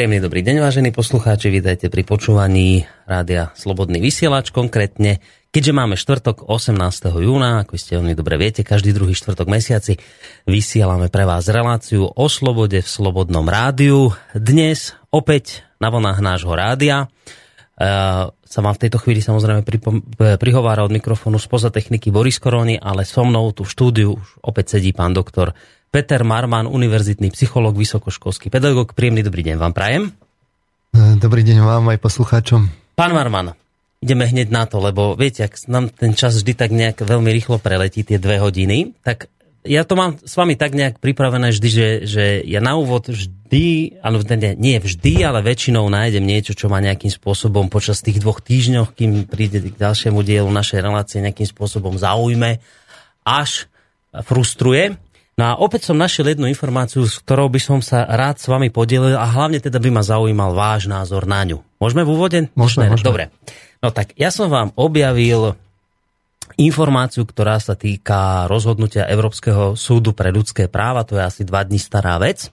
Príjemný dobrý deň, vážení poslucháči, vítajte pri počúvaní rádia Slobodný vysielač. Konkrétne, keďže máme štvrtok 18. júna, ako ste veľmi dobre viete, každý druhý štvrtok mesiaci vysielame pre vás reláciu o slobode v Slobodnom rádiu. Dnes opäť na vlnách nášho rádia. Uh, sa vám v tejto chvíli samozrejme prihovára od mikrofónu spoza techniky Boris Koroni, ale so mnou tu v štúdiu už opäť sedí pán doktor Peter Marman, univerzitný psychológ, vysokoškolský pedagóg. Príjemný dobrý deň vám prajem. E, dobrý deň vám aj poslucháčom. Pán Marman, ideme hneď na to, lebo viete, ak nám ten čas vždy tak nejak veľmi rýchlo preletí, tie dve hodiny, tak ja to mám s vami tak nejak pripravené vždy, že, že ja na úvod vždy, ale nie vždy, ale väčšinou nájdem niečo, čo ma nejakým spôsobom počas tých dvoch týždňov, kým príde k ďalšiemu dielu našej relácie, nejakým spôsobom zaujme, až frustruje. No a opäť som našiel jednu informáciu, s ktorou by som sa rád s vami podelil a hlavne teda by ma zaujímal váš názor na ňu. Môžeme v úvode? Môžeme, môžeme. Dobre. No tak ja som vám objavil informáciu, ktorá sa týka rozhodnutia Európskeho súdu pre ľudské práva, to je asi dva dní stará vec.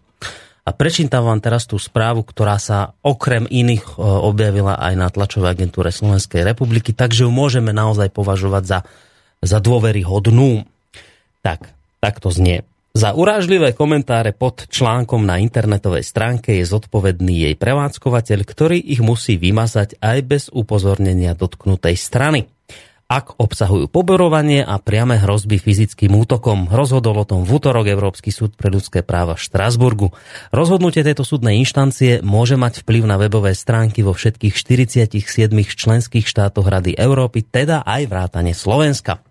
A prečítam vám teraz tú správu, ktorá sa okrem iných e, objavila aj na tlačovej agentúre Slovenskej republiky, takže ju môžeme naozaj považovať za, za dôveryhodnú. Tak, tak to znie. Za urážlivé komentáre pod článkom na internetovej stránke je zodpovedný jej prevádzkovateľ, ktorý ich musí vymazať aj bez upozornenia dotknutej strany. Ak obsahujú poborovanie a priame hrozby fyzickým útokom, rozhodol o tom v útorok Európsky súd pre ľudské práva v Štrasburgu. Rozhodnutie tejto súdnej inštancie môže mať vplyv na webové stránky vo všetkých 47 členských štátoch Rady Európy, teda aj vrátane Slovenska.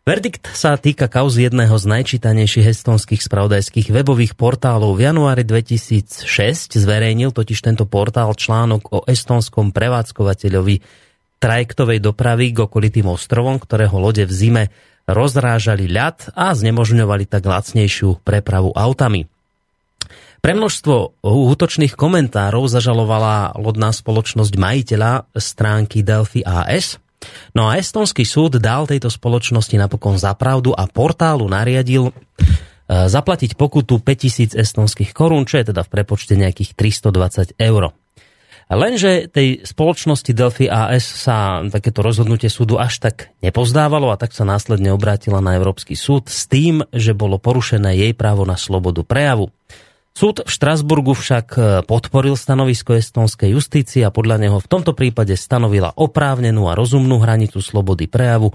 Verdikt sa týka kauzy jedného z najčítanejších estonských spravodajských webových portálov. V januári 2006 zverejnil totiž tento portál článok o estonskom prevádzkovateľovi trajektovej dopravy k okolitým ostrovom, ktorého lode v zime rozrážali ľad a znemožňovali tak lacnejšiu prepravu autami. Pre množstvo útočných komentárov zažalovala lodná spoločnosť majiteľa stránky Delphi AS – No a estonský súd dal tejto spoločnosti napokon za pravdu a portálu nariadil e, zaplatiť pokutu 5000 estonských korún, čo je teda v prepočte nejakých 320 eur. Lenže tej spoločnosti Delphi AS sa takéto rozhodnutie súdu až tak nepozdávalo a tak sa následne obrátila na Európsky súd s tým, že bolo porušené jej právo na slobodu prejavu. Súd v Štrasburgu však e, podporil stanovisko estonskej justície a podľa neho v tomto prípade stanovila oprávnenú a rozumnú hranicu slobody prejavu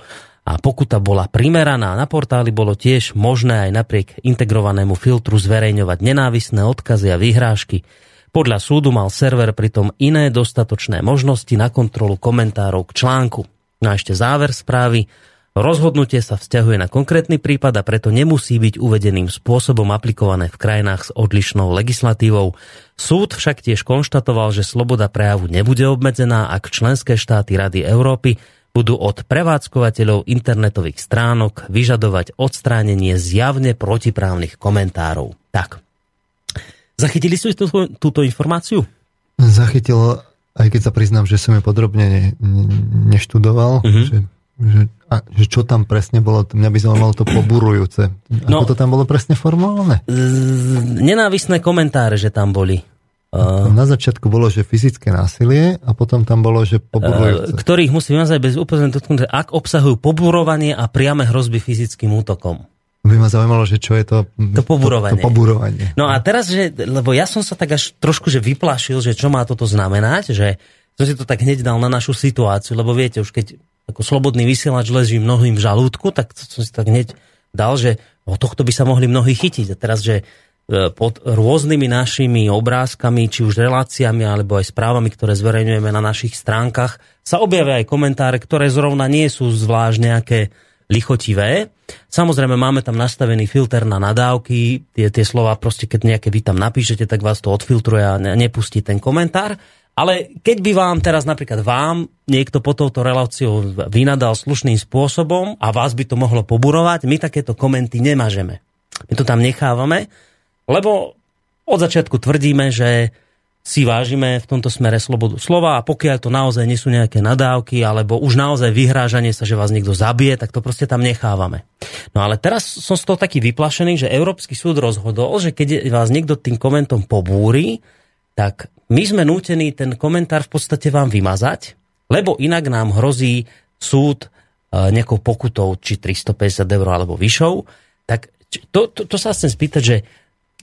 a pokuta bola primeraná. Na portáli bolo tiež možné aj napriek integrovanému filtru zverejňovať nenávisné odkazy a vyhrážky. Podľa súdu mal server pritom iné dostatočné možnosti na kontrolu komentárov k článku. No a ešte záver správy. Rozhodnutie sa vzťahuje na konkrétny prípad a preto nemusí byť uvedeným spôsobom aplikované v krajinách s odlišnou legislatívou. Súd však tiež konštatoval, že sloboda prejavu nebude obmedzená, ak členské štáty Rady Európy budú od prevádzkovateľov internetových stránok vyžadovať odstránenie zjavne protiprávnych komentárov. Tak. Zachytili ste túto, túto informáciu? Zachytil, aj keď sa priznám, že som ju podrobne ne, ne, neštudoval, uh-huh. že že, a, že čo tam presne bolo, mňa by zaujímalo to poburujúce. Ako no, to tam bolo presne formálne? Nenávisné komentáre, že tam boli. Na začiatku bolo, že fyzické násilie a potom tam bolo, že poburujúce. Ktorých musí vymazať bez úplne dotknuté, ak obsahujú poburovanie a priame hrozby fyzickým útokom. By ma zaujímalo, že čo je to, to poburovanie. To, to poburovanie. No a teraz, že, lebo ja som sa tak až trošku že vyplašil, že čo má toto znamenať, že som si to tak hneď dal na našu situáciu, lebo viete, už keď ako slobodný vysielač leží mnohým v žalúdku, tak som si tak hneď dal, že o tohto by sa mohli mnohí chytiť. A teraz, že e, pod rôznymi našimi obrázkami, či už reláciami, alebo aj správami, ktoré zverejňujeme na našich stránkach, sa objavia aj komentáre, ktoré zrovna nie sú zvlášť nejaké lichotivé. Samozrejme, máme tam nastavený filter na nadávky, tie, tie slova proste, keď nejaké vy tam napíšete, tak vás to odfiltruje a nepustí ten komentár. Ale keď by vám teraz napríklad vám niekto po touto reláciou vynadal slušným spôsobom a vás by to mohlo poburovať, my takéto komenty nemažeme. My to tam nechávame, lebo od začiatku tvrdíme, že si vážime v tomto smere slobodu slova a pokiaľ to naozaj nie sú nejaké nadávky alebo už naozaj vyhrážanie sa, že vás niekto zabije, tak to proste tam nechávame. No ale teraz som z toho taký vyplašený, že Európsky súd rozhodol, že keď vás niekto tým komentom pobúri, tak my sme nútení ten komentár v podstate vám vymazať, lebo inak nám hrozí súd e, nejakou pokutou, či 350 eur alebo vyššou. Tak to, to, to sa chcem spýtať, že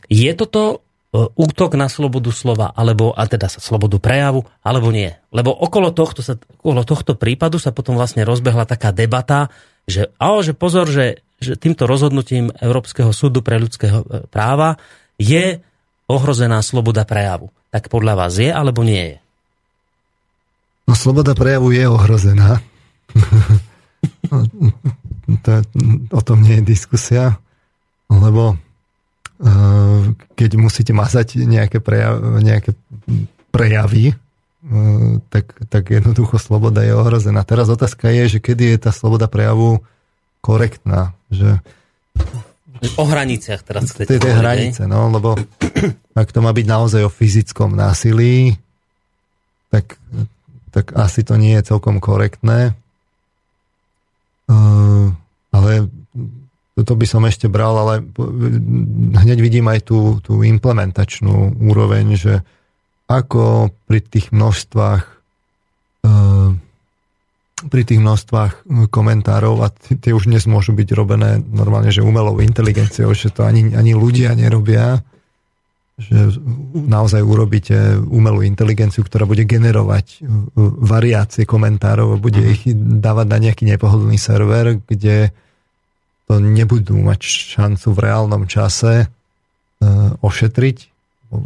je toto E, útok na slobodu slova, alebo a teda slobodu prejavu, alebo nie. Lebo okolo tohto, sa, okolo tohto prípadu sa potom vlastne rozbehla taká debata, že, ale, že pozor, že, že týmto rozhodnutím Európskeho súdu pre ľudské e, práva je ohrozená sloboda prejavu. Tak podľa vás je, alebo nie je? No sloboda prejavu je ohrozená. to, o tom nie je diskusia, lebo Eh, keď musíte mazať nejaké, prejav, nejaké prejavy, eh, tak, tak jednoducho sloboda je ohrozená. Teraz otázka je, že kedy je tá sloboda prejavu korektná. Že o hraniciach teraz chcete Tie hranice, no, lebo ak to má byť naozaj o fyzickom násilí, tak, tak asi to nie je celkom korektné. Uh, ale toto by som ešte bral, ale hneď vidím aj tú, tú implementačnú úroveň, že ako pri tých množstvách pri tých množstvách komentárov a tie už dnes môžu byť robené normálne, že umelou inteligenciou, že to ani, ani ľudia nerobia, že naozaj urobíte umelú inteligenciu, ktorá bude generovať eh, variácie komentárov a bude mhm. ich dávať na nejaký nepohodlný server, kde to nebudú mať šancu v reálnom čase e, ošetriť,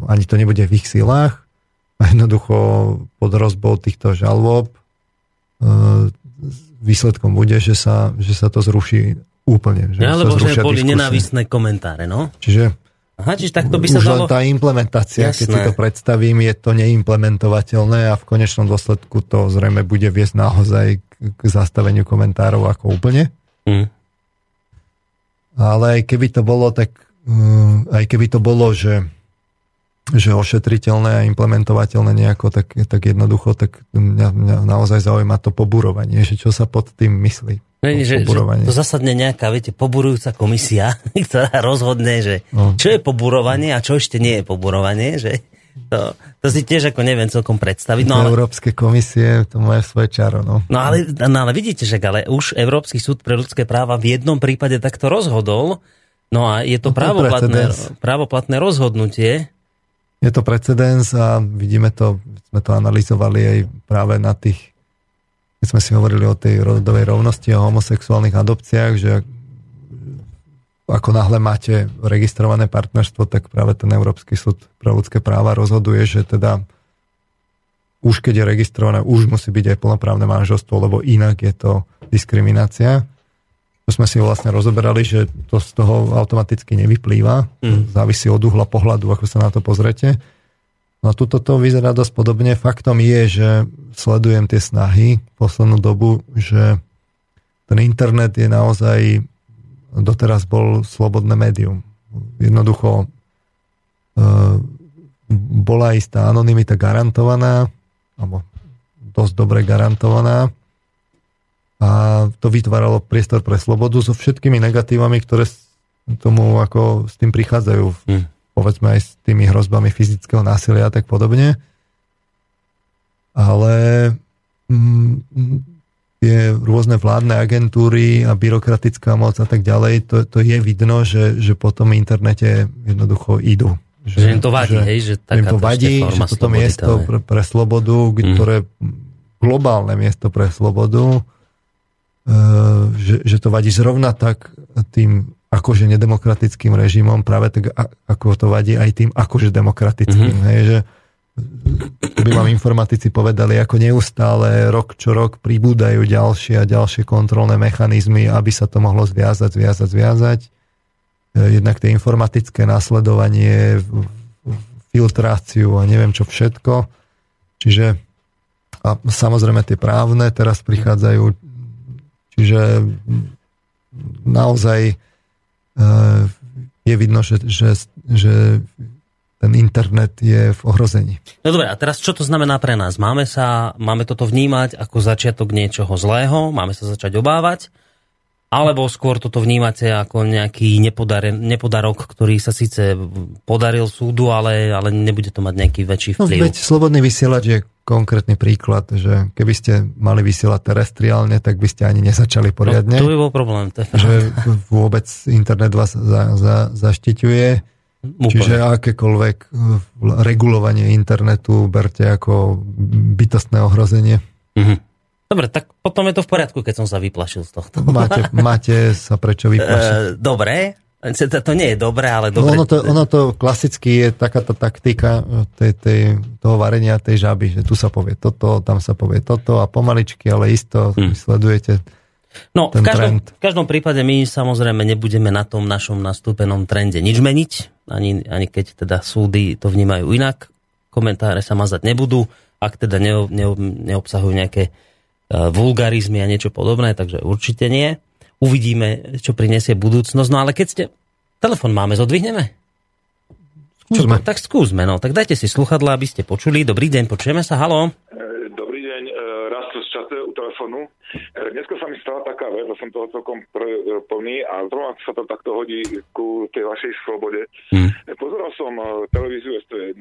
ani to nebude v ich silách a jednoducho pod rozbou týchto žalob e, výsledkom bude, že sa, že sa to zruší úplne. Že ja, lebo že boli nenávisné komentáre, no? Čiže Aha, čiže takto by sa už dalo... len tá implementácia, Jasné. keď si to predstavím, je to neimplementovateľné a v konečnom dôsledku to zrejme bude viesť naozaj k zastaveniu komentárov ako úplne. Mm ale aj keby to bolo, tak mm, aj keby to bolo, že, že ošetriteľné a implementovateľné nejako, tak, tak jednoducho, tak mňa, mňa naozaj zaujíma to poburovanie, že čo sa pod tým myslí. Nie, že, že to zasadne nejaká, viete, poburujúca komisia, ktorá rozhodne, že no. čo je poburovanie a čo ešte nie je poburovanie, že to, to si tiež ako neviem celkom predstaviť. No, ale... Európske komisie, to má svoje čaro. No, no ale, no ale vidíte, že ale už Európsky súd pre ľudské práva v jednom prípade takto rozhodol, no a je to, no, právoplatné, právoplatné rozhodnutie. Je to precedens a vidíme to, sme to analyzovali aj práve na tých, keď sme si hovorili o tej rodovej rovnosti a homosexuálnych adopciách, že ako náhle máte registrované partnerstvo, tak práve ten Európsky súd pre ľudské práva rozhoduje, že teda už keď je registrované, už musí byť aj plnoprávne manželstvo, lebo inak je to diskriminácia. To sme si vlastne rozoberali, že to z toho automaticky nevyplýva. Mm. Závisí od uhla pohľadu, ako sa na to pozrete. No tuto to vyzerá dosť podobne. Faktom je, že sledujem tie snahy poslednú dobu, že ten internet je naozaj doteraz bol slobodné médium. Jednoducho e, bola istá anonimita garantovaná, alebo dosť dobre garantovaná a to vytváralo priestor pre slobodu so všetkými negatívami, ktoré tomu ako s tým prichádzajú. Hmm. Povedzme aj s tými hrozbami fyzického násilia a tak podobne. Ale mm, tie rôzne vládne agentúry a byrokratická moc a tak ďalej, to, to je vidno, že, že po tom internete jednoducho idú. Že, že im to vadí, že, hej? Že, že im to vadí, že toto miesto pre, pre slobodu, mhm. ktoré mm. globálne miesto pre slobodu, že, že to vadí zrovna tak tým akože nedemokratickým režimom, práve tak ako to vadí aj tým akože demokratickým. Mm-hmm. Hej, že, by vám informatici povedali, ako neustále rok čo rok pribúdajú ďalšie a ďalšie kontrolné mechanizmy, aby sa to mohlo zviazať, zviazať, zviazať. E, jednak tie informatické následovanie, filtráciu a neviem čo všetko. Čiže a samozrejme tie právne teraz prichádzajú. Čiže naozaj e, je vidno, že, že, že ten internet je v ohrození. No dobre, a teraz čo to znamená pre nás? Máme, sa, máme toto vnímať ako začiatok niečoho zlého? Máme sa začať obávať? Alebo skôr toto vnímate ako nejaký nepodarok, ktorý sa síce podaril súdu, ale, ale nebude to mať nejaký väčší no, vplyv. No, veď slobodný vysielač je konkrétny príklad, že keby ste mali vysielať terestriálne, tak by ste ani nezačali poriadne. No, to by bol problém. To že vôbec internet vás za, za, zaštiťuje. Úplne. Čiže akékoľvek regulovanie internetu berte ako bytostné ohrozenie. Mm-hmm. Dobre, tak potom je to v poriadku, keď som sa vyplašil z tohto. Máte, máte sa prečo vyplašiť. E, dobre, to nie je dobré, ale dobre. No ono, to, ono to klasicky je takáto taktika tej, tej, toho varenia tej žaby, že tu sa povie toto, tam sa povie toto a pomaličky, ale isto hmm. sledujete No, v každom, v každom prípade my samozrejme nebudeme na tom našom nastúpenom trende nič meniť, ani, ani keď teda súdy to vnímajú inak. Komentáre sa mazať nebudú, ak teda ne, ne, neobsahujú nejaké E, vulgarizmy a niečo podobné, takže určite nie. Uvidíme, čo prinesie budúcnosť. No ale keď ste... Telefon máme, zodvihneme? Skúsme. Tak skúsme, no. Tak dajte si sluchadla, aby ste počuli. Dobrý deň, počujeme sa, halo. E, dobrý deň, e, raz z čase u telefonu. Dneska sa mi stala taká vec, som toho celkom plný a zrovna sa to takto hodí ku tej vašej slobode. Hmm. Pozeral som televíziu ST1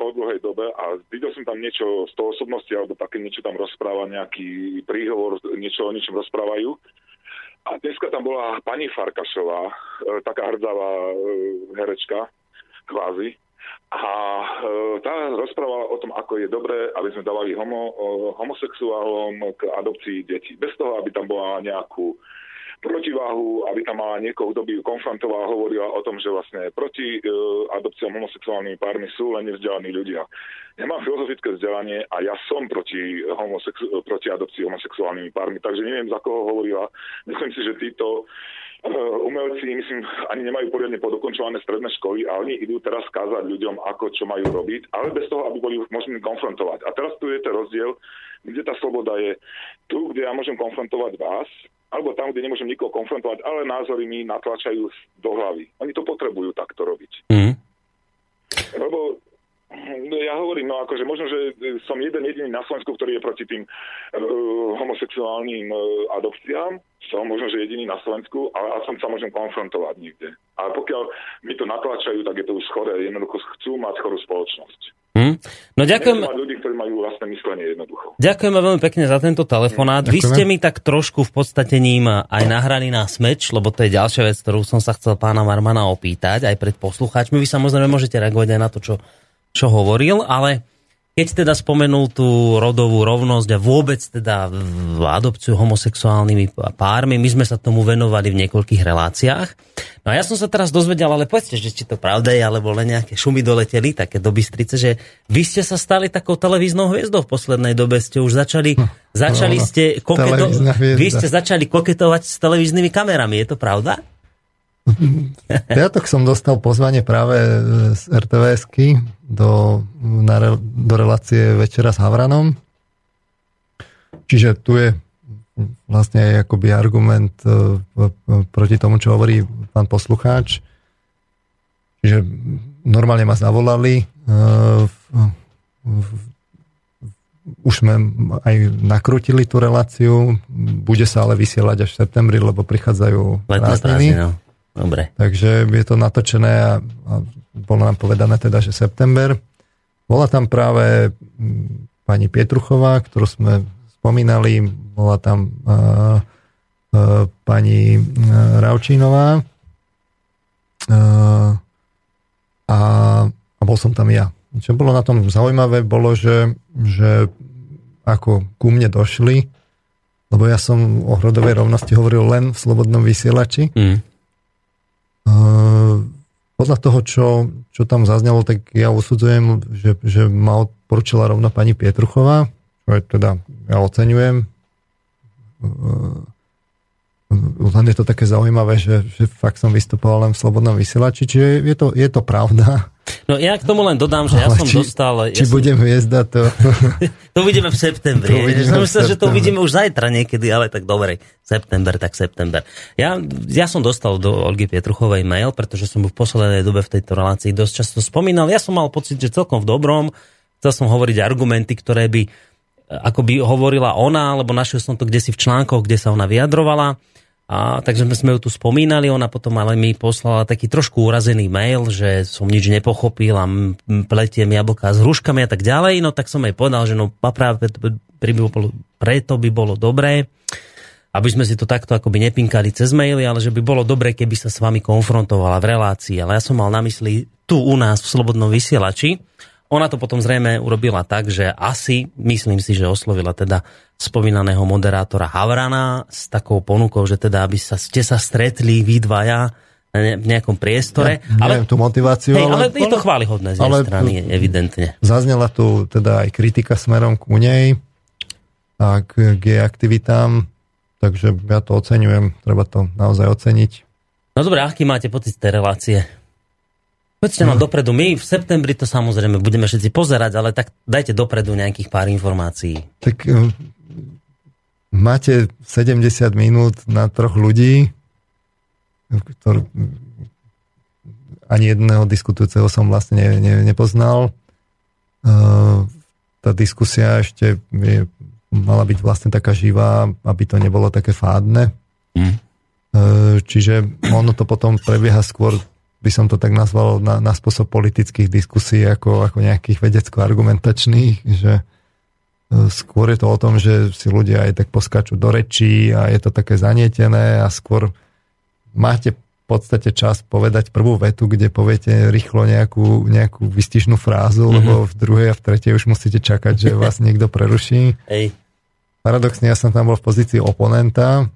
po dlhej dobe a videl som tam niečo z toho osobnosti alebo také niečo tam rozpráva, nejaký príhovor, niečo o niečom rozprávajú. A dneska tam bola pani Farkašová, taká hrdzavá herečka, kvázi. A tá rozprávala o tom, ako je dobré, aby sme dávali homo, homosexuálom k adopcii detí. Bez toho, aby tam bola nejakú protiváhu, aby tam mala niekoho, kto by ju konfrontoval a hovorila o tom, že vlastne proti uh, adopciám homosexuálnymi pármi sú len nevzdelaní ľudia. Ja mám filozofické vzdelanie a ja som proti, homosexu- proti adopcii homosexuálnymi pármi, takže neviem, za koho hovorila. Myslím si, že títo umelci, myslím, ani nemajú poriadne podokončované stredné školy a oni idú teraz kázať ľuďom, ako čo majú robiť, ale bez toho, aby boli možní konfrontovať. A teraz tu je ten rozdiel, kde tá sloboda je tu, kde ja môžem konfrontovať vás, alebo tam, kde nemôžem nikoho konfrontovať, ale názory mi natlačajú do hlavy. Oni to potrebujú takto robiť. Mm. Lebo no, ja hovorím, no akože možno, že som jeden jediný na Slovensku, ktorý je proti tým uh, homosexuálnym uh, adopciám. Som možno, že jediný na Slovensku, ale som sa môžem konfrontovať nikde. A pokiaľ mi to natlačajú, tak je to už chore. Jednoducho chcú mať chorú spoločnosť. Hm? No ďakujem. ľudí, ktorí majú vlastné myslenie jednoducho. Ďakujeme veľmi pekne za tento telefonát. Ďakujeme. Vy ste mi tak trošku v podstate ním aj nahraní na smeč, lebo to je ďalšia vec, ktorú som sa chcel pána Marmana opýtať, aj pred poslucháčmi. Vy samozrejme môžete reagovať aj na to, čo, čo hovoril, ale keď teda spomenul tú rodovú rovnosť a vôbec teda adopciu homosexuálnymi pármi, my sme sa tomu venovali v niekoľkých reláciách. No a ja som sa teraz dozvedel, ale povedzte, že či to pravda je, alebo len nejaké šumy doleteli, také do Bystrice, že vy ste sa stali takou televíznou hviezdou v poslednej dobe, ste už začali, hm, začali no, ste koketo, vy ste začali koketovať s televíznymi kamerami, je to pravda? Piatok som dostal pozvanie práve z RTVSky do, na, do relácie Večera s Havranom. Čiže tu je vlastne aj akoby argument e, proti tomu, čo hovorí pán poslucháč. Čiže normálne ma zavolali. E, už sme aj nakrutili tú reláciu. Bude sa ale vysielať až v septembri, lebo prichádzajú prázdniny. No. Dobre. Takže je to natočené a, a bolo nám povedané teda, že september. Bola tam práve pani Pietruchová, ktorú sme spomínali, bola tam uh, uh, pani uh, Raučínová uh, a, a bol som tam ja. Čo bolo na tom zaujímavé, bolo, že, že ako ku mne došli, lebo ja som o hrodovej rovnosti hovoril len v slobodnom vysielači. Mm. Podľa toho, čo, čo tam zaznelo, tak ja usudzujem, že, že ma odporúčila rovno pani Pietruchová, čo je teda ja oceňujem. Len je to také zaujímavé, že, že fakt som vystupoval len v slobodnom vysielači, čiže je to, je to pravda. No ja k tomu len dodám, že ja som či, dostal... Ja či som... budem hviezda, to... to uvidíme v septembri. To uvidíme som myslel, že to uvidíme už zajtra niekedy, ale tak dobre, september, tak september. Ja, ja som dostal do Olgy Pietruchovej mail, pretože som v poslednej dobe v tejto relácii dosť často spomínal. Ja som mal pocit, že celkom v dobrom. Chcel som hovoriť argumenty, ktoré by ako by hovorila ona, alebo našiel som to kde si v článkoch, kde sa ona vyjadrovala. A takže sme ju tu spomínali, ona potom ale mi poslala taký trošku urazený mail, že som nič nepochopil a pletiem jablka s hruškami a tak ďalej. No tak som jej povedal, že no práve preto by bolo dobré, aby sme si to takto akoby nepinkali cez maily, ale že by bolo dobré, keby sa s vami konfrontovala v relácii. Ale ja som mal na mysli tu u nás v Slobodnom vysielači. Ona to potom zrejme urobila tak, že asi, myslím si, že oslovila teda spomínaného moderátora Havrana s takou ponukou, že teda, aby sa, ste sa stretli vy dvaja v nejakom priestore. Ja, ale tú motiváciu. Hej, ale, ale je to chválihodné z ale, strany, evidentne. Zaznela tu teda aj kritika smerom ku nej a k, k jej aktivitám, takže ja to oceňujem, treba to naozaj oceniť. No dobré, aký máte pocit z tej relácie? Povedzte nám no. dopredu, my v septembri to samozrejme budeme všetci pozerať, ale tak dajte dopredu nejakých pár informácií. Tak um, máte 70 minút na troch ľudí, ktorý, ani jedného diskutujúceho som vlastne ne, ne, nepoznal. Uh, tá diskusia ešte je, mala byť vlastne taká živá, aby to nebolo také fádne. Mm. Uh, čiže ono to potom prebieha skôr by som to tak nazval, na, na spôsob politických diskusí ako, ako nejakých vedecko-argumentačných, že e, skôr je to o tom, že si ľudia aj tak poskačú do rečí a je to také zanietené a skôr máte v podstate čas povedať prvú vetu, kde poviete rýchlo nejakú, nejakú vystižnú frázu, mm-hmm. lebo v druhej a v tretej už musíte čakať, že vás niekto preruší. Ej. Paradoxne ja som tam bol v pozícii oponenta,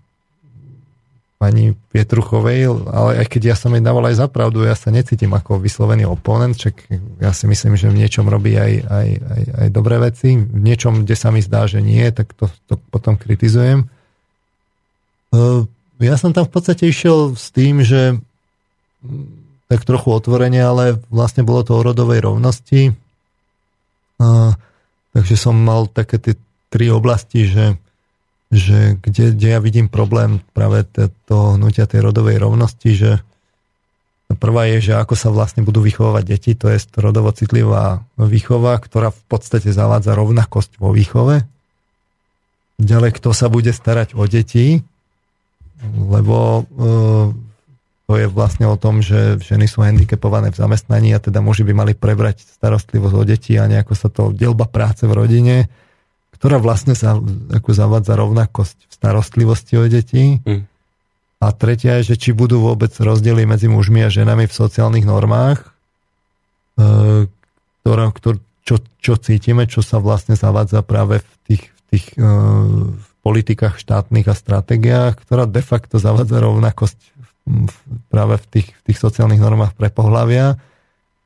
pani Pietruchovej, ale aj keď ja som jej dával aj zapravdu, ja sa necítim ako vyslovený oponent, čak ja si myslím, že v niečom robí aj, aj, aj, aj dobré veci, v niečom, kde sa mi zdá, že nie, tak to, to potom kritizujem. E, ja som tam v podstate išiel s tým, že tak trochu otvorene, ale vlastne bolo to o rodovej rovnosti. A, takže som mal také tie tri oblasti, že že kde, kde ja vidím problém práve toho hnutia tej rodovej rovnosti, že prvá je, že ako sa vlastne budú vychovávať deti, to je rodovo citlivá výchova, ktorá v podstate zavádza rovnakosť vo výchove. Ďalej, kto sa bude starať o deti, lebo e, to je vlastne o tom, že ženy sú handicapované v zamestnaní a teda muži by mali prebrať starostlivosť o deti a nejako sa to delba práce v rodine ktorá vlastne sa ako zavádza rovnakosť v starostlivosti o deti. Mm. A tretia je, že či budú vôbec rozdiely medzi mužmi a ženami v sociálnych normách, e, ktorá, ktor, čo, čo cítime, čo sa vlastne zavádza práve v tých, v tých e, v politikách štátnych a stratégiách, ktorá de facto zavádza rovnakosť práve v tých, v tých sociálnych normách pre pohľavia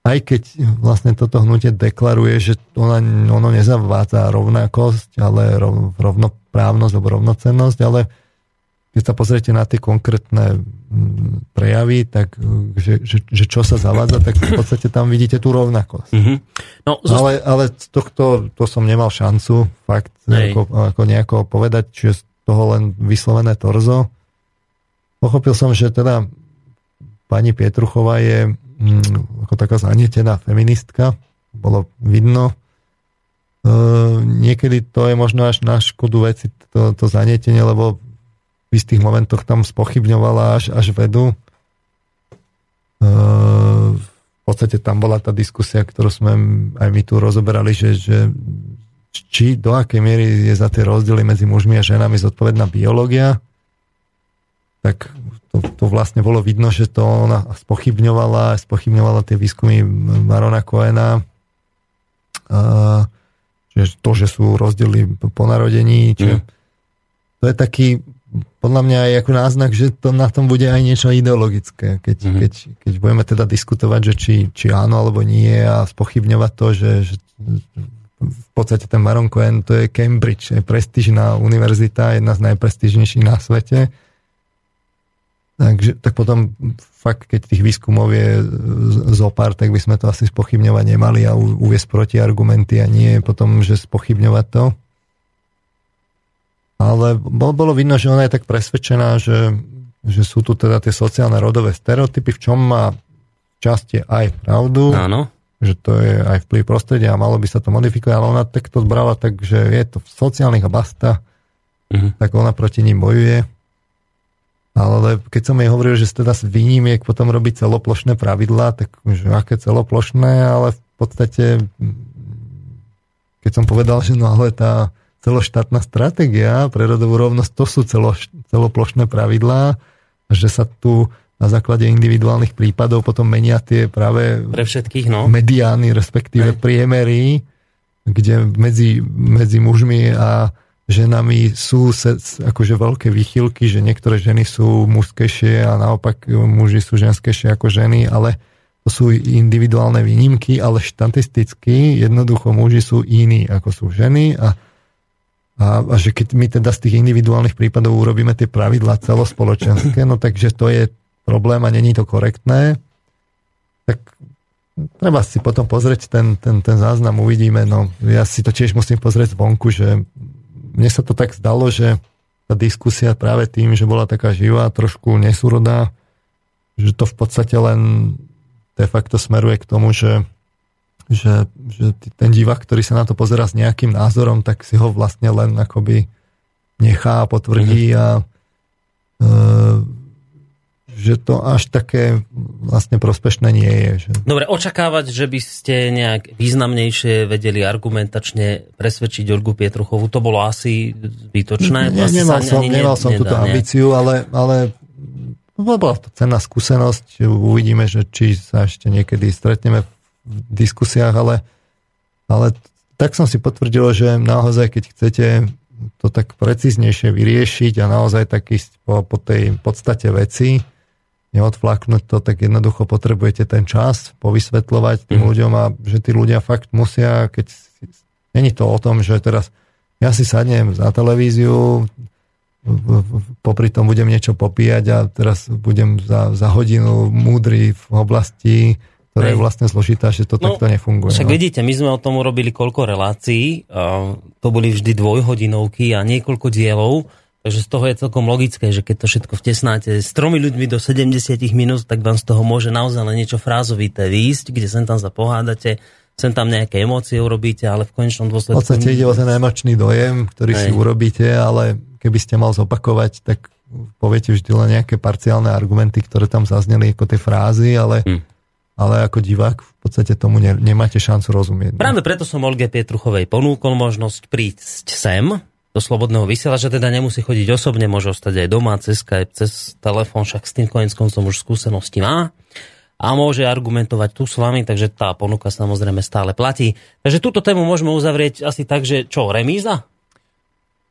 aj keď vlastne toto hnutie deklaruje, že ona, ono nezavádza rovnakosť, ale rov, rovnoprávnosť alebo rovnocennosť, ale keď sa pozriete na tie konkrétne prejavy, tak že, že, že čo sa zavádza, tak v podstate tam vidíte tú rovnakosť. Mm-hmm. No, zost... ale, ale tohto to som nemal šancu fakt ako, ako nejako povedať, čiže z toho len vyslovené torzo. Pochopil som, že teda pani Pietruchová je ako taká zanietená feministka, bolo vidno. E, niekedy to je možno až na škodu veci, to, to zanietenie, lebo v istých momentoch tam spochybňovala až, až vedu. E, v podstate tam bola tá diskusia, ktorú sme aj my tu rozoberali, že, že či do akej miery je za tie rozdiely medzi mužmi a ženami zodpovedná biológia, tak to, to vlastne bolo vidno, že to ona spochybňovala, spochybňovala tie výskumy Marona Coena, a, že to, že sú rozdiely po narodení, čiže mm. to je taký podľa mňa aj ako náznak, že to na tom bude aj niečo ideologické, keď, mm-hmm. keď, keď budeme teda diskutovať, že či, či áno alebo nie a spochybňovať to, že, že v podstate ten Maron Cohen to je Cambridge, je prestížna univerzita, jedna z najprestížnejších na svete Takže tak potom fakt, keď tých výskumov je zo pár, tak by sme to asi spochybňovať nemali a uviesť protiargumenty a nie potom, že spochybňovať to. Ale bolo vidno, že ona je tak presvedčená, že, že sú tu teda tie sociálne rodové stereotypy, v čom má častie aj pravdu. Áno. Že to je aj vplyv prostredia a malo by sa to modifikovať, ale ona tak to zbrala tak, že je to v sociálnych a basta, uh-huh. tak ona proti ním bojuje. Ale keď som jej hovoril, že teda z výnimiek potom robiť celoplošné pravidlá, tak že aké celoplošné, ale v podstate keď som povedal, že no ale tá celoštátna stratégia pre rodovú rovnosť, to sú celo, celoplošné pravidlá, že sa tu na základe individuálnych prípadov potom menia tie práve pre všetkých, no. mediány, respektíve Aj. priemery, kde medzi, medzi mužmi a ženami sú akože veľké výchylky, že niektoré ženy sú mužskejšie a naopak muži sú ženskejšie ako ženy, ale to sú individuálne výnimky, ale štatisticky jednoducho muži sú iní ako sú ženy a, a, a že keď my teda z tých individuálnych prípadov urobíme tie pravidlá celospoločenské, no takže to je problém a není to korektné, tak treba si potom pozrieť ten, ten, ten záznam, uvidíme. No, ja si to tiež musím pozrieť zvonku, že mne sa to tak zdalo, že tá diskusia práve tým, že bola taká živá, trošku nesúrodá, že to v podstate len de facto smeruje k tomu, že, že, že ten divák, ktorý sa na to pozera s nejakým názorom, tak si ho vlastne len akoby nechá a potvrdí mm-hmm. a e, že to až také vlastne prospešné nie je. Že... Dobre, očakávať, že by ste nejak významnejšie vedeli argumentačne presvedčiť Olgu Pietruchovu, to bolo asi zbytočné? Ne, nemal som, nemal som túto ambíciu, ale, ale bola to cenná skúsenosť, uvidíme, že či sa ešte niekedy stretneme v diskusiách, ale, ale tak som si potvrdil, že naozaj, keď chcete to tak precíznejšie vyriešiť a naozaj tak ísť po, po tej podstate veci, neodflaknúť to, tak jednoducho potrebujete ten čas povysvetľovať tým mm. ľuďom a že tí ľudia fakt musia, keď není to o tom, že teraz ja si sadnem za televíziu, popri tom budem niečo popíjať a teraz budem za, za hodinu múdry v oblasti, ktorá je vlastne zložitá, že to no, takto nefunguje. Však no. vidíte, my sme o tom urobili koľko relácií, to boli vždy dvojhodinovky a niekoľko dielov, takže z toho je celkom logické, že keď to všetko vtesnáte s tromi ľuďmi do 70 minút, tak vám z toho môže naozaj len niečo frázovité výjsť, kde sem tam sa pohádate, sem tam nejaké emócie urobíte, ale v konečnom dôsledku... V podstate ide o ten emočný dojem, ktorý Aj. si urobíte, ale keby ste mal zopakovať, tak poviete vždy len nejaké parciálne argumenty, ktoré tam zazneli ako tie frázy, ale, hmm. ale ako divák v podstate tomu ne, nemáte šancu rozumieť. No. Práve preto som Olge Pietruchovej ponúkol možnosť prísť sem do Slobodného vysielača, teda nemusí chodiť osobne, môže ostať aj doma, cez Skype, cez telefón, však s tým konec koncom už skúsenosti má a môže argumentovať tu s vami, takže tá ponuka samozrejme stále platí. Takže túto tému môžeme uzavrieť asi tak, že čo, remíza?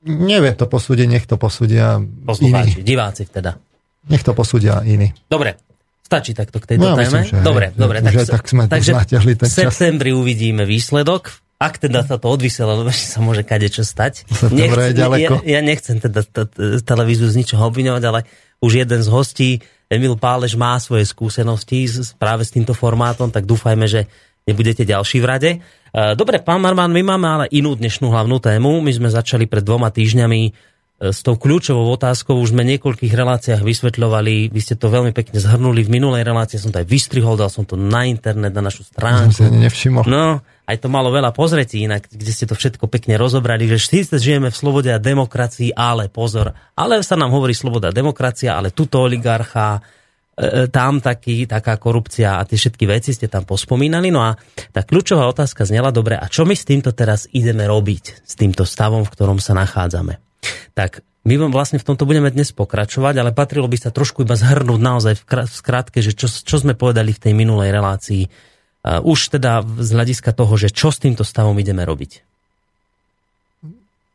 Neviem to posúdiť, nech to posúdia Poslucháči, iní. diváci teda. Nech to posúdia iní. Dobre, stačí takto k tejto no, téme? Myslím, dobre, hej, dobre. Tak, tak sme takže v septembri uvidíme výsledok. Ak teda sa to odvysiela, lebo sa môže čo stať. Nechcem, ja, ja nechcem teda televíziu z ničoho obviňovať, ale už jeden z hostí, Emil Pálež, má svoje skúsenosti práve s týmto formátom, tak dúfajme, že nebudete ďalší v rade. E, dobre, pán Marman, my máme ale inú dnešnú hlavnú tému. My sme začali pred dvoma týždňami e, s tou kľúčovou otázkou. Už sme v niekoľkých reláciách vysvetľovali, vy ste to veľmi pekne zhrnuli v minulej relácii, som to aj vystrihol, dal som to na internet, na našu stránku. Som si ani nevšimol. No, aj to malo veľa pozretí, inak, kde ste to všetko pekne rozobrali, že síce žijeme v slobode a demokracii, ale pozor, ale sa nám hovorí sloboda a demokracia, ale tuto oligarcha, E, tam taký, taká korupcia a tie všetky veci ste tam pospomínali. No a tá kľúčová otázka znela dobre, a čo my s týmto teraz ideme robiť, s týmto stavom, v ktorom sa nachádzame? Tak my vlastne v tomto budeme dnes pokračovať, ale patrilo by sa trošku iba zhrnúť naozaj v skratke, že čo, čo sme povedali v tej minulej relácii. Uh, už teda z hľadiska toho, že čo s týmto stavom ideme robiť.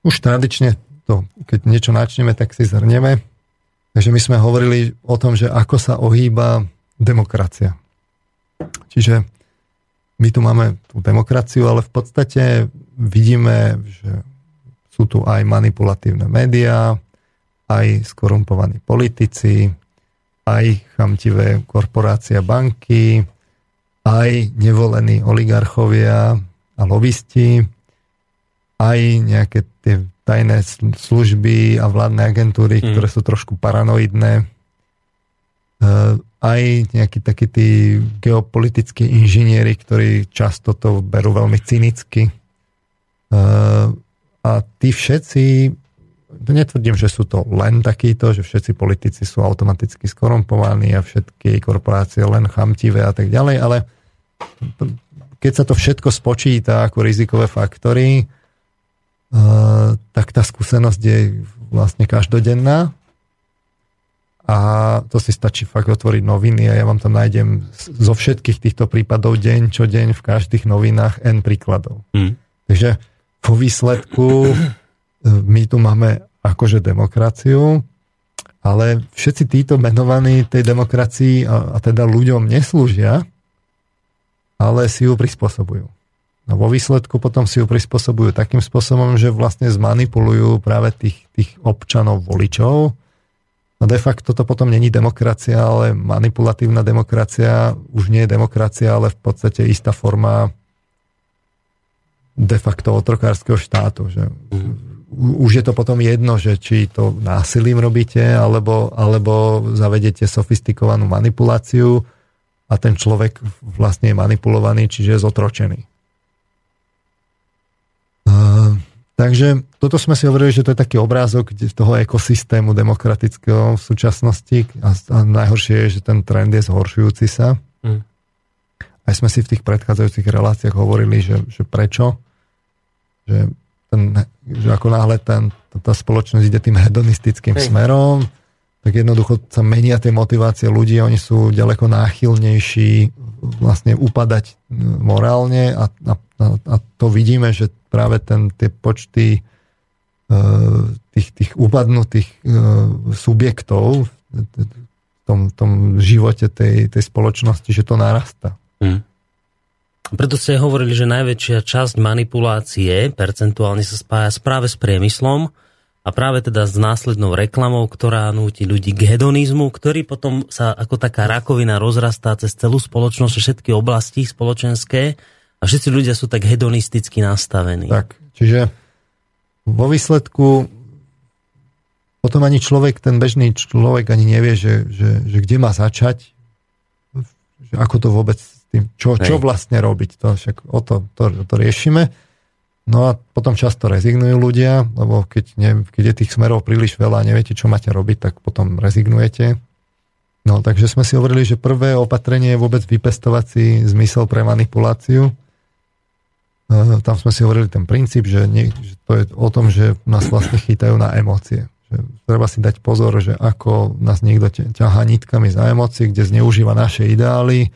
Už tradične to, keď niečo načneme, tak si zhrnieme. Takže my sme hovorili o tom, že ako sa ohýba demokracia. Čiže my tu máme tú demokraciu, ale v podstate vidíme, že sú tu aj manipulatívne médiá, aj skorumpovaní politici, aj chamtivé korporácie a banky, aj nevolení oligarchovia a lobbysti, aj nejaké tie tajné služby a vládne agentúry, mm. ktoré sú trošku paranoidné. E, aj nejakí takí tí geopolitickí inžinieri, ktorí často to berú veľmi cynicky. E, a tí všetci netvrdím, že sú to len takíto, že všetci politici sú automaticky skorumpovaní a všetky korporácie len chamtivé a tak ďalej, ale keď sa to všetko spočíta ako rizikové faktory, tak tá skúsenosť je vlastne každodenná a to si stačí fakt otvoriť noviny a ja vám tam nájdem zo všetkých týchto prípadov deň čo deň v každých novinách N príkladov. Mm. Takže po výsledku e, my tu máme akože demokraciu, ale všetci títo menovaní tej demokracii a, a teda ľuďom neslúžia, ale si ju prispôsobujú. No vo výsledku potom si ju prispôsobujú takým spôsobom, že vlastne zmanipulujú práve tých, tých občanov, voličov. No de facto to potom není demokracia, ale manipulatívna demokracia už nie je demokracia, ale v podstate istá forma de facto otrokárskeho štátu. Že už je to potom jedno, že či to násilím robíte, alebo, alebo zavedete sofistikovanú manipuláciu a ten človek vlastne je manipulovaný, čiže je zotročený. Takže toto sme si hovorili, že to je taký obrázok toho ekosystému demokratického v súčasnosti a, a najhoršie je, že ten trend je zhoršujúci sa. Mm. Aj sme si v tých predchádzajúcich reláciách hovorili, že, že prečo, že, ten, že ako náhle ten, tá spoločnosť ide tým hedonistickým Hej. smerom, tak jednoducho sa menia tie motivácie ľudí, oni sú ďaleko náchylnejší vlastne upadať morálne a, a, a to vidíme, že práve ten, tie počty e, tých, tých upadnutých e, subjektov v tom, tom živote tej, tej spoločnosti, že to narasta. Hmm. Preto ste hovorili, že najväčšia časť manipulácie percentuálne sa spája práve s priemyslom, a práve teda s následnou reklamou, ktorá núti ľudí k hedonizmu, ktorý potom sa ako taká rakovina rozrastá cez celú spoločnosť, všetky oblasti spoločenské a všetci ľudia sú tak hedonisticky nastavení. Tak, čiže vo výsledku potom ani človek, ten bežný človek ani nevie, že, že, že kde má začať, že ako to vôbec tým, čo, čo vlastne robiť. To však o to, to, to riešime. No a potom často rezignujú ľudia, lebo keď, ne, keď je tých smerov príliš veľa a neviete, čo máte robiť, tak potom rezignujete. No takže sme si hovorili, že prvé opatrenie je vôbec vypestovať si zmysel pre manipuláciu. E, tam sme si hovorili ten princíp, že, nie, že to je o tom, že nás vlastne chytajú na emócie. Že treba si dať pozor, že ako nás niekto ťahá nitkami za emócie, kde zneužíva naše ideály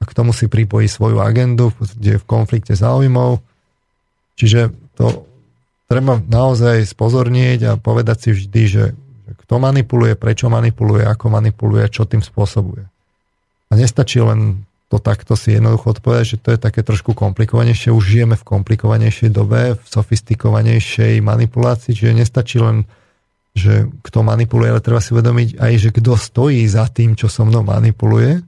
a k tomu si pripojí svoju agendu, kde je v konflikte záujmov Čiže to treba naozaj spozornieť a povedať si vždy, že, že kto manipuluje, prečo manipuluje, ako manipuluje, čo tým spôsobuje. A nestačí len to takto si jednoducho odpovedať, že to je také trošku komplikovanejšie. Už žijeme v komplikovanejšej dobe, v sofistikovanejšej manipulácii, čiže nestačí len, že kto manipuluje, ale treba si uvedomiť aj, že kto stojí za tým, čo so mnou manipuluje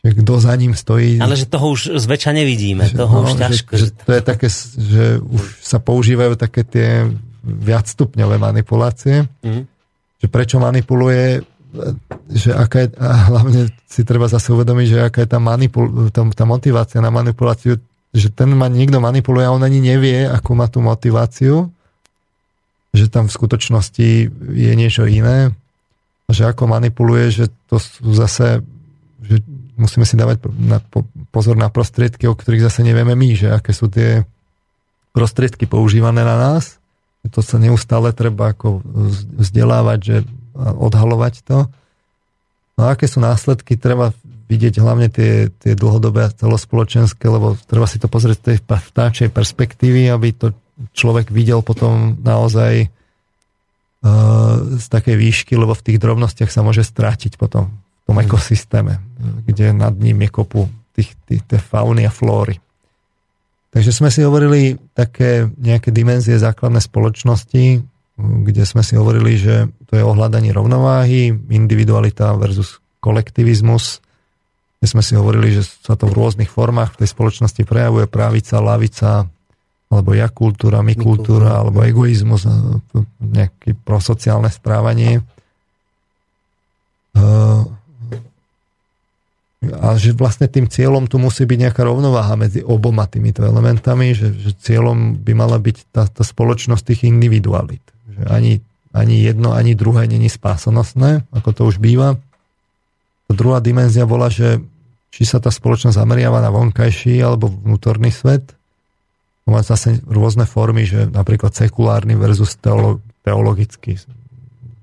že kto za ním stojí. Ale že toho už zväčša nevidíme, že, toho no, už ťažko. Že, že to je také, že už sa používajú také tie viacstupňové manipulácie. Mm. Že prečo manipuluje, že aká je, a hlavne si treba zase uvedomiť, že aká je tá, manipul, tá, tá motivácia na manipuláciu, že ten ma niekto manipuluje a on ani nevie, akú má tú motiváciu, že tam v skutočnosti je niečo iné, že ako manipuluje, že to sú zase že musíme si dávať na, pozor na prostriedky, o ktorých zase nevieme my, že aké sú tie prostriedky používané na nás. To sa neustále treba ako vzdelávať, že odhalovať to. No a aké sú následky, treba vidieť hlavne tie, tie dlhodobé celospoločenské, lebo treba si to pozrieť z tej vtáčej perspektívy, aby to človek videl potom naozaj uh, z takej výšky, lebo v tých drobnostiach sa môže strátiť potom tom ekosystéme, kde nad ním je kopu tých, tých, tých fauny a flóry. Takže sme si hovorili také nejaké dimenzie základné spoločnosti, kde sme si hovorili, že to je ohľadanie rovnováhy, individualita versus kolektivizmus, kde sme si hovorili, že sa to v rôznych formách v tej spoločnosti prejavuje právica, lavica, alebo ja kultúra, my, kultúra, kultúra, alebo egoizmus, nejaké prosociálne správanie. Uh, a že vlastne tým cieľom tu musí byť nejaká rovnováha medzi oboma týmito elementami, že, že cieľom by mala byť tá, tá spoločnosť tých individualit. Že ani, ani jedno, ani druhé není spásonosné, ako to už býva. To druhá dimenzia bola, že či sa tá spoločnosť zameriava na vonkajší alebo vnútorný svet. Má zase rôzne formy, že napríklad sekulárny versus teolo, teologický,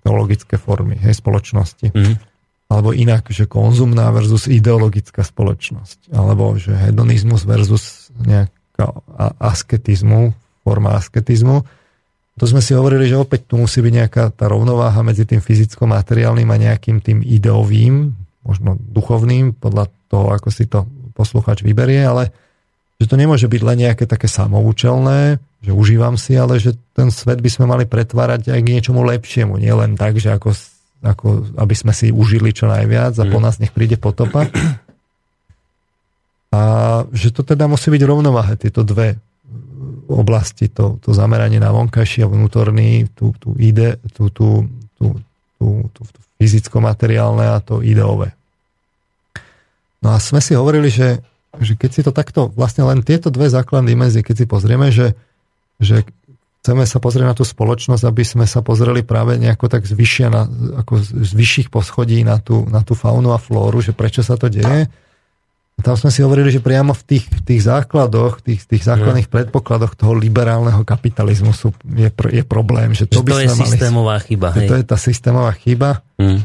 teologické formy hej, spoločnosti. Mm. Alebo inak, že konzumná versus ideologická spoločnosť. Alebo že hedonizmus versus nejaká asketizmu, forma asketizmu. To sme si hovorili, že opäť tu musí byť nejaká tá rovnováha medzi tým fyzicko-materiálnym a nejakým tým ideovým, možno duchovným, podľa toho, ako si to posluchač vyberie, ale že to nemôže byť len nejaké také samoučelné, že užívam si, ale že ten svet by sme mali pretvárať aj k niečomu lepšiemu, nie len tak, že ako, ako aby sme si užili čo najviac a po mhm. nás nech príde potopa. A že to teda musí byť rovnováhe, tieto dve oblasti, to, to zameranie na vonkajší a vnútorný, tú, tú, ide, tú, tú, tú, tú, tú, tú fyzicko-materiálne a to ideové. No a sme si hovorili, že, že keď si to takto, vlastne len tieto dve základné dimenzie, keď si pozrieme, že, že chceme sa pozrieť na tú spoločnosť, aby sme sa pozreli práve nejako tak zvyšia na, ako z vyšších poschodí na tú, na tú faunu a flóru, že prečo sa to deje, tam sme si hovorili, že priamo v tých, v tých základoch, tých, tých základných predpokladoch toho liberálneho kapitalizmu sú, je, je problém. Že to, že by to je systémová mali, chyba. Hej. To je tá systémová chyba. Mm.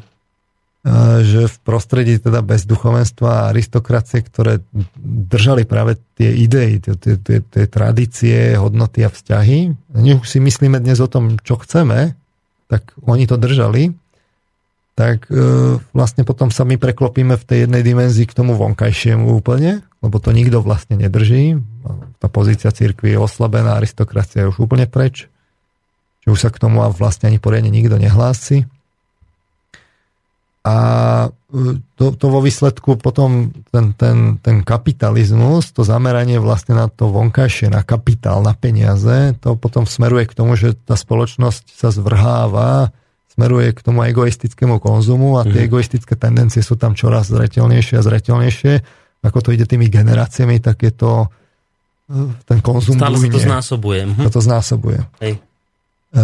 Že v prostredí teda bez duchovenstva a aristokracie, ktoré držali práve tie idei, tie, tie, tie, tie tradície, hodnoty a vzťahy, nech si myslíme dnes o tom, čo chceme, tak oni to držali tak e, vlastne potom sa my preklopíme v tej jednej dimenzii k tomu vonkajšiemu úplne, lebo to nikto vlastne nedrží. Tá pozícia cirkvi je oslabená, aristokracia je už úplne preč. Že už sa k tomu vlastne ani poriadne nikto nehlási. A e, to, to vo výsledku potom ten, ten, ten kapitalizmus, to zameranie vlastne na to vonkajšie, na kapitál, na peniaze, to potom smeruje k tomu, že tá spoločnosť sa zvrháva smeruje k tomu egoistickému konzumu a tie mm. egoistické tendencie sú tam čoraz zretelnejšie a zretelnejšie. Ako to ide tými generáciami, tak je to e, ten konzum Stále sa to znásobuje. Mhm. To znásobuje. Hej. E,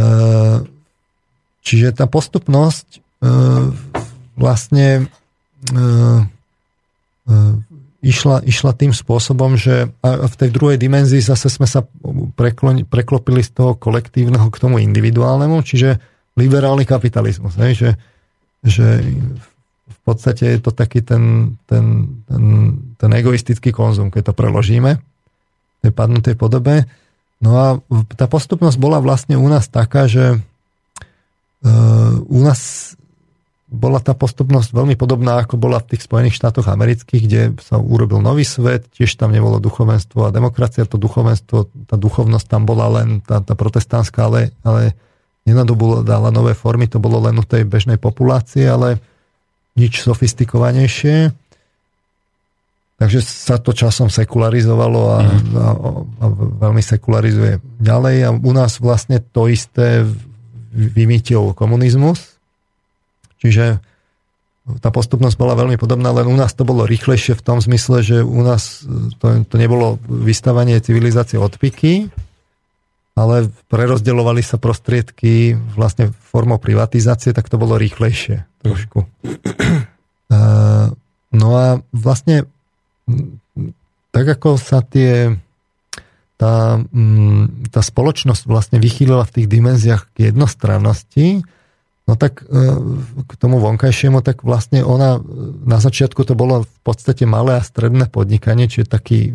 čiže tá postupnosť e, vlastne išla, išla tým spôsobom, že v tej druhej dimenzii zase sme sa preklopili z toho kolektívneho k tomu individuálnemu, čiže liberálny kapitalizmus. Ne? Že, že v podstate je to taký ten, ten, ten, ten egoistický konzum, keď to preložíme v tej padnutej podobe. No a tá postupnosť bola vlastne u nás taká, že uh, u nás bola tá postupnosť veľmi podobná, ako bola v tých Spojených štátoch amerických, kde sa urobil nový svet, tiež tam nebolo duchovenstvo a demokracia, to duchovenstvo, tá duchovnosť tam bola len tá, tá protestantská, ale, ale dala nové formy, to bolo len u tej bežnej populácie, ale nič sofistikovanejšie. Takže sa to časom sekularizovalo a, mm. a, a veľmi sekularizuje ďalej. A u nás vlastne to isté vymýtil komunizmus. Čiže tá postupnosť bola veľmi podobná, len u nás to bolo rýchlejšie v tom zmysle, že u nás to, to nebolo vystavanie civilizácie odpiky, ale prerozdeľovali sa prostriedky vlastne formou privatizácie, tak to bolo rýchlejšie trošku. No a vlastne tak ako sa tie tá, tá spoločnosť vlastne vychýlila v tých dimenziách k jednostrannosti, no tak e, k tomu vonkajšiemu, tak vlastne ona na začiatku to bolo v podstate malé a stredné podnikanie, čiže taký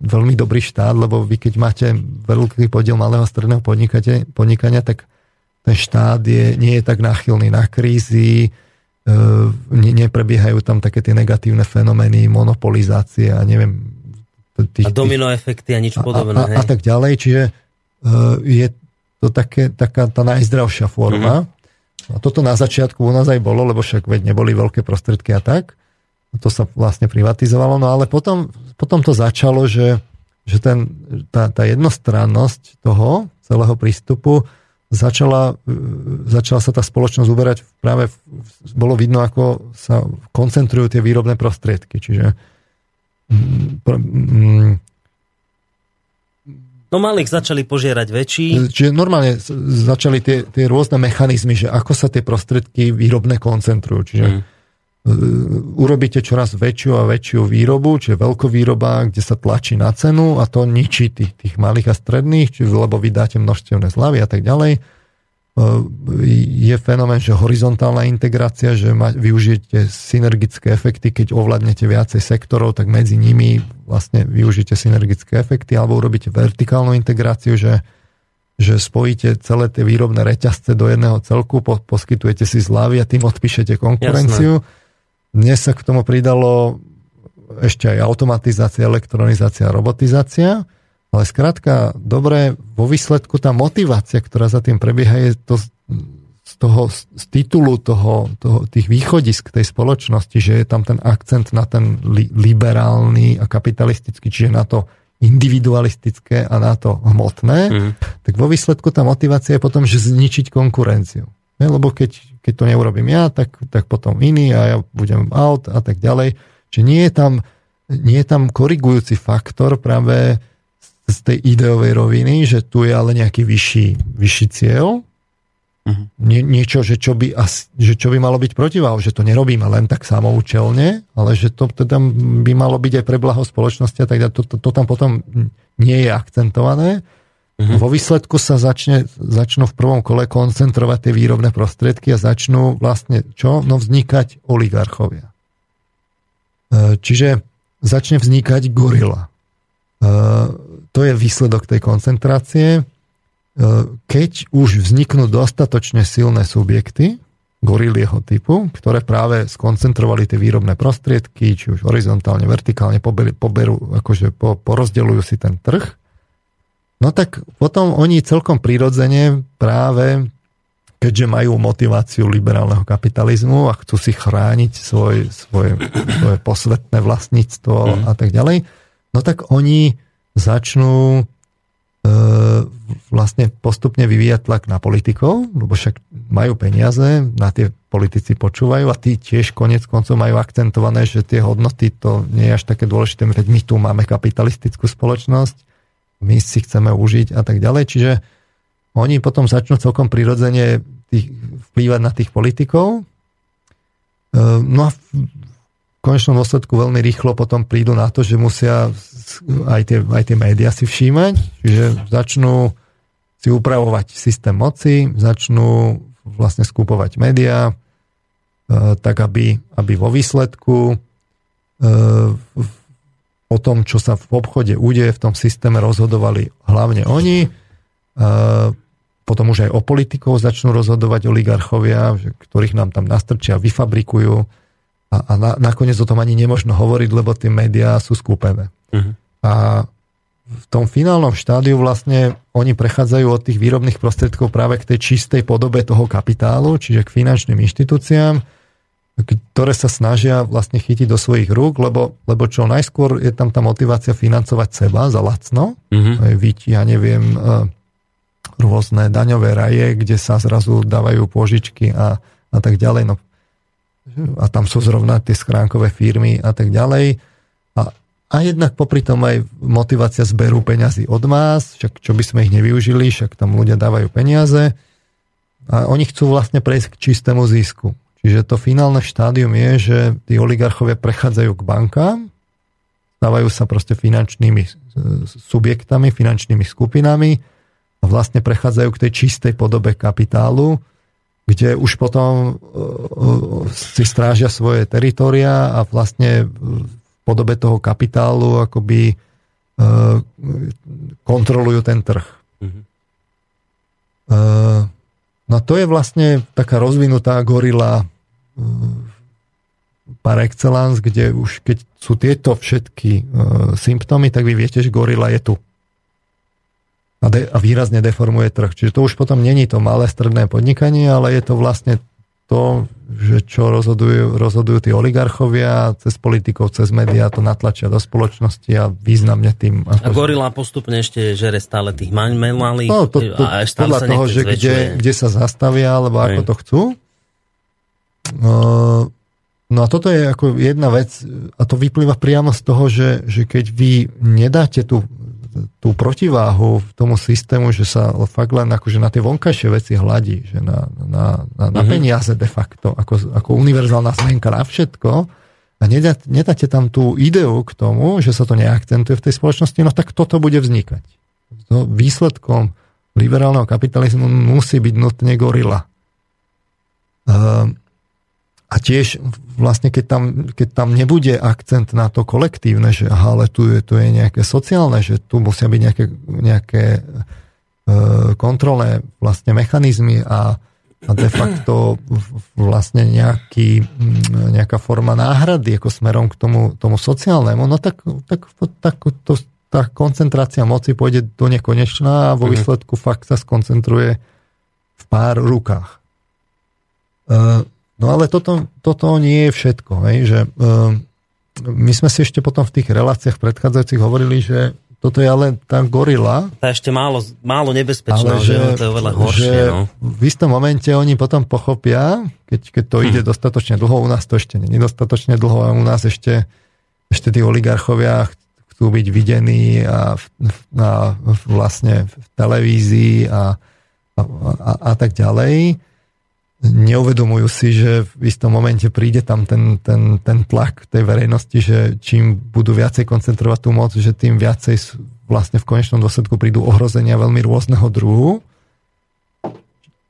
veľmi dobrý štát, lebo vy keď máte veľký podiel malého stredného podnikania, tak ten štát je, nie je tak náchylný na krízy, e, ne, neprebiehajú tam také tie negatívne fenomény, monopolizácie a neviem. Tých, a domino efekty a nič podobné. A, a, a tak ďalej, čiže je to také, taká tá najzdravšia forma. Mm-hmm. A toto na začiatku u nás aj bolo, lebo však veď neboli veľké prostredky a tak to sa vlastne privatizovalo, no ale potom, potom to začalo, že, že ten, tá, tá jednostrannosť toho celého prístupu začala, začala sa tá spoločnosť uberať práve, bolo vidno, ako sa koncentrujú tie výrobné prostriedky. Čiže mm, mm, No malých začali požierať väčší. Čiže normálne začali tie, tie rôzne mechanizmy, že ako sa tie prostredky výrobné koncentrujú. Čiže mm. urobíte čoraz väčšiu a väčšiu výrobu, čiže veľkovýroba, kde sa tlačí na cenu a to ničí tých, tých malých a stredných, čiže, lebo vy dáte množstevné zľavy a tak ďalej je fenomén, že horizontálna integrácia, že ma, využijete synergické efekty, keď ovládnete viacej sektorov, tak medzi nimi vlastne využijete synergické efekty, alebo urobíte vertikálnu integráciu, že, že spojíte celé tie výrobné reťazce do jedného celku, po, poskytujete si zľavy a tým odpíšete konkurenciu. Jasné. Dnes sa k tomu pridalo ešte aj automatizácia, elektronizácia, robotizácia. Ale skrátka, dobre, vo výsledku tá motivácia, ktorá za tým prebieha, je to z, toho, z titulu toho, toho, tých východisk tej spoločnosti, že je tam ten akcent na ten li, liberálny a kapitalistický, čiže na to individualistické a na to hmotné, mm. tak vo výsledku tá motivácia je potom, že zničiť konkurenciu. Ne? Lebo keď, keď to neurobím ja, tak, tak potom iný a ja budem out a tak ďalej. Čiže nie je tam, nie je tam korigujúci faktor práve z tej ideovej roviny, že tu je ale nejaký vyšší, vyšší cieľ, uh-huh. Nie, niečo, že čo, by, že čo by malo byť protiváho, že to nerobíme len tak samoučelne, ale že to, tam by malo byť aj pre blaho spoločnosti a tak ďalej. To, to, to tam potom nie je akcentované. Uh-huh. Vo výsledku sa začne, začnú v prvom kole koncentrovať tie výrobné prostriedky a začnú vlastne čo? No vznikať oligarchovia. E, čiže začne vznikať gorila. To je výsledok tej koncentrácie. E, keď už vzniknú dostatočne silné subjekty, gorilieho typu, ktoré práve skoncentrovali tie výrobné prostriedky, či už horizontálne, vertikálne, poberú, poberú akože po, porozdeľujú si ten trh, no tak potom oni celkom prirodzene práve keďže majú motiváciu liberálneho kapitalizmu a chcú si chrániť svoj, svoje, svoje posvetné vlastníctvo mm. a tak ďalej, no tak oni začnú e, vlastne postupne vyvíjať tlak na politikov, lebo však majú peniaze, na tie politici počúvajú a tí tiež konec koncov majú akcentované, že tie hodnoty to nie je až také dôležité, veď my tu máme kapitalistickú spoločnosť, my si chceme užiť a tak ďalej, čiže oni potom začnú celkom prirodzene tých, vplývať na tých politikov. E, no a konečnom dôsledku veľmi rýchlo potom prídu na to, že musia aj tie, aj tie médiá si všímať, že začnú si upravovať systém moci, začnú vlastne skupovať médiá, e, tak aby, aby vo výsledku e, o tom, čo sa v obchode udeje v tom systéme, rozhodovali hlavne oni. E, potom už aj o politikov začnú rozhodovať oligarchovia, ktorých nám tam nastrčia, vyfabrikujú a, a na, nakoniec o tom ani nemožno hovoriť, lebo tie médiá sú skúpené. Uh-huh. A v tom finálnom štádiu vlastne oni prechádzajú od tých výrobných prostriedkov práve k tej čistej podobe toho kapitálu, čiže k finančným inštitúciám, ktoré sa snažia vlastne chytiť do svojich rúk, lebo, lebo čo najskôr je tam tá motivácia financovať seba za lacno, uh-huh. Víť, ja neviem, e, rôzne daňové raje, kde sa zrazu dávajú požičky a, a tak ďalej. No a tam sú zrovna tie schránkové firmy a tak ďalej. A, a jednak popri tom aj motivácia zberu peňazí od vás, však čo by sme ich nevyužili, však tam ľudia dávajú peniaze a oni chcú vlastne prejsť k čistému zisku. Čiže to finálne štádium je, že tí oligarchovia prechádzajú k bankám, stávajú sa proste finančnými subjektami, finančnými skupinami a vlastne prechádzajú k tej čistej podobe kapitálu, kde už potom e, e, si strážia svoje teritoria a vlastne v podobe toho kapitálu akoby e, kontrolujú ten trh. Mm-hmm. No to je vlastne taká rozvinutá gorila par excellence, kde už keď sú tieto všetky symptómy, tak vy viete, že gorila je tu a, de, a výrazne deformuje trh. Čiže to už potom není to malé stredné podnikanie, ale je to vlastne to, že čo rozhodujú, rozhodujú tí oligarchovia cez politikov, cez médiá, to natlačia do spoločnosti a významne tým... A gorila postupne ešte žere stále tých malých no, to, to, a ešte podľa toho, že kde, kde sa zastavia, alebo Aj. ako to chcú. Uh, no a toto je ako jedna vec, a to vyplýva priamo z toho, že, že keď vy nedáte tú tú protiváhu tomu systému, že sa fakt len akože na tie vonkajšie veci hladí, že na, na, na, na mm-hmm. peniaze de facto, ako, ako univerzálna zmenka na všetko a nedá, nedáte tam tú ideu k tomu, že sa to neakcentuje v tej spoločnosti, no tak toto bude vznikať. To výsledkom liberálneho kapitalizmu musí byť nutne gorila. Um, a tiež vlastne, keď tam, keď tam nebude akcent na to kolektívne, že aha, ale tu je, tu je nejaké sociálne, že tu musia byť nejaké, nejaké e, kontrolné vlastne mechanizmy a, a de facto vlastne nejaký, nejaká forma náhrady ako smerom k tomu, tomu sociálnemu, no tak, tak, tak to, tá koncentrácia moci pôjde do nekonečná a vo mhm. výsledku fakt sa skoncentruje v pár rukách. E, No ale toto, toto nie je všetko. Hej, že, uh, my sme si ešte potom v tých reláciách predchádzajúcich hovorili, že toto je ale tá gorila. Tá ešte málo, málo nebezpečná, že, že to je oveľa horšie. Že no. V istom momente oni potom pochopia, keď, keď to hm. ide dostatočne dlho, u nás to ešte nie je dostatočne dlho a u nás ešte, ešte tí oligarchovia chcú byť videní a, a vlastne v televízii a, a, a, a tak ďalej neuvedomujú si, že v istom momente príde tam ten, ten, ten tlak tej verejnosti, že čím budú viacej koncentrovať tú moc, že tým viacej vlastne v konečnom dôsledku prídu ohrozenia veľmi rôzneho druhu.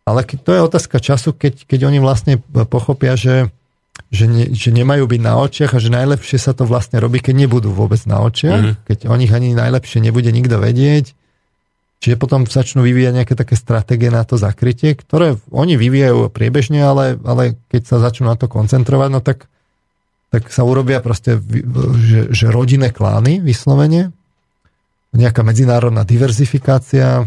Ale to je otázka času, keď, keď oni vlastne pochopia, že, že, ne, že nemajú byť na očiach a že najlepšie sa to vlastne robí, keď nebudú vôbec na očiach, mm-hmm. keď o nich ani najlepšie nebude nikto vedieť, Čiže potom začnú vyvíjať nejaké také stratégie na to zakrytie, ktoré oni vyvíjajú priebežne, ale, ale keď sa začnú na to koncentrovať, no tak, tak sa urobia proste, že, že rodinné klány vyslovene, nejaká medzinárodná diverzifikácia, e,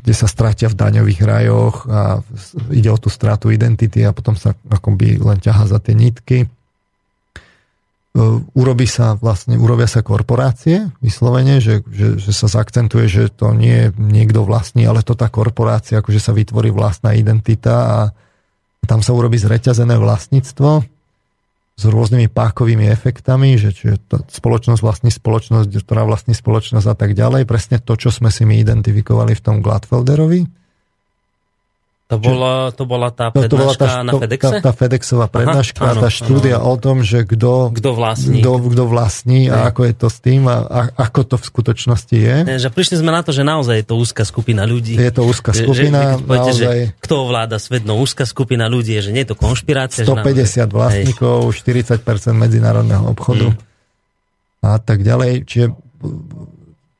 kde sa stratia v daňových rajoch a ide o tú stratu identity a potom sa akoby len ťaha za tie nitky urobí sa vlastne, urobia sa korporácie vyslovene, že, že, že sa zakcentuje, že to nie je niekto vlastní, ale to tá korporácia, akože sa vytvorí vlastná identita a tam sa urobí zreťazené vlastníctvo s rôznymi pákovými efektami, že čiže spoločnosť vlastní spoločnosť, ktorá vlastní spoločnosť a tak ďalej. Presne to, čo sme si my identifikovali v tom Gladfelderovi to bola, to bola tá prednáška no, to bola tá, na FedExe? Tá, tá FedExová prednáška, Aha, áno, tá štúdia áno. o tom, že kto, vlastní, kto, kto vlastní a ako je to s tým a, a ako to v skutočnosti je. Ne, že prišli sme na to, že naozaj je to úzka skupina ľudí. Je to úzka skupina, že, že, naozaj. Že kto ovláda svet, no úzka skupina ľudí je, že nie je to konšpirácia. 150 naozaj, vlastníkov, hej. 40% medzinárodného obchodu hmm. a tak ďalej. Čiže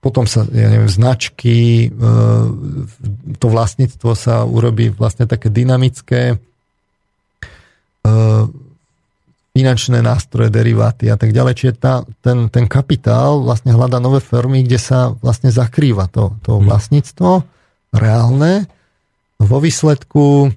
potom sa, ja neviem, značky, e, to vlastníctvo sa urobí vlastne také dynamické, e, finančné nástroje, deriváty a tak ďalej. Čiže tá, ten, ten kapitál vlastne hľadá nové formy, kde sa vlastne zakrýva to, to mhm. vlastníctvo reálne. Vo výsledku e,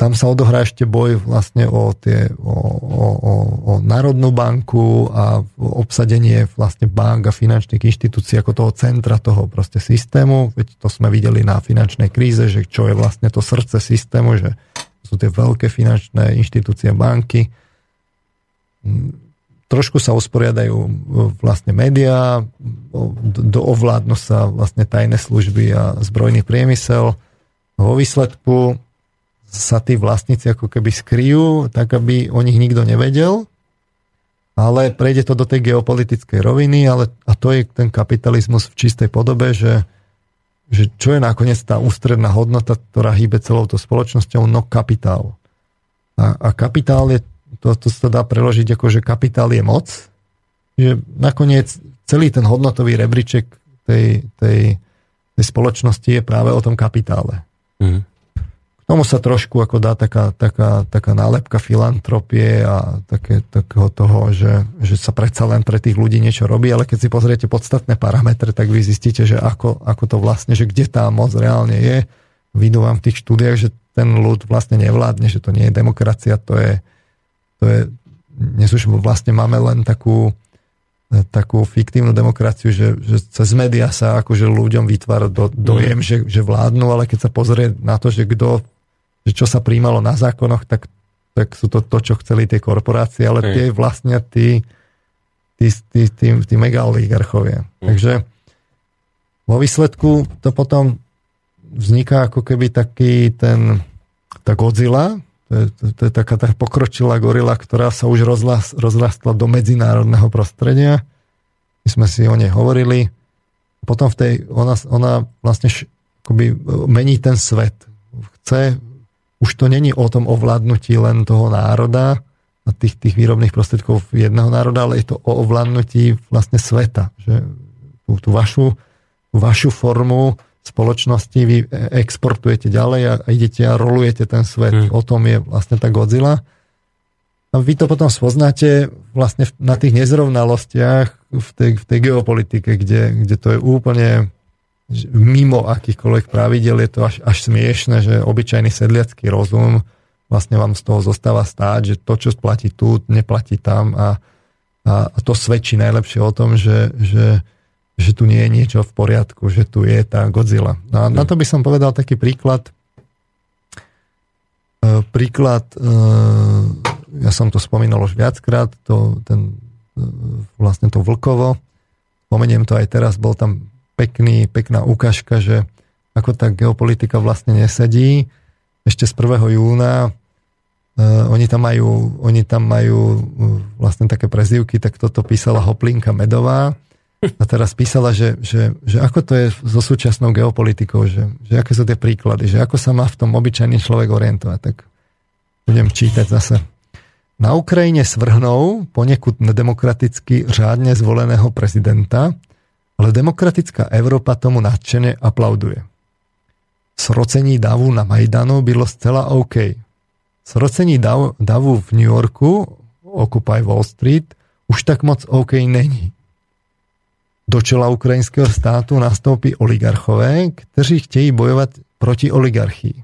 tam sa odohrá ešte boj vlastne o, tie, o, o, o, o Národnú banku a obsadenie vlastne bank a finančných inštitúcií ako toho centra toho proste systému. Veď to sme videli na finančnej kríze, že čo je vlastne to srdce systému, že sú tie veľké finančné inštitúcie banky. Trošku sa usporiadajú vlastne médiá, do, ovládnu sa vlastne tajné služby a zbrojný priemysel. Vo výsledku sa tí vlastníci ako keby skryjú, tak aby o nich nikto nevedel, ale prejde to do tej geopolitickej roviny, ale, a to je ten kapitalizmus v čistej podobe, že, že čo je nakoniec tá ústredná hodnota, ktorá hýbe celou to spoločnosťou, no kapitál. A, a kapitál je, to, to sa dá preložiť ako, že kapitál je moc, že nakoniec celý ten hodnotový rebríček tej, tej, tej spoločnosti je práve o tom kapitále. Mm. Tomu sa trošku ako dá taká, taká, taká nálepka filantropie a také, takého toho, že, že sa predsa len pre tých ľudí niečo robí, ale keď si pozriete podstatné parametre, tak vy zistíte, že ako, ako to vlastne, že kde tá moc reálne je. Vidú vám v tých štúdiách, že ten ľud vlastne nevládne, že to nie je demokracia, to je, to je dnes už vlastne máme len takú, takú fiktívnu demokraciu, že, že cez médiá sa akože ľuďom vytvára do, dojem, mm. že, že vládnu, ale keď sa pozrie na to, že kto že čo sa príjmalo na zákonoch, tak, tak sú to to, čo chceli tie korporácie, ale tie vlastne tí, tí, tí, tí, tí megaoligarchovia. Mm. Takže vo výsledku to potom vzniká ako keby taký ten, tá Godzilla, to je, to, to je taká tá pokročilá gorila, ktorá sa už rozlas, rozrastla do medzinárodného prostredia. My sme si o nej hovorili. Potom v tej, ona, ona vlastne š, akoby mení ten svet. Chce, už to není o tom ovládnutí len toho národa, a tých, tých výrobných prostriedkov jedného národa, ale je to o ovládnutí vlastne sveta. Že tú, tú vašu, tú vašu formu spoločnosti vy exportujete ďalej a idete a rolujete ten svet. Hmm. O tom je vlastne tá Godzilla. A vy to potom spoznáte vlastne na tých nezrovnalostiach v tej, v tej geopolitike, kde, kde to je úplne mimo akýchkoľvek pravidel, je to až, až smiešne, že obyčajný sedliacký rozum vlastne vám z toho zostáva stáť, že to, čo platí tu, neplatí tam a, a, a to svedčí najlepšie o tom, že, že, že tu nie je niečo v poriadku, že tu je tá Godzilla. No a na to by som povedal taký príklad. E, príklad, e, ja som to spomínal už viackrát, to, ten, e, vlastne to Vlkovo, spomeniem to aj teraz, bol tam pekný, pekná ukážka, že ako tá geopolitika vlastne nesedí. Ešte z 1. júna Uh, oni tam majú, oni tam majú uh, vlastne také prezývky, tak toto písala Hoplinka Medová a teraz písala, že, že, že ako to je so súčasnou geopolitikou, že, že aké sú tie príklady, že ako sa má v tom obyčajný človek orientovať. Tak budem čítať zase. Na Ukrajine svrhnou poniekud nedemokraticky řádne zvoleného prezidenta, ale demokratická Európa tomu nadšene aplauduje. Srocení davu na Majdanu bylo zcela OK Srocení dav, davu v New Yorku, Occupy Wall Street, už tak moc OK není. Do čela ukrajinského státu nastoupí oligarchové, kteří chtějí bojovat proti oligarchii.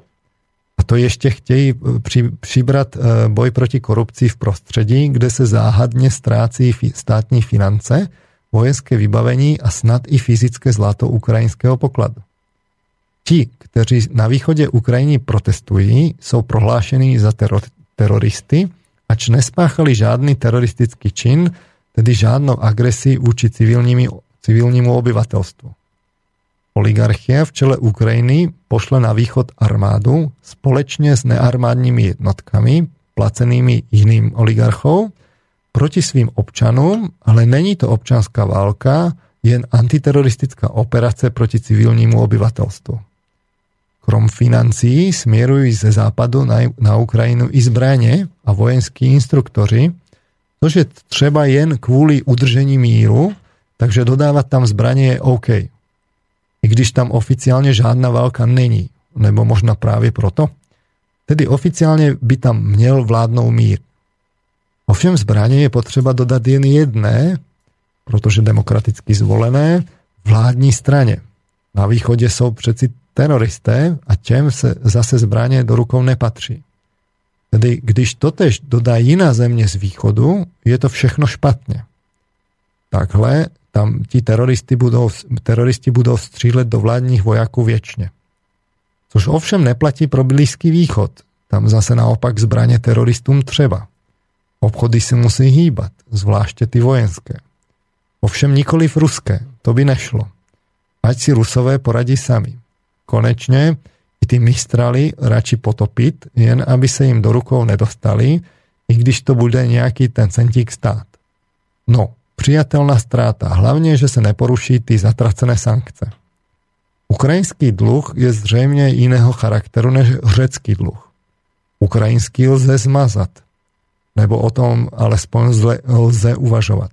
A to ještě chtějí eh, při, přibrat eh, boj proti korupci v prostředí, kde se záhadně ztrácí státní finance, vojenské vybavení a snad i fyzické zlato ukrajinského pokladu. Ti, kteří na východě Ukrajiny protestují, jsou prohlášení za teror, teroristy, ač nespáchali žádný teroristický čin, tedy žádnou agresi vůči civilnímu obyvatelstvu. Oligarchia v čele Ukrajiny pošle na východ armádu společně s nearmádními jednotkami, placenými jiným oligarchou, proti svým občanům, ale není to občanská válka, jen antiteroristická operace proti civilnímu obyvatelstvu. Krom financií směrují ze západu na, na Ukrajinu i zbraně a vojenskí instruktoři, což je třeba jen kvůli udržení míru, takže dodávat tam zbraně je OK. I když tam oficiálně žádná válka není, nebo možná právě proto, tedy oficiálně by tam měl vládnout mír. Ovšem zbraně je potřeba dodat jen jedné, protože demokraticky zvolené, vládní straně. Na východě jsou přeci teroristé a těm se zase zbraně do rukou nepatří. Tedy když totež dodá jiná země z východu, je to všechno špatně. Takhle tam ti teroristi budou, teroristi budou střílet do vládních vojáků věčně. Což ovšem neplatí pro Blízký východ. Tam zase naopak zbraně teroristům třeba. Obchody si musí hýbat, zvláště ty vojenské. Ovšem nikoliv ruské, to by nešlo. Ať si rusové poradí sami. Konečne i tí mistrali radši potopiť, jen aby sa im do rukou nedostali, i když to bude nejaký ten centík stát. No, přijatelná stráta, hlavne, že sa neporuší tí zatracené sankce. Ukrajinský dluh je zřejmě iného charakteru než řecký dluh. Ukrajinský lze zmazat, nebo o tom alespoň lze uvažovať.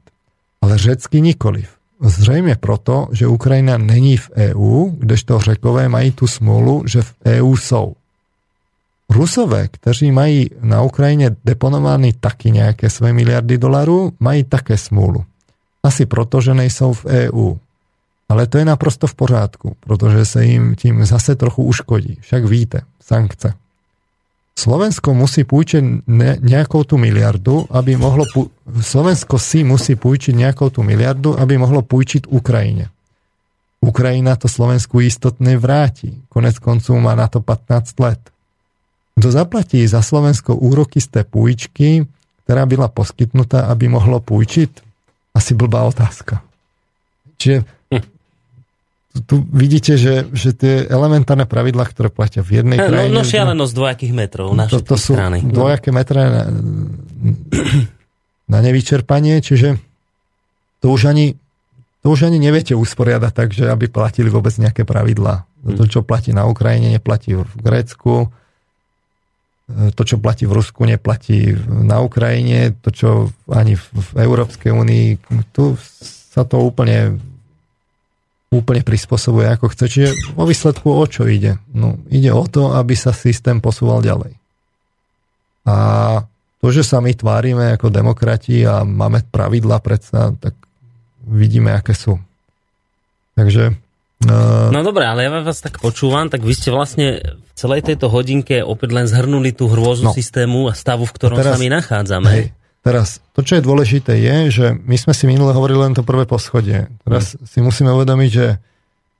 Ale řecký nikoliv. Zřejmě proto, že Ukrajina není v EU, kdežto Řekové mají tu smůlu, že v EU jsou. Rusové, kteří mají na Ukrajině deponovány taky nějaké své miliardy dolarů, mají také smůlu. Asi proto, že nejsou v EU. Ale to je naprosto v pořádku, protože se jim tím zase trochu uškodí. Však víte, sankce. Slovensko musí půjčiť nejakou tú miliardu, aby mohlo... Pu- Slovensko si musí půjčiť nejakou tú miliardu, aby mohlo půjčiť Ukrajine. Ukrajina to Slovensku istotne vráti. Konec konců má na to 15 let. Kto zaplatí za Slovensko úroky z té půjčky, ktorá byla poskytnutá, aby mohlo půjčiť? asi blbá otázka. Čiže tu vidíte, že, že tie elementárne pravidlá, ktoré platia v jednej no, krajine... No šialenosť dvojakých metrov na to, to sú strany. dvojaké metre na, na nevyčerpanie, čiže to už ani to už ani neviete usporiadať tak, že aby platili vôbec nejaké pravidlá. To, čo platí na Ukrajine, neplatí v Grécku. To, čo platí v Rusku, neplatí na Ukrajine. To, čo ani v Európskej únii, tu sa to úplne úplne prispôsobuje ako chce. Čiže vo výsledku o čo ide? No, ide o to, aby sa systém posúval ďalej. A to, že sa my tvárime ako demokrati a máme pravidla predsa, tak vidíme, aké sú. Takže... Uh... No dobré, ale ja vás tak počúvam, tak vy ste vlastne v celej tejto hodinke opäť len zhrnuli tú hrôzu no. systému a stavu, v ktorom teraz, sa my nachádzame. Hej, Teraz, to, čo je dôležité, je, že my sme si minule hovorili len to prvé poschodie. Teraz hmm. si musíme uvedomiť, že,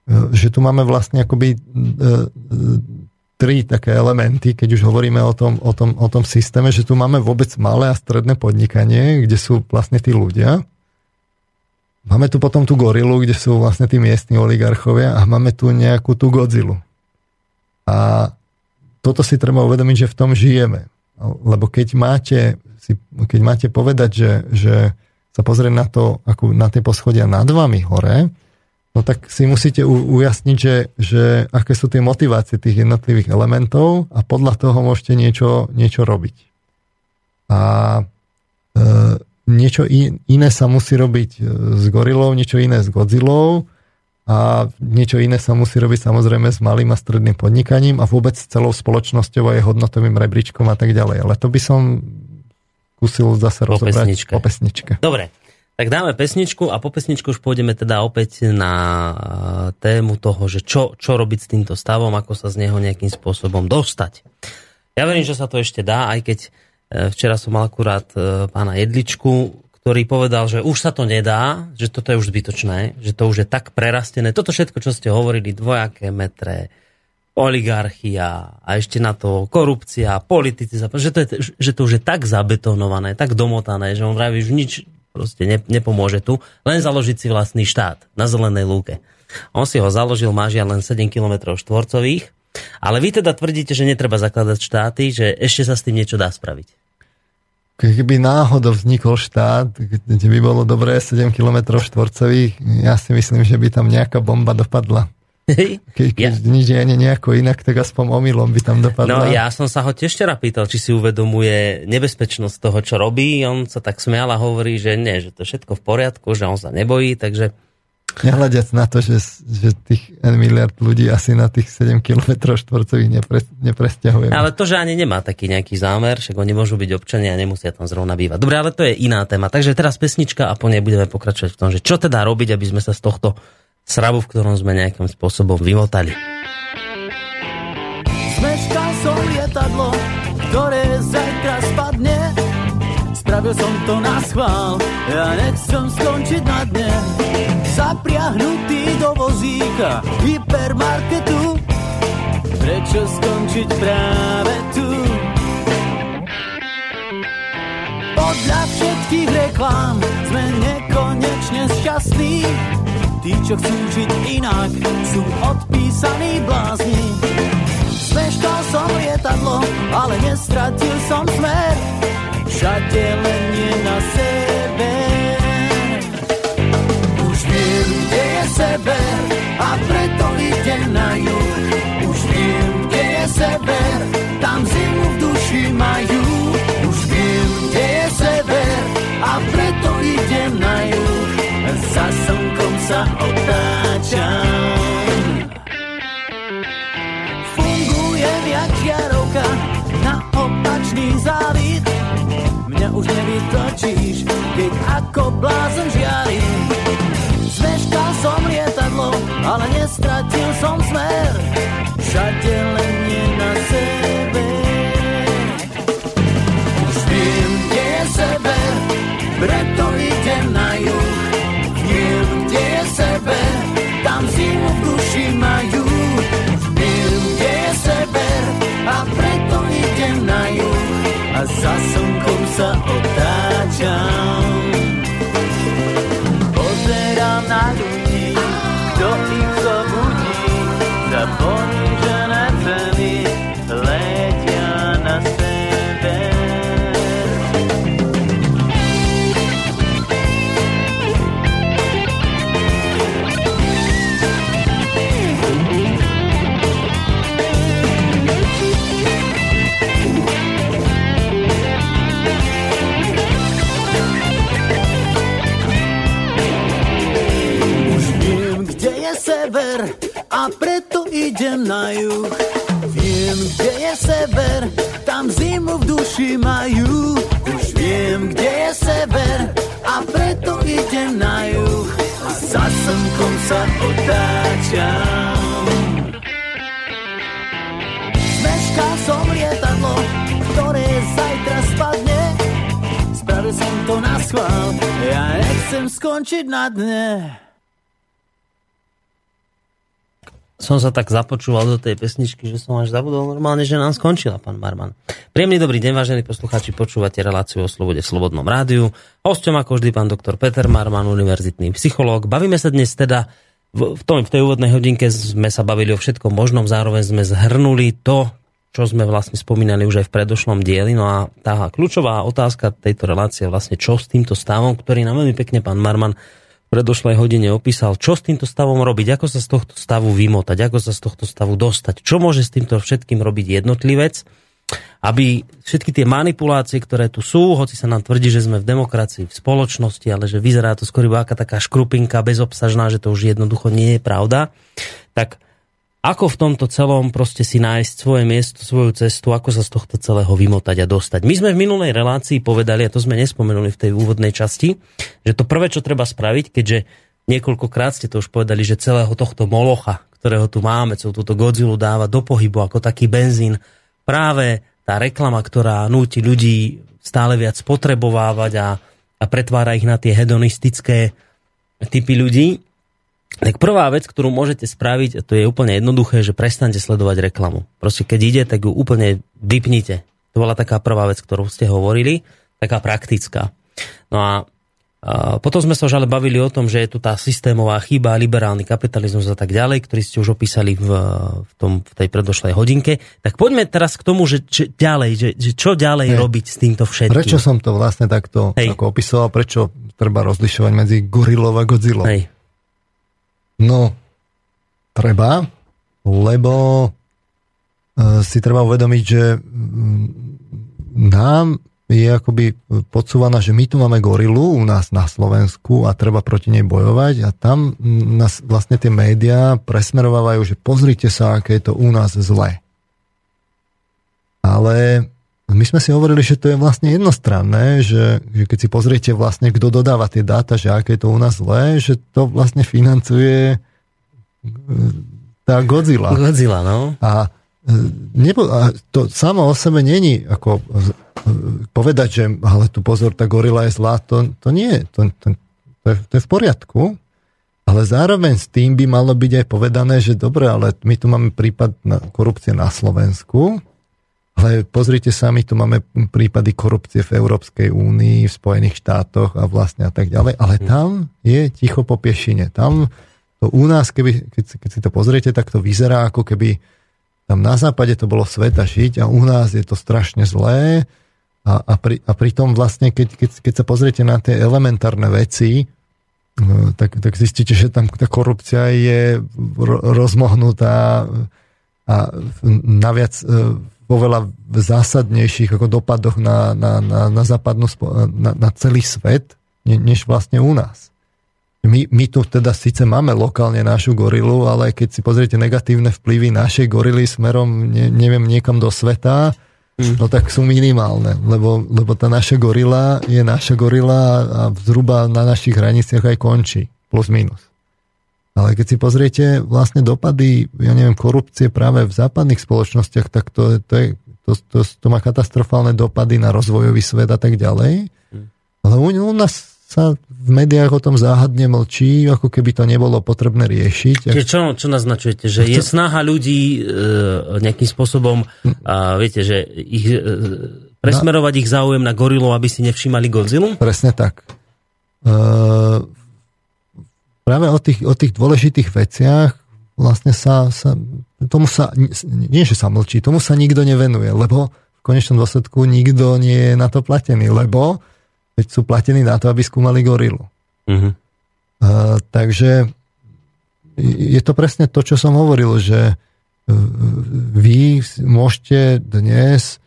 e, že tu máme vlastne akoby e, e, tri také elementy, keď už hovoríme o tom, o, tom, o tom systéme, že tu máme vôbec malé a stredné podnikanie, kde sú vlastne tí ľudia. Máme tu potom tú gorilu, kde sú vlastne tí miestni oligarchovia a máme tu nejakú tú Godzillu. A toto si treba uvedomiť, že v tom žijeme. Lebo keď máte si, keď máte povedať, že, že sa pozrieť na to, ako na tie poschodia nad vami hore, no tak si musíte u, ujasniť, že, že aké sú tie motivácie tých jednotlivých elementov a podľa toho môžete niečo, niečo robiť. A e, niečo in, iné sa musí robiť e, s gorilou, niečo iné s Godzillou a niečo iné sa musí robiť samozrejme s malým a stredným podnikaním a vôbec s celou spoločnosťou a jej hodnotovým rebríčkom a tak ďalej. Ale to by som skúsil zase po rozobrať pesničke. po pesničke. Dobre, tak dáme pesničku a po pesničku už pôjdeme teda opäť na e, tému toho, že čo, čo robiť s týmto stavom, ako sa z neho nejakým spôsobom dostať. Ja verím, že sa to ešte dá, aj keď e, včera som mal akurát e, pána Jedličku, ktorý povedal, že už sa to nedá, že toto je už zbytočné, že to už je tak prerastené. Toto všetko, čo ste hovorili, dvojaké metre, oligarchia a ešte na to korupcia, politici, že to, je, že to už je tak zabetonované, tak domotané, že on vraví, že nič proste ne, nepomôže tu, len založiť si vlastný štát na zelenej lúke. On si ho založil, má len 7 km štvorcových, ale vy teda tvrdíte, že netreba zakladať štáty, že ešte sa s tým niečo dá spraviť. Keby náhodou vznikol štát, kde by bolo dobré 7 km štvorcových, ja si myslím, že by tam nejaká bomba dopadla. Keď, keď ja. nič nie nejako inak, tak aspoň omylom by tam dopadlo. No ja som sa ho tiež včera pýtal, či si uvedomuje nebezpečnosť toho, čo robí. On sa tak smial a hovorí, že nie, že to všetko v poriadku, že on sa nebojí, takže... Nehľadiac na to, že, že tých N miliard ľudí asi na tých 7 km štvorcových nepre, nepresťahuje. Ale to, že ani nemá taký nejaký zámer, však oni môžu byť občania a nemusia tam zrovna bývať. Dobre, ale to je iná téma. Takže teraz pesnička a po nej budeme pokračovať v tom, že čo teda robiť, aby sme sa z tohto srabu, v ktorom sme nejakým spôsobom vymotali. Zmeškal som lietadlo, ktoré zajtra spadne. Spravil som to na schvál, ja nechcem skončiť na dne. Zapriahnutý do vozíka hypermarketu, prečo skončiť práve tu? Podľa všetkých reklám sme nekonečne šťastní, Tí, čo chcú žiť inak, sú odpísaní blázni. Zmeškal som lietadlo, ale nestratil som smer. Všade len nie na sebe. Už viem, kde je sever a preto idem na juh. Otáčam. Fungujem jak žiarovka na opačný závit. Mňa už nevytočíš, keď ako blázon žiarím. A za sever a preto idem na juh. Viem, kde je sever, tam zimu v duši majú. Už viem, kde je sever a preto idem na juh. A za slnkom sa otáčam. Zmeškal som lietadlo, ktoré zajtra spadne. Spravil som to na schvál, ja nechcem skončiť na dne. Som sa tak započúval do tej pesničky, že som až zabudol normálne, že nám skončila, pán Marman. Príjemný dobrý deň, vážení poslucháči, počúvate reláciu o slobode v Slobodnom rádiu. Hosťom ako vždy pán doktor Peter Marman, univerzitný psychológ. Bavíme sa dnes teda, v, tom, v tej úvodnej hodinke sme sa bavili o všetkom možnom, zároveň sme zhrnuli to, čo sme vlastne spomínali už aj v predošlom dieli. No a tá kľúčová otázka tejto relácie vlastne, čo s týmto stavom, ktorý nám veľmi pekne pán Marman predošlej hodine opísal, čo s týmto stavom robiť, ako sa z tohto stavu vymotať, ako sa z tohto stavu dostať, čo môže s týmto všetkým robiť jednotlivec, aby všetky tie manipulácie, ktoré tu sú, hoci sa nám tvrdí, že sme v demokracii, v spoločnosti, ale že vyzerá to skôr iba aká taká škrupinka bezobsažná, že to už jednoducho nie je pravda, tak ako v tomto celom proste si nájsť svoje miesto, svoju cestu, ako sa z tohto celého vymotať a dostať. My sme v minulej relácii povedali, a to sme nespomenuli v tej úvodnej časti, že to prvé, čo treba spraviť, keďže niekoľkokrát ste to už povedali, že celého tohto molocha, ktorého tu máme, celú túto Godzilla dáva do pohybu ako taký benzín, práve tá reklama, ktorá núti ľudí stále viac spotrebovávať a, a pretvára ich na tie hedonistické typy ľudí, tak prvá vec, ktorú môžete spraviť, to je úplne jednoduché, že prestante sledovať reklamu. Proste keď ide, tak ju úplne vypnite. To bola taká prvá vec, ktorú ste hovorili, taká praktická. No a, potom sme sa už ale bavili o tom, že je tu tá systémová chyba, liberálny kapitalizmus a tak ďalej, ktorý ste už opísali v, v, tom, v tej predošlej hodinke. Tak poďme teraz k tomu, že, že ďalej, že, že čo ďalej Hej. robiť s týmto všetkým. Prečo som to vlastne takto Hej. ako opisoval, prečo treba rozlišovať medzi gorilou a Godzillou? Hej. No, treba, lebo e, si treba uvedomiť, že mm, nám je akoby podsúvaná, že my tu máme gorilu u nás na Slovensku a treba proti nej bojovať a tam nás vlastne tie médiá presmerovávajú, že pozrite sa, aké je to u nás zlé. Ale my sme si hovorili, že to je vlastne jednostranné, že, že keď si pozriete vlastne, kto dodáva tie dáta, že aké je to u nás zlé, že to vlastne financuje e, tá Godzilla. Godzilla, no. A, e, nebo, a to samo o sebe není ako e, povedať, že ale tu pozor, tá gorila je zlá, to, to nie, to, to, to, je, to je v poriadku, ale zároveň s tým by malo byť aj povedané, že dobre, ale my tu máme prípad na korupcie na Slovensku, ale pozrite sa, my tu máme prípady korupcie v Európskej únii, v Spojených štátoch a vlastne a tak ďalej, ale mhm. tam je ticho po piešine. Tam to u nás, keby, keď, keď si to pozriete, tak to vyzerá ako keby tam na západe to bolo sveta žiť a u nás je to strašne zlé a, a, pri, a pritom vlastne, keď, keď, keď sa pozriete na tie elementárne veci, no, tak, tak zistíte, že tam tá korupcia je rozmohnutá a naviac e, vo veľa zásadnejších ako dopadoch na, na, na, na západnú, na, na celý svet, ne, než vlastne u nás. My, my tu teda síce máme lokálne našu gorilu, ale keď si pozriete negatívne vplyvy našej gorily smerom, ne, neviem, niekam do sveta, mm. no tak sú minimálne, lebo, lebo tá naša gorila je naša gorila a zhruba na našich hraniciach aj končí, plus minus. Ale keď si pozriete vlastne dopady, ja neviem, korupcie práve v západných spoločnostiach, tak to, to, je, to, to, to má katastrofálne dopady na rozvojový svet a tak ďalej. Hm. Ale u, u nás sa v médiách o tom záhadne mlčí, ako keby to nebolo potrebné riešiť. Čiže čo, čo naznačujete? Že je snaha ľudí e, nejakým spôsobom, a viete, že ich, e, presmerovať na... ich záujem na gorilu, aby si nevšímali Godzilla? Presne tak. E, práve o tých, o tých dôležitých veciach vlastne sa, sa tomu sa, nie že sa mlčí, tomu sa nikto nevenuje, lebo v konečnom dôsledku nikto nie je na to platený, lebo veď sú platení na to, aby skúmali gorilu. Uh-huh. Uh, takže je to presne to, čo som hovoril, že vy môžete dnes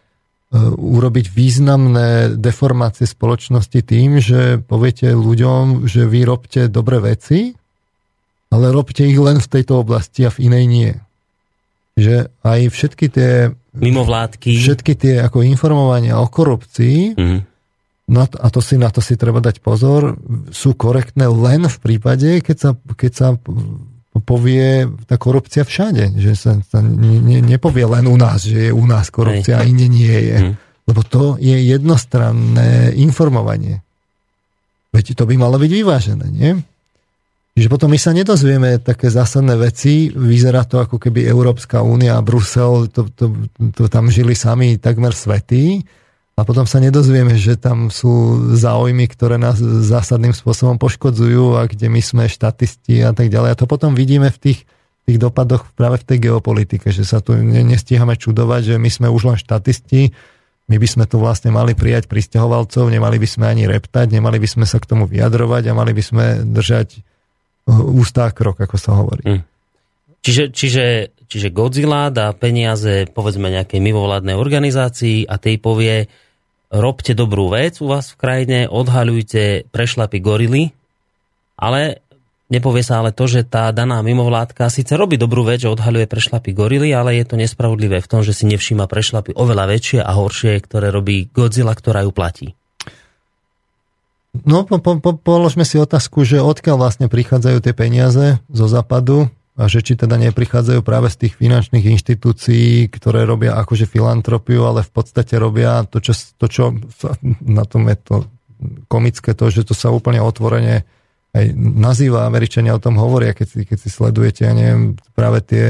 urobiť významné deformácie spoločnosti tým, že poviete ľuďom, že vy robte dobré veci ale robte ich len v tejto oblasti a v inej nie. Že aj všetky tie mimovládky. Všetky tie ako informovania o korupcii, mm-hmm. na to, a to si, na to si treba dať pozor, sú korektné len v prípade, keď sa, keď sa povie tá korupcia všade. Že sa, sa ne, nepovie len u nás, že je u nás korupcia a inde nie je. Mm. Lebo to je jednostranné informovanie. Veď to by malo byť vyvážené, nie? Čiže potom my sa nedozvieme také zásadné veci. Vyzerá to ako keby Európska únia a Brusel to, to, to tam žili sami takmer svetí. A potom sa nedozvieme, že tam sú záujmy, ktoré nás zásadným spôsobom poškodzujú a kde my sme štatisti a tak ďalej. A to potom vidíme v tých, tých dopadoch práve v tej geopolitike, že sa tu nestíhame čudovať, že my sme už len štatisti, my by sme tu vlastne mali prijať pristahovalcov, nemali by sme ani reptať, nemali by sme sa k tomu vyjadrovať a mali by sme držať ústá krok, ako sa hovorí. Mm. Čiže, čiže, čiže Godzilla dá peniaze povedzme nejakej mimovládnej organizácii a tej povie robte dobrú vec u vás v krajine, odhaľujte prešlapy gorily, ale nepovie sa ale to, že tá daná mimovládka síce robí dobrú vec, že odhaľuje prešlapy gorily, ale je to nespravodlivé v tom, že si nevšíma prešlapy oveľa väčšie a horšie, ktoré robí Godzilla, ktorá ju platí. No, po, po, položme si otázku, že odkiaľ vlastne prichádzajú tie peniaze zo západu a že či teda neprichádzajú práve z tých finančných inštitúcií, ktoré robia akože filantropiu, ale v podstate robia to, čo, to, čo na tom je to komické, to, že to sa úplne otvorene aj nazýva, Američania o tom hovoria, keď si, keď si sledujete, ja neviem, práve tie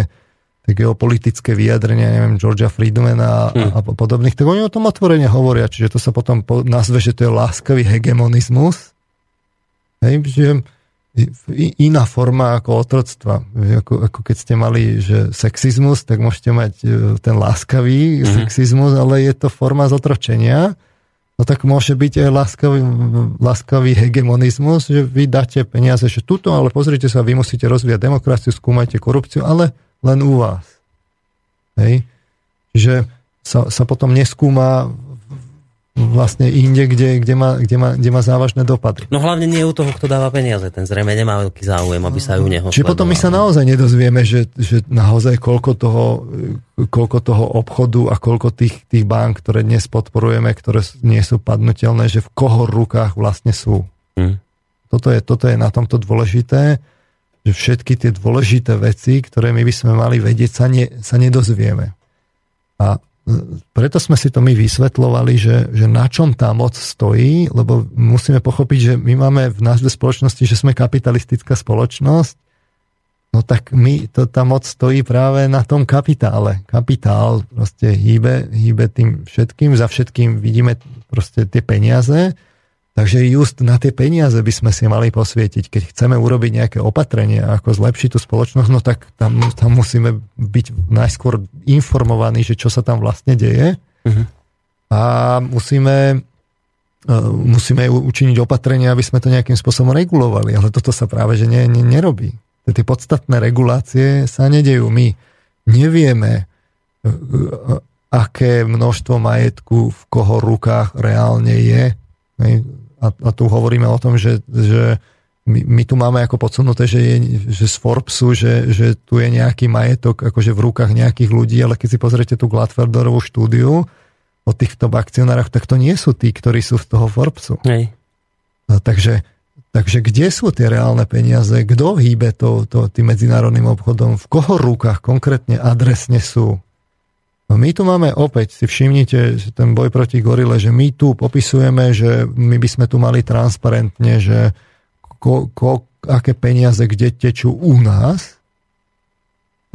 tie geopolitické vyjadrenia, neviem, Georgia Friedmana a, hmm. a podobných, tak oni o tom otvorene hovoria, čiže to sa potom po, nazve, že to je láskavý hegemonizmus. Hej, že iná forma ako otroctva. Ako, ako keď ste mali že sexizmus, tak môžete mať e, ten láskavý mm-hmm. sexizmus, ale je to forma zotročenia. No tak môže byť aj láskavý, láskavý hegemonizmus, že vy dáte peniaze, že tuto, ale pozrite sa, vy musíte rozvíjať demokraciu, skúmajte korupciu, ale len u vás. Hej? Čiže sa, sa potom neskúma vlastne inde, kde, kde, má, kde, má, kde má závažné dopady. No hlavne nie u toho, kto dáva peniaze. Ten zrejme nemá veľký záujem, aby sa ju neho Čiže potom my sa naozaj nedozvieme, že, že naozaj koľko toho, koľko toho obchodu a koľko tých, tých bank, ktoré dnes podporujeme, ktoré nie sú padnutelné, že v koho rukách vlastne sú. Hmm. Toto, je, toto je na tomto dôležité že všetky tie dôležité veci, ktoré my by sme mali vedieť, sa, ne, sa nedozvieme. A preto sme si to my vysvetlovali, že, že na čom tá moc stojí, lebo musíme pochopiť, že my máme v názve spoločnosti, že sme kapitalistická spoločnosť, no tak my, to, tá moc stojí práve na tom kapitále. Kapitál proste hýbe, hýbe tým všetkým, za všetkým vidíme proste tie peniaze Takže just na tie peniaze by sme si mali posvietiť. Keď chceme urobiť nejaké opatrenie, ako zlepšiť tú spoločnosť, no tak tam, tam musíme byť najskôr informovaní, že čo sa tam vlastne deje. Uh-huh. A musíme, e, musíme učiniť opatrenie, aby sme to nejakým spôsobom regulovali. Ale toto sa práve že ne, ne, nerobí. Tie podstatné regulácie sa nedejú. My nevieme, e, e, aké množstvo majetku v koho rukách reálne je a, a tu hovoríme o tom, že, že my, my tu máme ako podsunuté, že, je, že z Forbesu, že, že tu je nejaký majetok akože v rukách nejakých ľudí, ale keď si pozriete tú Gladfelderovú štúdiu o týchto akcionároch, tak to nie sú tí, ktorí sú z toho Forbesu. Hej. No, takže, takže kde sú tie reálne peniaze? Kto hýbe to, to, tým medzinárodným obchodom? V koho rukách konkrétne adresne sú? No my tu máme opäť, si všimnite ten boj proti gorile, že my tu popisujeme, že my by sme tu mali transparentne, že ko, ko, aké peniaze kde tečú u nás,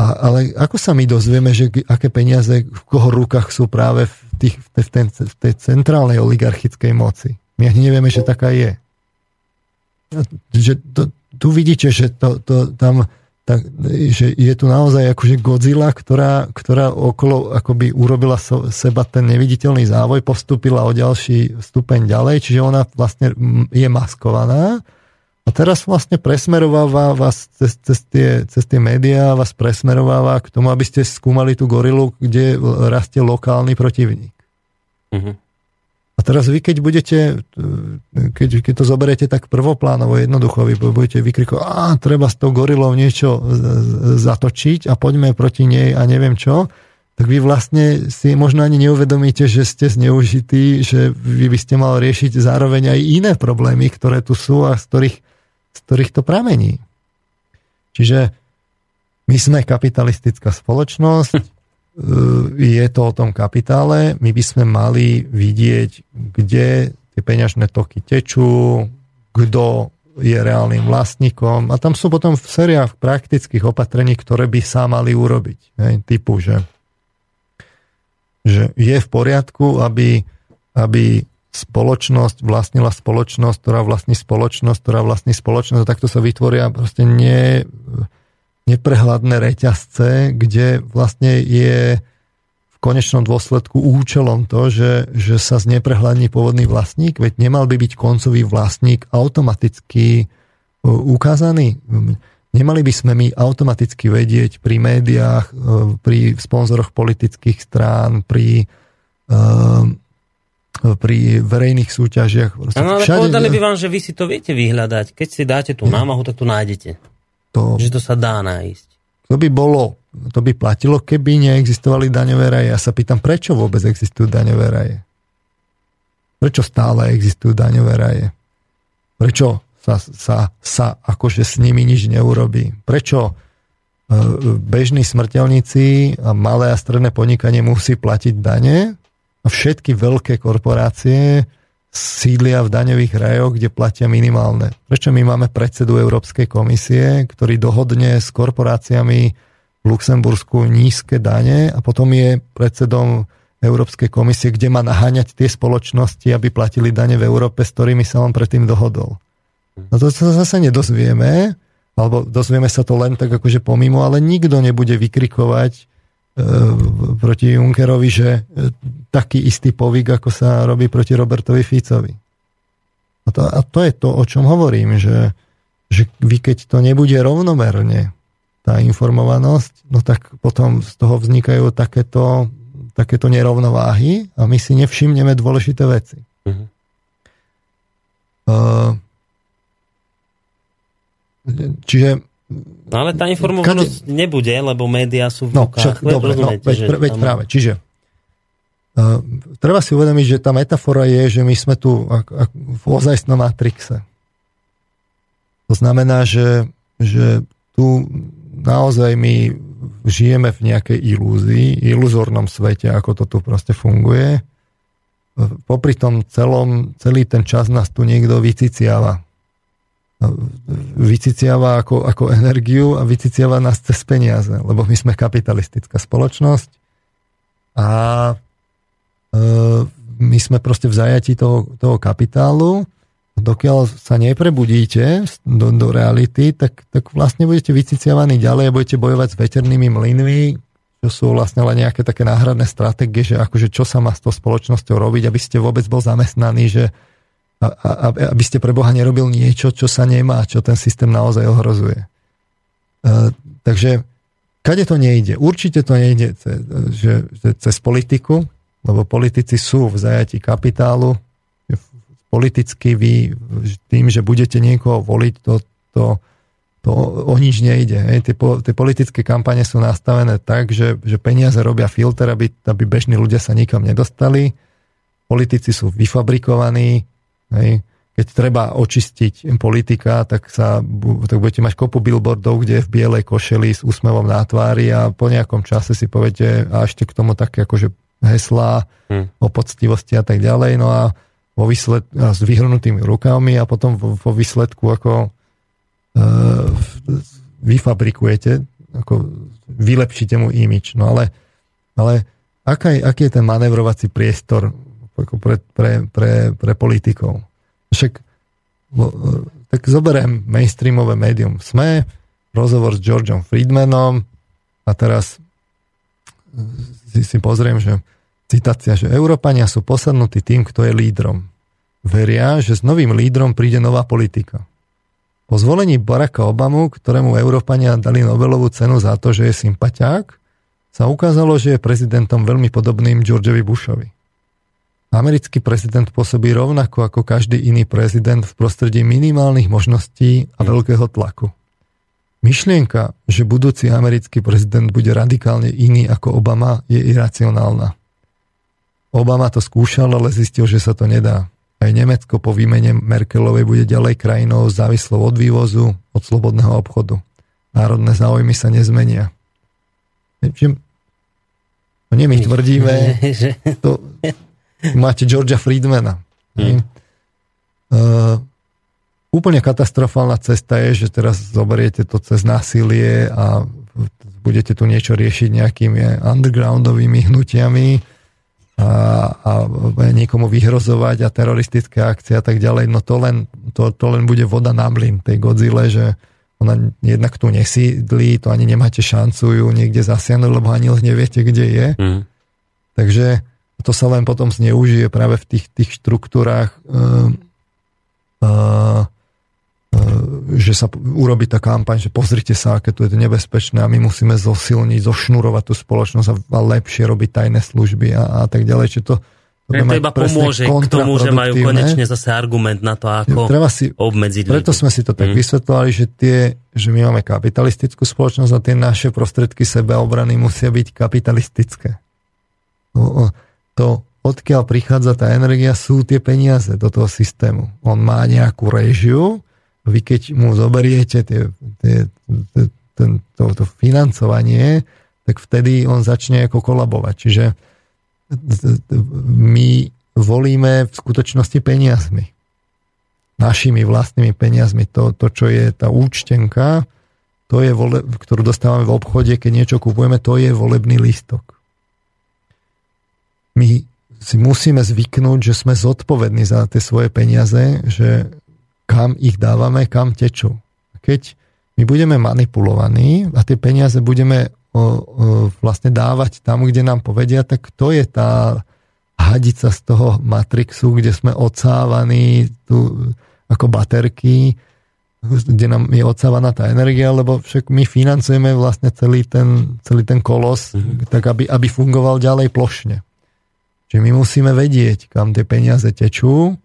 a, ale ako sa my dozvieme, že aké peniaze v koho rukách sú práve v, tých, v, tej, v tej centrálnej oligarchickej moci? My ani nevieme, že taká je. Že to, tu vidíte, že to, to tam tak, že je tu naozaj akože Godzilla, ktorá, ktorá okolo akoby urobila so, seba ten neviditeľný závoj, postúpila o ďalší stupeň ďalej, čiže ona vlastne je maskovaná a teraz vlastne presmerováva vás cez, cez, tie, cez tie médiá, vás presmerováva k tomu, aby ste skúmali tú gorilu, kde rastie lokálny protivník. Uh-huh. A teraz vy, keď budete, keď, keď to zoberiete tak prvoplánovo, jednoducho, vy budete vykrikovať, a treba s tou gorilou niečo zatočiť a poďme proti nej a neviem čo, tak vy vlastne si možno ani neuvedomíte, že ste zneužití, že vy by ste mali riešiť zároveň aj iné problémy, ktoré tu sú a z ktorých, z ktorých to pramení. Čiže my sme kapitalistická spoločnosť, je to o tom kapitále. My by sme mali vidieť, kde tie peňažné toky tečú, kto je reálnym vlastníkom. A tam sú potom v sériách praktických opatrení, ktoré by sa mali urobiť. Hej, typu, že, že je v poriadku, aby, aby spoločnosť vlastnila spoločnosť, ktorá vlastní spoločnosť, ktorá vlastní spoločnosť, a takto sa vytvoria proste nie, neprehľadné reťazce, kde vlastne je v konečnom dôsledku účelom to, že, že sa zneprehľadní pôvodný vlastník, veď nemal by byť koncový vlastník automaticky e, ukázaný. Nemali by sme my automaticky vedieť pri médiách, e, pri sponzoroch politických strán, pri, e, pri verejných súťažiach. Áno, ale všade... povedali by vám, že vy si to viete vyhľadať. Keď si dáte tú námahu, tak to nájdete. To, že to sa dá nájsť. To by bolo, to by platilo, keby neexistovali daňové raje. Ja sa pýtam, prečo vôbec existujú daňové raje? Prečo stále existujú daňové raje? Prečo sa, sa, sa akože s nimi nič neurobí? Prečo e, bežní smrteľníci a malé a stredné podnikanie musí platiť dane a všetky veľké korporácie sídlia v daňových rajoch, kde platia minimálne. Prečo my máme predsedu Európskej komisie, ktorý dohodne s korporáciami v Luxembursku nízke dane a potom je predsedom Európskej komisie, kde má naháňať tie spoločnosti, aby platili dane v Európe, s ktorými sa on predtým dohodol. No to sa zase nedozvieme, alebo dozvieme sa to len tak akože pomimo, ale nikto nebude vykrikovať E, proti Junckerovi, že e, taký istý povyk, ako sa robí proti Robertovi Ficovi. A to, a to je to, o čom hovorím, že, že vy keď to nebude rovnomerne, tá informovanosť, no tak potom z toho vznikajú takéto, takéto nerovnováhy a my si nevšimneme dôležité veci. Uh-huh. Uh, čiže No ale tá informovanosť Kade... nebude, lebo médiá sú v no, rukách. Však, dobre, no, veď, že veď tam... práve. Čiže treba si uvedomiť, že tá metafora je, že my sme tu v ozajstnom matrixe. To znamená, že, že tu naozaj my žijeme v nejakej ilúzii, iluzórnom svete, ako to tu proste funguje. Popri tom celom, celý ten čas nás tu niekto vyciciava vyciciava ako, ako energiu a vyciciava nás cez peniaze, lebo my sme kapitalistická spoločnosť a my sme proste v zajati toho, toho kapitálu dokiaľ sa neprebudíte do, do reality, tak, tak vlastne budete vyciciavaní ďalej a budete bojovať s veternými mlynmi, čo sú vlastne len nejaké také náhradné stratégie, že akože čo sa má s tou spoločnosťou robiť, aby ste vôbec bol zamestnaný, že, a, a, aby ste pre Boha nerobil niečo, čo sa nemá, čo ten systém naozaj ohrozuje. Uh, takže kade to nejde? Určite to nejde cez, že, že cez politiku, lebo politici sú v zajati kapitálu. Politicky vy tým, že budete niekoho voliť, to, to, to o nič nejde. Hej. Tie, tie politické kampane sú nastavené tak, že, že peniaze robia filter, aby, aby bežní ľudia sa nikam nedostali. Politici sú vyfabrikovaní, Hej. Keď treba očistiť politika, tak, sa, tak budete mať kopu billboardov, kde je v bielej košeli s úsmevom na tvári a po nejakom čase si poviete a ešte k tomu také akože heslá hmm. o poctivosti a tak ďalej. No a vo výsled, a s vyhrnutými rukami a potom vo, vo výsledku ako e, vyfabrikujete, ako vylepšíte mu imič. No ale, ale aký, aký je ten manevrovací priestor ako pre, pre, pre, pre politikov. Však tak zoberiem mainstreamové médium SME, rozhovor s Georgeom Friedmanom a teraz si, si pozriem, že citácia, že Európania sú posadnutí tým, kto je lídrom. Veria, že s novým lídrom príde nová politika. Po zvolení Baracka Obamu, ktorému Európania dali Nobelovú cenu za to, že je sympatiák, sa ukázalo, že je prezidentom veľmi podobným Georgeovi Bushovi. americký prezident pôsobí rovnako ako každý iný prezident v prostredí minimálnych možností a veľkého tlaku. Myšlienka, že budúci americký prezident bude radikálne iný ako Obama, je iracionálna. Obama to skúšal, ale zistil, že sa to nedá. Aj Nemecko po výmene Merkelovej bude ďalej krajinou závislou od vývozu, od slobodného obchodu. Národné záujmy sa nezmenia. No nie my tvrdíme, to, máte Georgia Friedmana. Hmm. Uh, Úplne katastrofálna cesta je, že teraz zoberiete to cez násilie a budete tu niečo riešiť nejakými undergroundovými hnutiami a, a niekomu vyhrozovať a teroristické akcie a tak ďalej. No to len, to, to len bude voda na mlin tej Godzilla, že ona jednak tu nesídli, to ani nemáte šancu ju niekde zasiahnuť, lebo ani neviete, kde je. Mm. Takže to sa len potom zneužije práve v tých, tých štruktúrách uh, uh, že sa urobí tá kampaň, že pozrite sa, aké to je nebezpečné a my musíme zosilniť, zošnurovať tú spoločnosť a, a lepšie robiť tajné služby a, a tak ďalej. Čiže to, to, to iba pomôže k tomu, že majú konečne zase argument na to, ako Treba si, obmedziť Preto ľudí. sme si to tak mm. vysvetlovali, že, tie, že my máme kapitalistickú spoločnosť a tie naše prostredky sebeobrany musia byť kapitalistické. No, to, odkiaľ prichádza tá energia, sú tie peniaze do toho systému. On má nejakú režiu, vy keď mu zoberiete tie, tie, ten, to, to financovanie, tak vtedy on začne ako kolabovať. Čiže my volíme v skutočnosti peniazmi. Našimi vlastnými peniazmi. To, to čo je tá účtenka, to je vole, ktorú dostávame v obchode, keď niečo kupujeme, to je volebný lístok. My si musíme zvyknúť, že sme zodpovední za tie svoje peniaze, že kam ich dávame, kam tečú. Keď my budeme manipulovaní a tie peniaze budeme o, o, vlastne dávať tam, kde nám povedia, tak to je tá hadica z toho Matrixu, kde sme odsávaní tu, ako baterky, kde nám je odsávaná tá energia, lebo však my financujeme vlastne celý ten, celý ten kolos, mm-hmm. tak aby, aby fungoval ďalej plošne. Čiže my musíme vedieť, kam tie peniaze tečú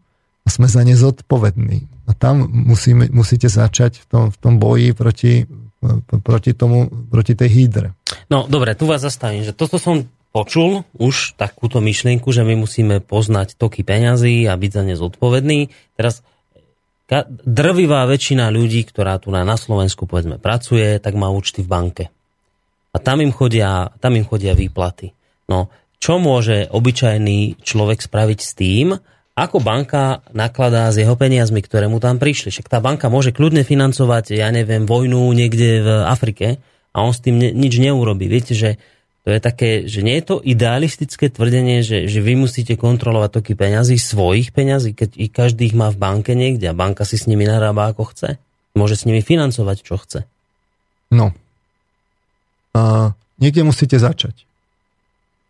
a sme za ne zodpovední. A tam musíme, musíte začať v tom, v tom boji proti, proti, tomu, proti tej hydre. No dobre, tu vás zastavím, že toto som počul už takúto myšlienku, že my musíme poznať toky peňazí a byť za ne zodpovední. Teraz drvivá väčšina ľudí, ktorá tu na, Slovensku povedzme pracuje, tak má účty v banke. A tam im chodia, tam im chodia výplaty. No, čo môže obyčajný človek spraviť s tým, ako banka nakladá s jeho peniazmi, ktoré mu tam prišli. Však tá banka môže kľudne financovať, ja neviem, vojnu niekde v Afrike a on s tým ne, nič neurobi. Viete, že to je také, že nie je to idealistické tvrdenie, že, že vy musíte kontrolovať toky peňazí, svojich peňazí, keď i každý ich má v banke niekde a banka si s nimi narába ako chce. Môže s nimi financovať, čo chce. No. A niekde musíte začať.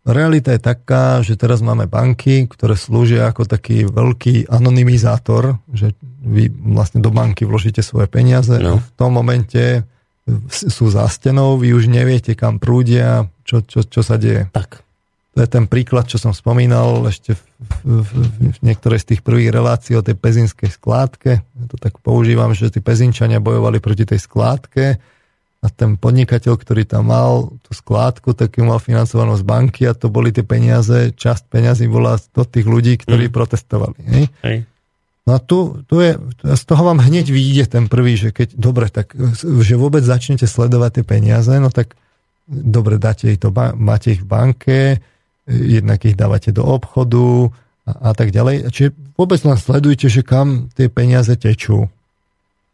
Realita je taká, že teraz máme banky, ktoré slúžia ako taký veľký anonymizátor, že vy vlastne do banky vložíte svoje peniaze no. a v tom momente sú za stenou, vy už neviete, kam prúdia, čo, čo, čo sa deje. Tak. To je ten príklad, čo som spomínal ešte v, v, v niektorej z tých prvých relácií o tej pezinskej skládke. Ja to tak používam, že tí pezinčania bojovali proti tej skládke a ten podnikateľ, ktorý tam mal tú skládku, tak ju mal financovanú z banky a to boli tie peniaze, časť peniazy bola do tých ľudí, ktorí mm. protestovali. Hej? Hej. No a tu, tu je, z toho vám hneď vyjde ten prvý, že keď, dobre, tak, že vôbec začnete sledovať tie peniaze, no tak dobre, dáte ich to, máte ich v banke, jednak ich dávate do obchodu a, a tak ďalej. Čiže vôbec len sledujte, že kam tie peniaze tečú.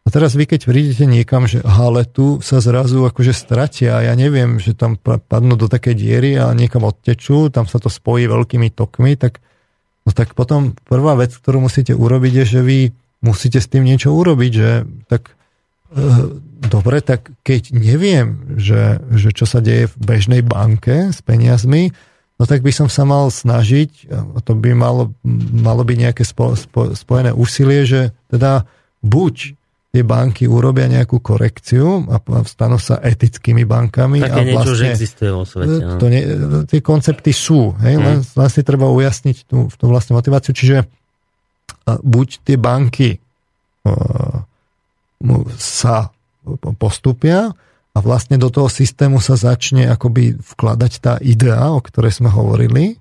A teraz vy, keď prídete niekam, že ale tu sa zrazu akože stratia, ja neviem, že tam padnú do také diery a niekam odtečú, tam sa to spojí veľkými tokmi, tak, no tak potom prvá vec, ktorú musíte urobiť, je, že vy musíte s tým niečo urobiť, že tak e, dobre, tak keď neviem, že, že čo sa deje v bežnej banke s peniazmi, no tak by som sa mal snažiť, a to by malo, malo byť nejaké spo, spo, spojené úsilie, že teda buď tie banky urobia nejakú korekciu a stanú sa etickými bankami. Také a niečo vlastne, existuje vo svete. No. To nie, tie koncepty sú, hej, hmm. len, len si treba ujasniť tú, tú vlastne motiváciu. Čiže buď tie banky uh, sa postupia a vlastne do toho systému sa začne akoby vkladať tá idea, o ktorej sme hovorili,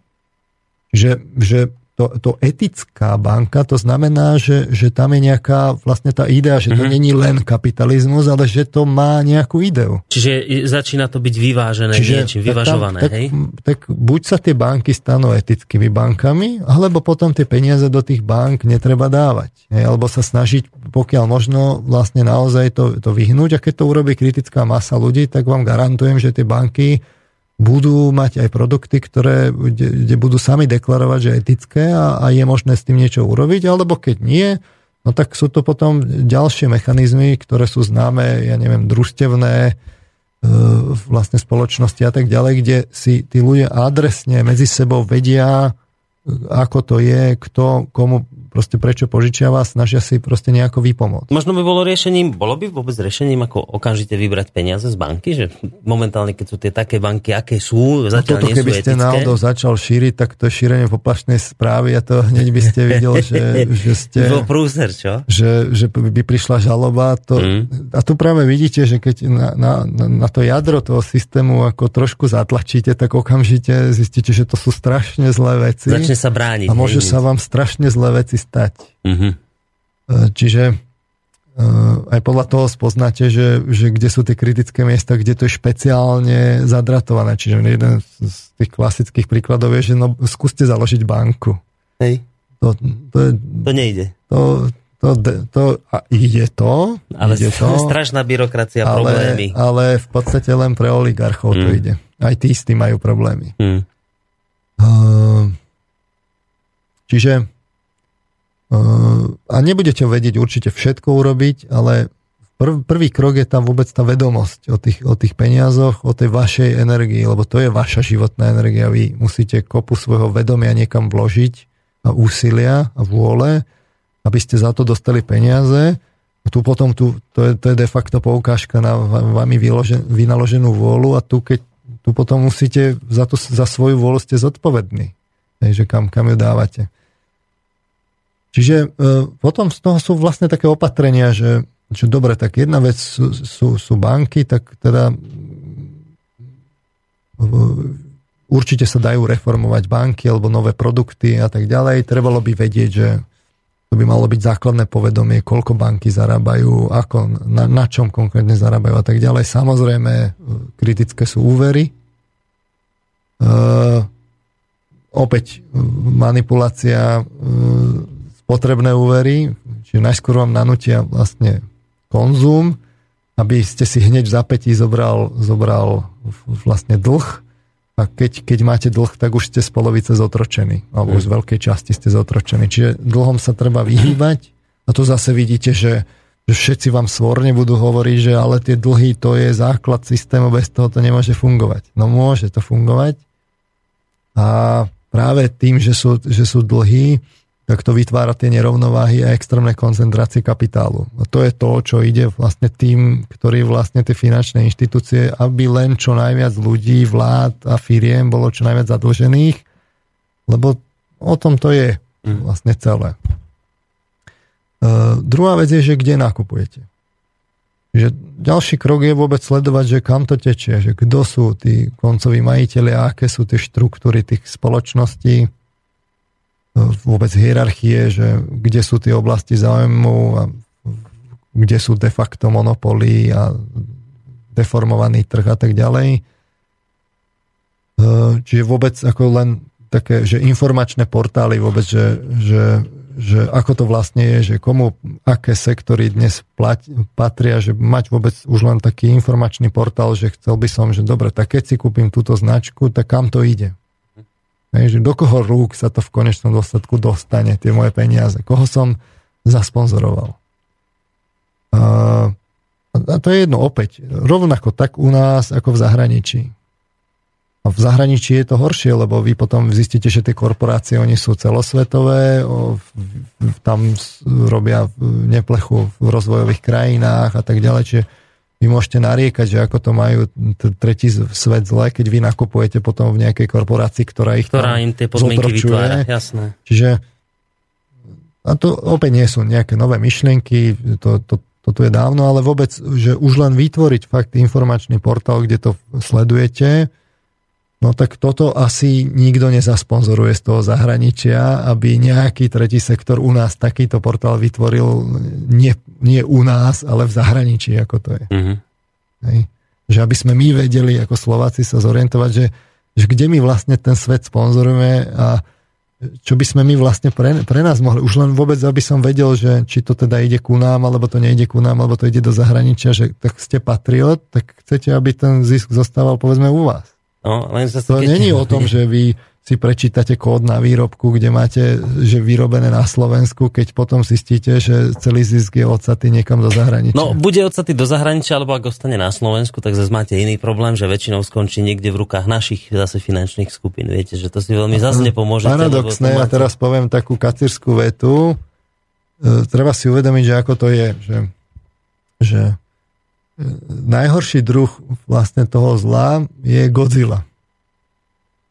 že, že to, to etická banka, to znamená, že, že tam je nejaká vlastne tá idea, že to mm-hmm. není len kapitalizmus, ale že to má nejakú ideu. Čiže začína to byť vyvážené Čiže, niečím, vyvažované, tak, hej? Tak, tak buď sa tie banky stanú etickými bankami, alebo potom tie peniaze do tých bank netreba dávať. Hej? Alebo sa snažiť, pokiaľ možno vlastne naozaj to, to vyhnúť. A keď to urobí kritická masa ľudí, tak vám garantujem, že tie banky budú mať aj produkty, ktoré, kde, kde budú sami deklarovať, že etické a, a je možné s tým niečo urobiť, alebo keď nie, no tak sú to potom ďalšie mechanizmy, ktoré sú známe, ja neviem, družstevné, e, vlastne spoločnosti a tak ďalej, kde si tí ľudia adresne medzi sebou vedia, ako to je, kto komu proste prečo požičiava a snažia si proste nejako vypomôcť. Možno by bolo riešením, bolo by vôbec riešením, ako okamžite vybrať peniaze z banky, že momentálne, keď sú tie také banky, aké sú, zatiaľ no toto, nie keby sú ste náhodou začal šíriť, tak to je šírenie poplašnej správy a to hneď by ste videl, že, že ste... Bol prúser, čo? Že, že by prišla žaloba. To, mm. A tu práve vidíte, že keď na, na, na to jadro toho systému ako trošku zatlačíte, tak okamžite zistíte, že to sú strašne zlé veci. Začne sa brániť. A hej, sa vám strašne zlé veci stať. Mm-hmm. Čiže e, aj podľa toho spoznáte, že, že kde sú tie kritické miesta, kde to je špeciálne zadratované. Čiže jeden z tých klasických príkladov je, že no, skúste založiť banku. Hej. To, to, je, to nejde. To, to, to a ide to. Ale ide to, strašná byrokracia, ale, problémy. Ale v podstate len pre oligarchov mm. to ide. Aj tí s tým majú problémy. Mm. Uh, čiže a nebudete vedieť určite všetko urobiť, ale prv, prvý krok je tam vôbec tá vedomosť o tých, o tých peniazoch, o tej vašej energii, lebo to je vaša životná energia. Vy musíte kopu svojho vedomia niekam vložiť a úsilia a vôle, aby ste za to dostali peniaze. A tu potom tu, to, je, to je de facto poukážka na vami vyložen, vynaloženú vôľu a tu, keď, tu potom musíte za, to, za svoju vôľu ste zodpovední. Takže kam, kam ju dávate. Čiže e, potom z toho sú vlastne také opatrenia, že, že dobre, tak jedna vec sú, sú, sú banky, tak teda určite sa dajú reformovať banky alebo nové produkty a tak ďalej. Trebalo by vedieť, že to by malo byť základné povedomie, koľko banky zarábajú, ako, na, na čom konkrétne zarábajú a tak ďalej. Samozrejme, e, kritické sú úvery. E, opäť manipulácia e, potrebné úvery, čiže najskôr vám nanútia vlastne konzum, aby ste si hneď v zapätí zobral, zobral vlastne dlh a keď, keď máte dlh, tak už ste z polovice zotročení, alebo z veľkej časti ste zotročení. Čiže dlhom sa treba vyhýbať a tu zase vidíte, že, že všetci vám svorne budú hovoriť, že ale tie dlhy to je základ systému, bez toho to nemôže fungovať. No môže to fungovať a práve tým, že sú, že sú dlhy, tak to vytvára tie nerovnováhy a extrémne koncentrácie kapitálu. A to je to, čo ide vlastne tým, ktorí vlastne tie finančné inštitúcie, aby len čo najviac ľudí, vlád a firiem bolo čo najviac zadlžených, lebo o tom to je mm. vlastne celé. Uh, druhá vec je, že kde nakupujete. Že ďalší krok je vôbec sledovať, že kam to tečie, že kto sú tí koncoví majiteľi, aké sú tie štruktúry tých spoločností, vôbec hierarchie, že kde sú tie oblasti záujmu a kde sú de facto monopoly a deformovaný trh a tak ďalej. E, čiže vôbec ako len také, že informačné portály vôbec, že, že, že ako to vlastne je, že komu, aké sektory dnes plať, patria, že mať vôbec už len taký informačný portál, že chcel by som, že dobre, tak keď si kúpim túto značku, tak kam to ide? Hej, že do koho rúk sa to v konečnom dôsledku dostane, tie moje peniaze. Koho som zasponzoroval. A, to je jedno opäť. Rovnako tak u nás, ako v zahraničí. A v zahraničí je to horšie, lebo vy potom zistíte, že tie korporácie, oni sú celosvetové, tam robia neplechu v rozvojových krajinách a tak ďalej, čiže vy môžete nariekať, že ako to majú tretí svet zle, keď vy nakupujete potom v nejakej korporácii, ktorá ich ktorá im tie podmienky vytvára, jasné. Čiže a to opäť nie sú nejaké nové myšlienky, to, to, toto je dávno, ale vôbec, že už len vytvoriť fakt informačný portál, kde to sledujete, No tak toto asi nikto nezasponzoruje z toho zahraničia, aby nejaký tretí sektor u nás takýto portál vytvoril nie, nie u nás, ale v zahraničí, ako to je. Mm-hmm. Hej. Že aby sme my vedeli ako Slováci sa zorientovať, že, že kde my vlastne ten svet sponzorujeme a čo by sme my vlastne pre, pre nás mohli. Už len vôbec, aby som vedel, že či to teda ide ku nám, alebo to nejde ku nám, alebo to ide do zahraničia, že tak ste patriot, tak chcete, aby ten zisk zostával povedzme u vás. No, len zase, to keď... není o tom, že vy si prečítate kód na výrobku, kde máte, že vyrobené na Slovensku, keď potom zistíte, že celý zisk je odsatý niekam do zahraničia. No, bude odsatý do zahraničia, alebo ak ostane na Slovensku, tak zase máte iný problém, že väčšinou skončí niekde v rukách našich zase finančných skupín. Viete, že to si veľmi zase nepomôže. Paradoxné, ja teraz poviem takú kacírskú vetu. E, treba si uvedomiť, že ako to je, že, že najhorší druh vlastne toho zla je Godzilla.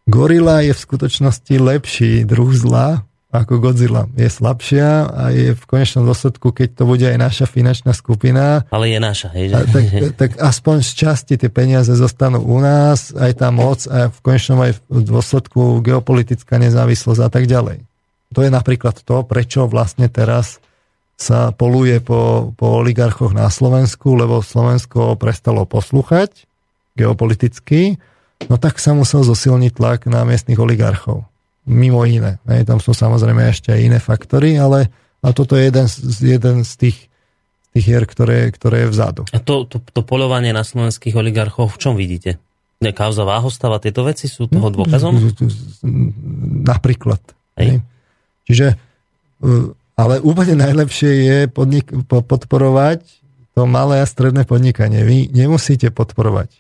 Gorila je v skutočnosti lepší druh zla ako Godzilla. Je slabšia a je v konečnom dôsledku, keď to bude aj naša finančná skupina. Ale je naša, hej? Tak, tak aspoň z časti tie peniaze zostanú u nás, aj tá moc a v konečnom aj v dôsledku geopolitická nezávislosť a tak ďalej. To je napríklad to, prečo vlastne teraz sa poluje po, po oligarchoch na Slovensku, lebo Slovensko prestalo poslúchať geopoliticky, no tak sa musel zosilniť tlak na miestnych oligarchov. Mimo iné. Hej, tam sú samozrejme ešte aj iné faktory, ale a toto je jeden, jeden z tých, tých hier, ktoré, ktoré je vzadu. A to, to, to polovanie na slovenských oligarchov v čom vidíte? Kauza Váhostava, tieto veci sú toho dôkazom? Napríklad. Hej. Hej. Čiže ale úplne najlepšie je podnik- podporovať to malé a stredné podnikanie. Vy nemusíte podporovať e,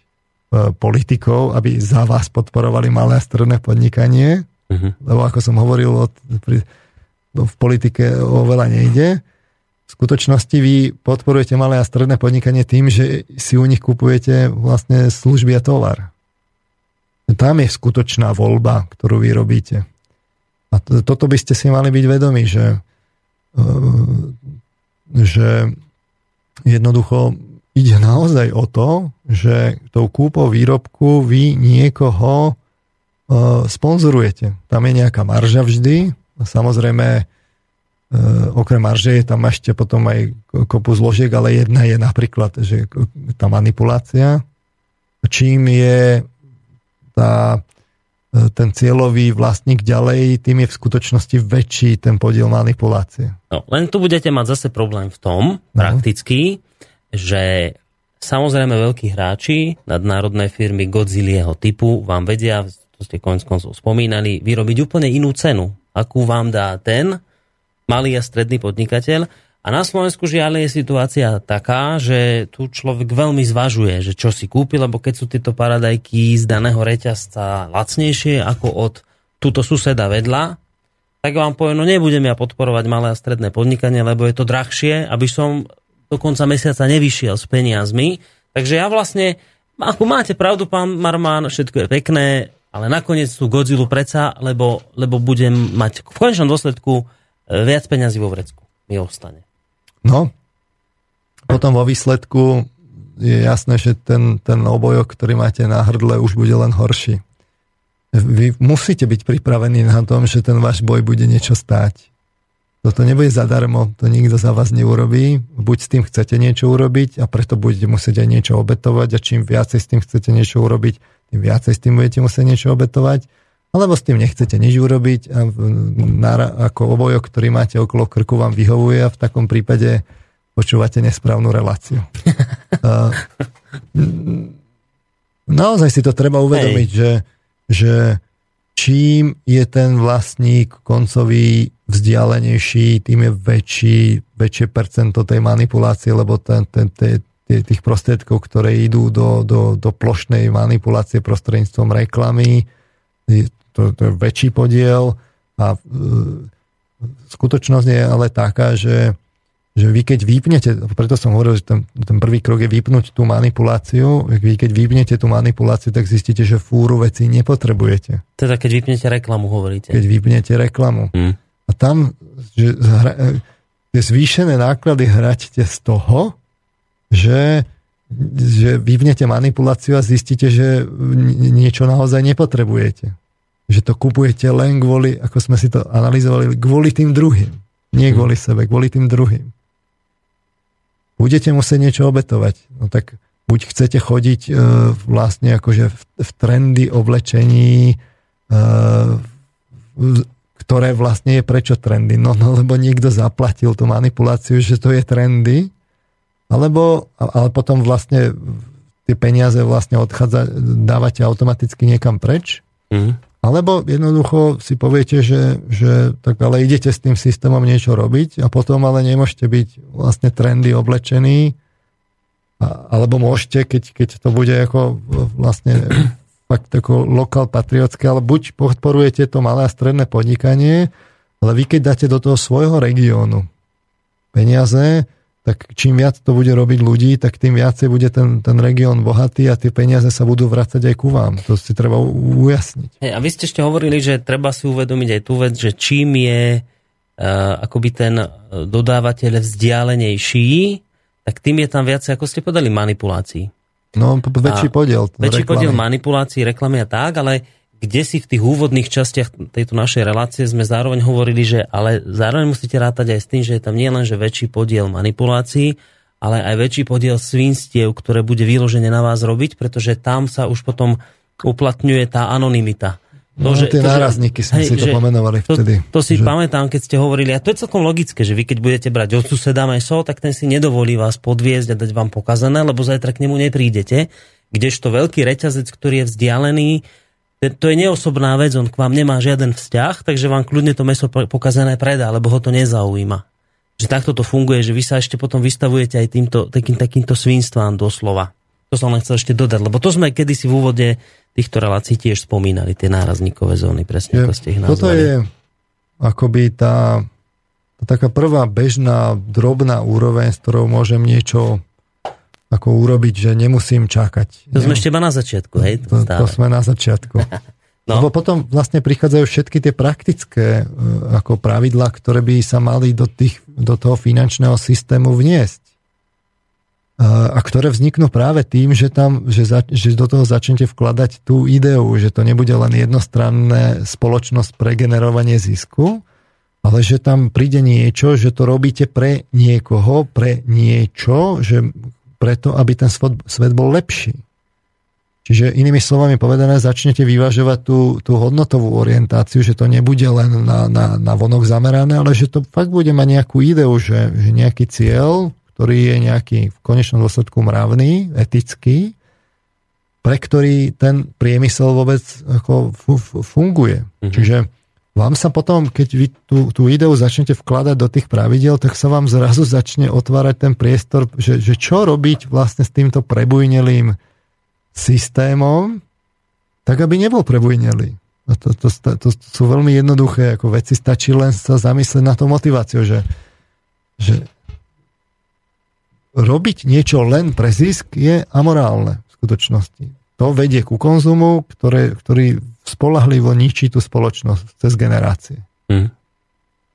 politikov, aby za vás podporovali malé a stredné podnikanie, uh-huh. lebo ako som hovoril, od, pri, v politike oveľa nejde. V skutočnosti vy podporujete malé a stredné podnikanie tým, že si u nich kupujete vlastne služby a tovar. Tam je skutočná voľba, ktorú vy robíte. A to, toto by ste si mali byť vedomi, že že jednoducho ide naozaj o to, že tou kúpou výrobku vy niekoho ehm, sponzorujete. Tam je nejaká marža vždy. Samozrejme, ehm, okrem marže je tam ešte potom aj kopu zložiek, ale jedna je napríklad, že tá manipulácia. Čím je tá ten cieľový vlastník ďalej, tým je v skutočnosti väčší ten podiel manipulácie. No, len tu budete mať zase problém v tom, no. prakticky, že samozrejme veľkí hráči, nadnárodné firmy Godzillieho typu vám vedia, to ste konec koncov spomínali, vyrobiť úplne inú cenu, akú vám dá ten malý a stredný podnikateľ a na Slovensku žiaľ je situácia taká, že tu človek veľmi zvažuje, že čo si kúpi, lebo keď sú tieto paradajky z daného reťazca lacnejšie ako od túto suseda vedľa, tak vám poviem, no nebudem ja podporovať malé a stredné podnikanie, lebo je to drahšie, aby som do konca mesiaca nevyšiel s peniazmi. Takže ja vlastne, ako máte pravdu, pán Marman, všetko je pekné, ale nakoniec tú Godzilla preca, lebo, lebo budem mať v konečnom dôsledku e, viac peňazí vo vrecku. Mi ostane. No, potom vo výsledku je jasné, že ten, ten obojok, ktorý máte na hrdle, už bude len horší. Vy musíte byť pripravení na tom, že ten váš boj bude niečo stáť. Toto nebude zadarmo, to nikto za vás neurobí. Buď s tým chcete niečo urobiť a preto budete musieť aj niečo obetovať a čím viacej s tým chcete niečo urobiť, tým viacej s tým budete musieť niečo obetovať. Alebo s tým nechcete nič urobiť a ako obojok, ktorý máte okolo krku, vám vyhovuje a v takom prípade počúvate nesprávnu reláciu. Naozaj si to treba uvedomiť, že, že čím je ten vlastník koncový vzdialenejší, tým je väčší, väčšie percento tej manipulácie, lebo ten, ten, ten, tých prostriedkov, ktoré idú do, do, do plošnej manipulácie prostredníctvom reklamy. To, to je väčší podiel a e, skutočnosť je ale taká, že, že vy keď vypnete, preto som hovoril, že ten, ten prvý krok je vypnúť tú manipuláciu, vy keď vypnete tú manipuláciu, tak zistíte, že fúru veci nepotrebujete. Teda keď vypnete reklamu, hovoríte. Keď vypnete reklamu. Hmm. A tam, že zhra, tie zvýšené náklady hraťte z toho, že, že vypnete manipuláciu a zistíte, že niečo naozaj nepotrebujete. Že to kupujete len kvôli, ako sme si to analyzovali, kvôli tým druhým. Nie kvôli sebe, kvôli tým druhým budete musieť niečo obetovať. No tak buď chcete chodiť e, vlastne akože v, v trendy oblečení, e, ktoré vlastne je prečo trendy? No, no lebo niekto zaplatil tú manipuláciu, že to je trendy, alebo ale potom vlastne tie peniaze vlastne odchádza, dávate automaticky niekam preč. Mm. Alebo jednoducho si poviete, že, že tak ale idete s tým systémom niečo robiť a potom ale nemôžete byť vlastne trendy oblečení. A, alebo môžete, keď, keď to bude ako vlastne fakt ako lokál patriotské, ale buď podporujete to malé a stredné podnikanie, ale vy keď dáte do toho svojho regiónu peniaze, tak čím viac to bude robiť ľudí, tak tým viacej bude ten, ten región bohatý a tie peniaze sa budú vrácať aj ku vám. To si treba ujasniť. Hey, a vy ste ešte hovorili, že treba si uvedomiť aj tú vec, že čím je uh, akoby ten dodávateľ vzdialenejší, tak tým je tam viac, ako ste podali, manipulácií. No, väčší podiel. Väčší reklamy. podiel manipulácií, reklamy a tak, ale kde si v tých úvodných častiach tejto našej relácie sme zároveň hovorili, že ale zároveň musíte rátať aj s tým, že je tam nie len že väčší podiel manipulácií, ale aj väčší podiel svinstiev, ktoré bude vyložené na vás robiť, pretože tam sa už potom uplatňuje tá anonimita. To, no, že, tie to, nárazníky sme si to pomenovali vtedy. To, to si že... pamätám, keď ste hovorili, a to je celkom logické, že vy keď budete brať od suseda meso, tak ten si nedovolí vás podviezť a dať vám pokazané, lebo zajtra k nemu neprídete. Kdežto veľký reťazec, ktorý je vzdialený, to je neosobná vec, on k vám nemá žiaden vzťah, takže vám kľudne to meso pokazané predá, lebo ho to nezaujíma. Že takto to funguje, že vy sa ešte potom vystavujete aj týmto, takým, takýmto svinstvám doslova. To som len chcel ešte dodať, lebo to sme kedysi v úvode týchto relácií tiež spomínali, tie nárazníkové zóny, presne je, ako ste ich nazvali. Toto je akoby tá, tá taká prvá bežná, drobná úroveň, s ktorou môžem niečo ako urobiť, že nemusím čakať. To sme ešte iba na začiatku, hej? To, to sme na začiatku. no. Lebo potom vlastne prichádzajú všetky tie praktické e, ako pravidlá, ktoré by sa mali do, tých, do toho finančného systému vniesť. E, a ktoré vzniknú práve tým, že, tam, že, za, že do toho začnete vkladať tú ideu, že to nebude len jednostranné spoločnosť pre generovanie zisku, ale že tam príde niečo, že to robíte pre niekoho, pre niečo, že preto, aby ten svet, bol lepší. Čiže inými slovami povedané, začnete vyvažovať tú, tú hodnotovú orientáciu, že to nebude len na, na, na vonok zamerané, ale že to fakt bude mať nejakú ideu, že, že nejaký cieľ, ktorý je nejaký v konečnom dôsledku mravný, etický, pre ktorý ten priemysel vôbec ako funguje. Mm-hmm. Čiže vám sa potom, keď vy tú, tú ideu začnete vkladať do tých pravidel, tak sa vám zrazu začne otvárať ten priestor, že, že čo robiť vlastne s týmto prebujnelým systémom, tak aby nebol prebujnelý. A to, to, to, to sú veľmi jednoduché ako veci, stačí len sa zamyslieť na tú motiváciu, že, že robiť niečo len pre zisk je amorálne v skutočnosti. To vedie ku konzumu, ktoré, ktorý spolahlivo ničí tú spoločnosť cez generácie. Hmm.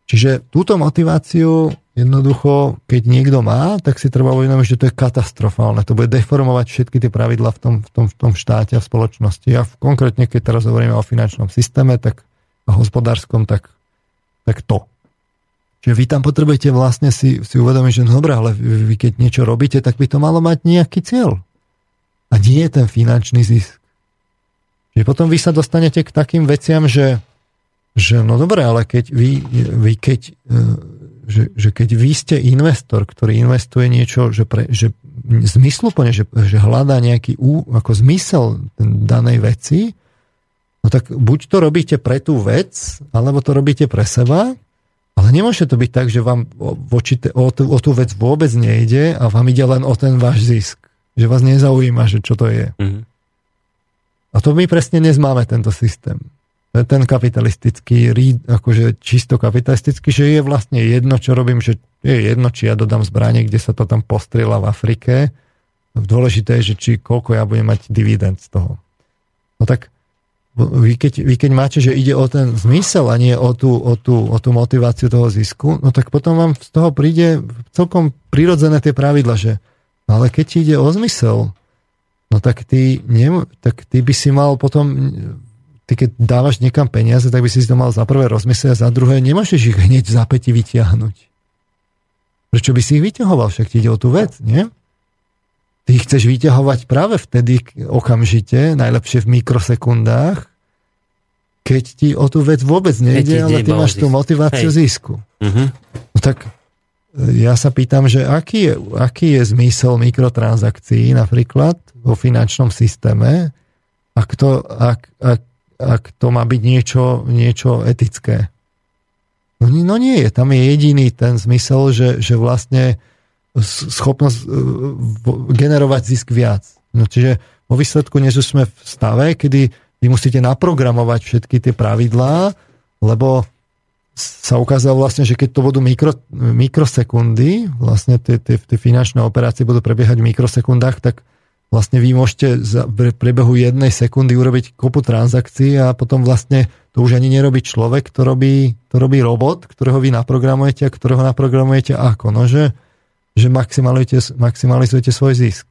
Čiže túto motiváciu jednoducho, keď niekto má, tak si treba uvedomiť, že to je katastrofálne. To bude deformovať všetky tie pravidla v tom, v tom, v tom štáte a v spoločnosti. A v, konkrétne, keď teraz hovoríme o finančnom systéme tak, a hospodárskom, tak, tak to. Čiže vy tam potrebujete vlastne si, si uvedomiť, že no dobré, ale vy, vy keď niečo robíte, tak by to malo mať nejaký cieľ. A nie je ten finančný zisk. Že potom vy sa dostanete k takým veciam, že, že no dobre, ale keď vy, vy keď, e, že, že keď vy ste investor, ktorý investuje niečo, že, pre, že zmysluplne, že, že hľadá nejaký ú, ako zmysel danej veci, no tak buď to robíte pre tú vec, alebo to robíte pre seba, Ale nemôže to byť tak, že vám voči o, o tú vec vôbec nejde a vám ide len o ten váš zisk. Že vás nezaujíma, že čo to je. Mm-hmm. A to my presne nezmáme tento systém. Ten kapitalistický, akože čisto kapitalistický, že je vlastne jedno, čo robím, že je jedno, či ja dodám zbranie, kde sa to tam postrela v Afrike. Dôležité je, že či koľko ja budem mať dividend z toho. No tak vy keď, vy keď máte, že ide o ten zmysel a nie o tú, o, tú, o tú motiváciu toho zisku, no tak potom vám z toho príde celkom prirodzené tie pravidla, že no ale keď ide o zmysel, no tak ty, nie, tak ty by si mal potom, ty keď dávaš niekam peniaze, tak by si to mal za prvé rozmyslieť a za druhé nemôžeš ich hneď za päti vytiahnuť. Prečo by si ich vyťahoval? Však ti ide o tú vec, nie? Ty ich chceš vyťahovať práve vtedy okamžite, najlepšie v mikrosekundách, keď ti o tú vec vôbec nejde, ale ty máš tú motiváciu Hej. zisku. Uh-huh. No tak ja sa pýtam, že aký je, aký je zmysel mikrotransakcií napríklad vo finančnom systéme, ak to, ak, ak, ak to má byť niečo, niečo etické. No, no nie je. Tam je jediný ten zmysel, že, že vlastne schopnosť e, generovať zisk viac. No, čiže vo výsledku už sme v stave, kedy vy musíte naprogramovať všetky tie pravidlá, lebo sa ukázalo vlastne, že keď to budú mikro, mikrosekundy, vlastne tie, tie, tie finančné operácie budú prebiehať v mikrosekundách, tak vlastne vy môžete za priebehu jednej sekundy urobiť kopu transakcií a potom vlastne to už ani nerobí človek, to robí, to robí robot, ktorého vy naprogramujete a ktorého naprogramujete ako. No, že že maximalizujete, maximalizujete svoj zisk.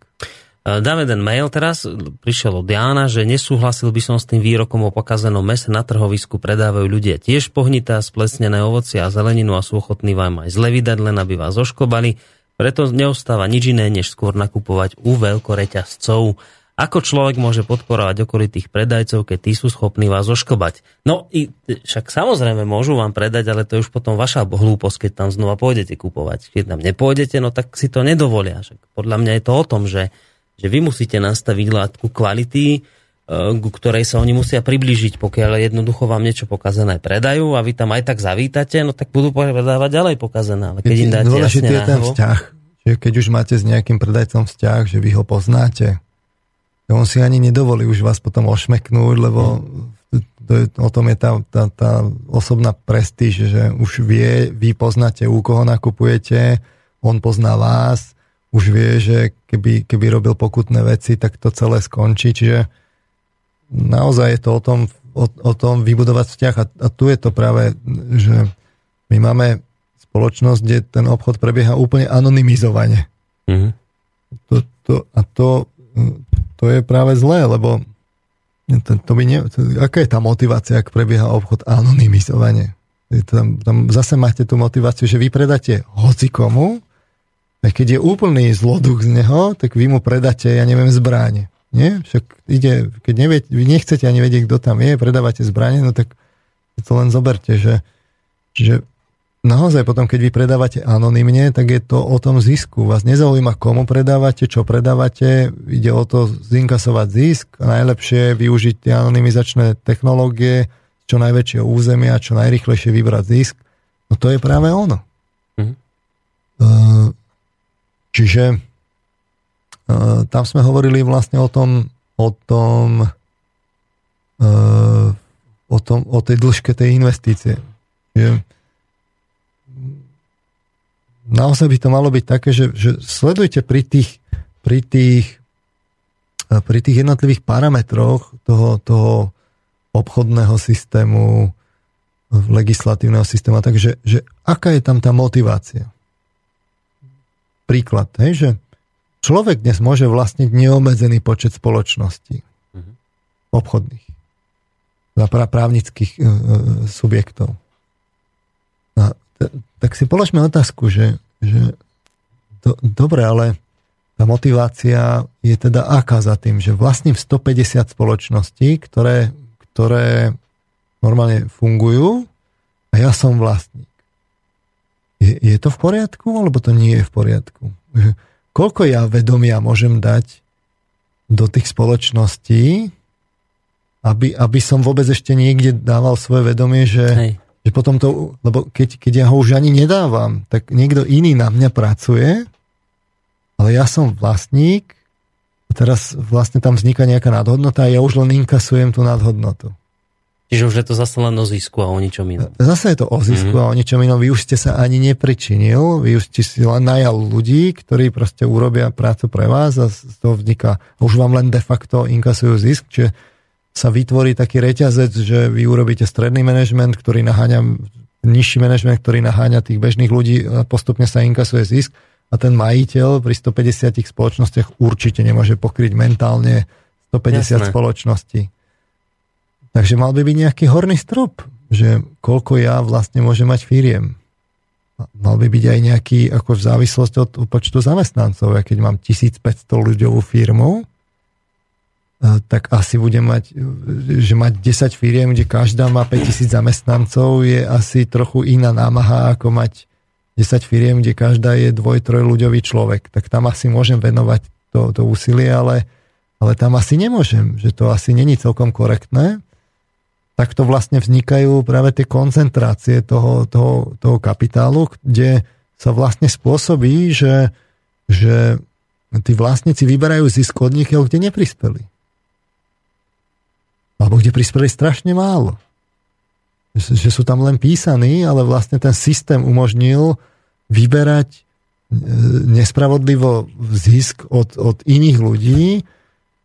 E, dáme jeden mail teraz, prišiel od Jána, že nesúhlasil by som s tým výrokom o pokazenom mese na trhovisku predávajú ľudia tiež pohnité a splesnené ovoci a zeleninu a sú ochotní vám aj zle vydať, len aby vás oškobali. Preto neostáva nič iné, než skôr nakupovať u veľkoreťazcov. Ako človek môže podporovať okolitých predajcov, keď tí sú schopní vás oškobať? No, i, však samozrejme môžu vám predať, ale to je už potom vaša hlúposť, keď tam znova pôjdete kupovať. Keď tam nepôjdete, no tak si to nedovolia. Však podľa mňa je to o tom, že, že vy musíte nastaviť látku kvality, e, ku ktorej sa oni musia priblížiť, pokiaľ jednoducho vám niečo pokazené predajú a vy tam aj tak zavítate, no tak budú predávať ďalej pokazené. Ale keď im dáte jasne je ten vzťah, že keď už máte s nejakým predajcom vzťah, že vy ho poznáte, on si ani nedovolí už vás potom ošmeknúť, lebo to je, o tom je tá, tá, tá osobná prestíž, že už vie, vy poznáte, u koho nakupujete, on pozná vás, už vie, že keby, keby robil pokutné veci, tak to celé skončí, čiže naozaj je to o tom, o, o tom vybudovať vzťah a, a tu je to práve, že my máme spoločnosť, kde ten obchod prebieha úplne anonymizovane. Mm-hmm. To, to, a to, to je práve zlé, lebo to, to by ne, to, aká je tá motivácia, ak prebieha obchod anonymizovanie? Tam, tam zase máte tú motiváciu, že vy predáte hoci komu, a keď je úplný zloduch z neho, tak vy mu predáte, ja neviem, zbráne. Nie? Však ide, keď nevie, vy nechcete ani vedieť, kto tam je, predávate zbranie, no tak to len zoberte, že, že naozaj potom, keď vy predávate anonymne, tak je to o tom zisku. Vás nezaujíma, komu predávate, čo predávate, ide o to zinkasovať zisk a najlepšie využiť tie anonymizačné technológie, čo najväčšieho územia, čo najrychlejšie vybrať zisk. No to je práve ono. Mm-hmm. Čiže tam sme hovorili vlastne o tom, o tom, o, tom, o tej dĺžke tej investície. Že naozaj by to malo byť také, že, že sledujte pri tých, pri tých, eh, pri tých jednotlivých parametroch toho, toho obchodného systému, legislatívneho systému, takže že aká je tam tá motivácia. Príklad, hej, že človek dnes môže vlastniť neobmedzený počet spoločností mm-hmm. obchodných za právnických e, subjektov tak si položme otázku, že, že do, dobre, ale tá motivácia je teda aká za tým, že vlastním 150 spoločností, ktoré, ktoré normálne fungujú a ja som vlastník. Je, je to v poriadku, alebo to nie je v poriadku? Koľko ja vedomia môžem dať do tých spoločností, aby, aby som vôbec ešte niekde dával svoje vedomie, že, Hej Že potom to, lebo keď, keď ja ho už ani nedávam, tak niekto iný na mňa pracuje, ale ja som vlastník a teraz vlastne tam vzniká nejaká nadhodnota a ja už len inkasujem tú nadhodnotu. Čiže už je to zase len o zisku a o ničom inom. Zase je to o zisku mm-hmm. a o ničom inom. Vy už ste sa ani nepričinil, vy už ste si len najal ľudí, ktorí proste urobia prácu pre vás a z toho vzniká, už vám len de facto inkasujú zisk, čiže sa vytvorí taký reťazec, že vy urobíte stredný manažment, ktorý naháňa nižší manažment, ktorý naháňa tých bežných ľudí a postupne sa inkasuje zisk a ten majiteľ pri 150 spoločnostiach určite nemôže pokryť mentálne 150 Jasné. spoločností. Takže mal by byť nejaký horný strop, že koľko ja vlastne môžem mať firiem. Mal by byť aj nejaký, ako v závislosti od počtu zamestnancov. Ja keď mám 1500 ľuďovú firmu, e, tak asi budem mať, že mať 10 firiem, kde každá má 5000 zamestnancov, je asi trochu iná námaha, ako mať 10 firiem, kde každá je dvoj, ľuďový človek. Tak tam asi môžem venovať to, to úsilie, ale, ale tam asi nemôžem, že to asi není celkom korektné takto vlastne vznikajú práve tie koncentrácie toho, toho, toho kapitálu, kde sa vlastne spôsobí, že, že tí vlastníci vyberajú zisk od nich, kde neprispeli. Alebo kde prispeli strašne málo. Že, sú tam len písaní, ale vlastne ten systém umožnil vyberať e, nespravodlivo zisk od, od iných ľudí,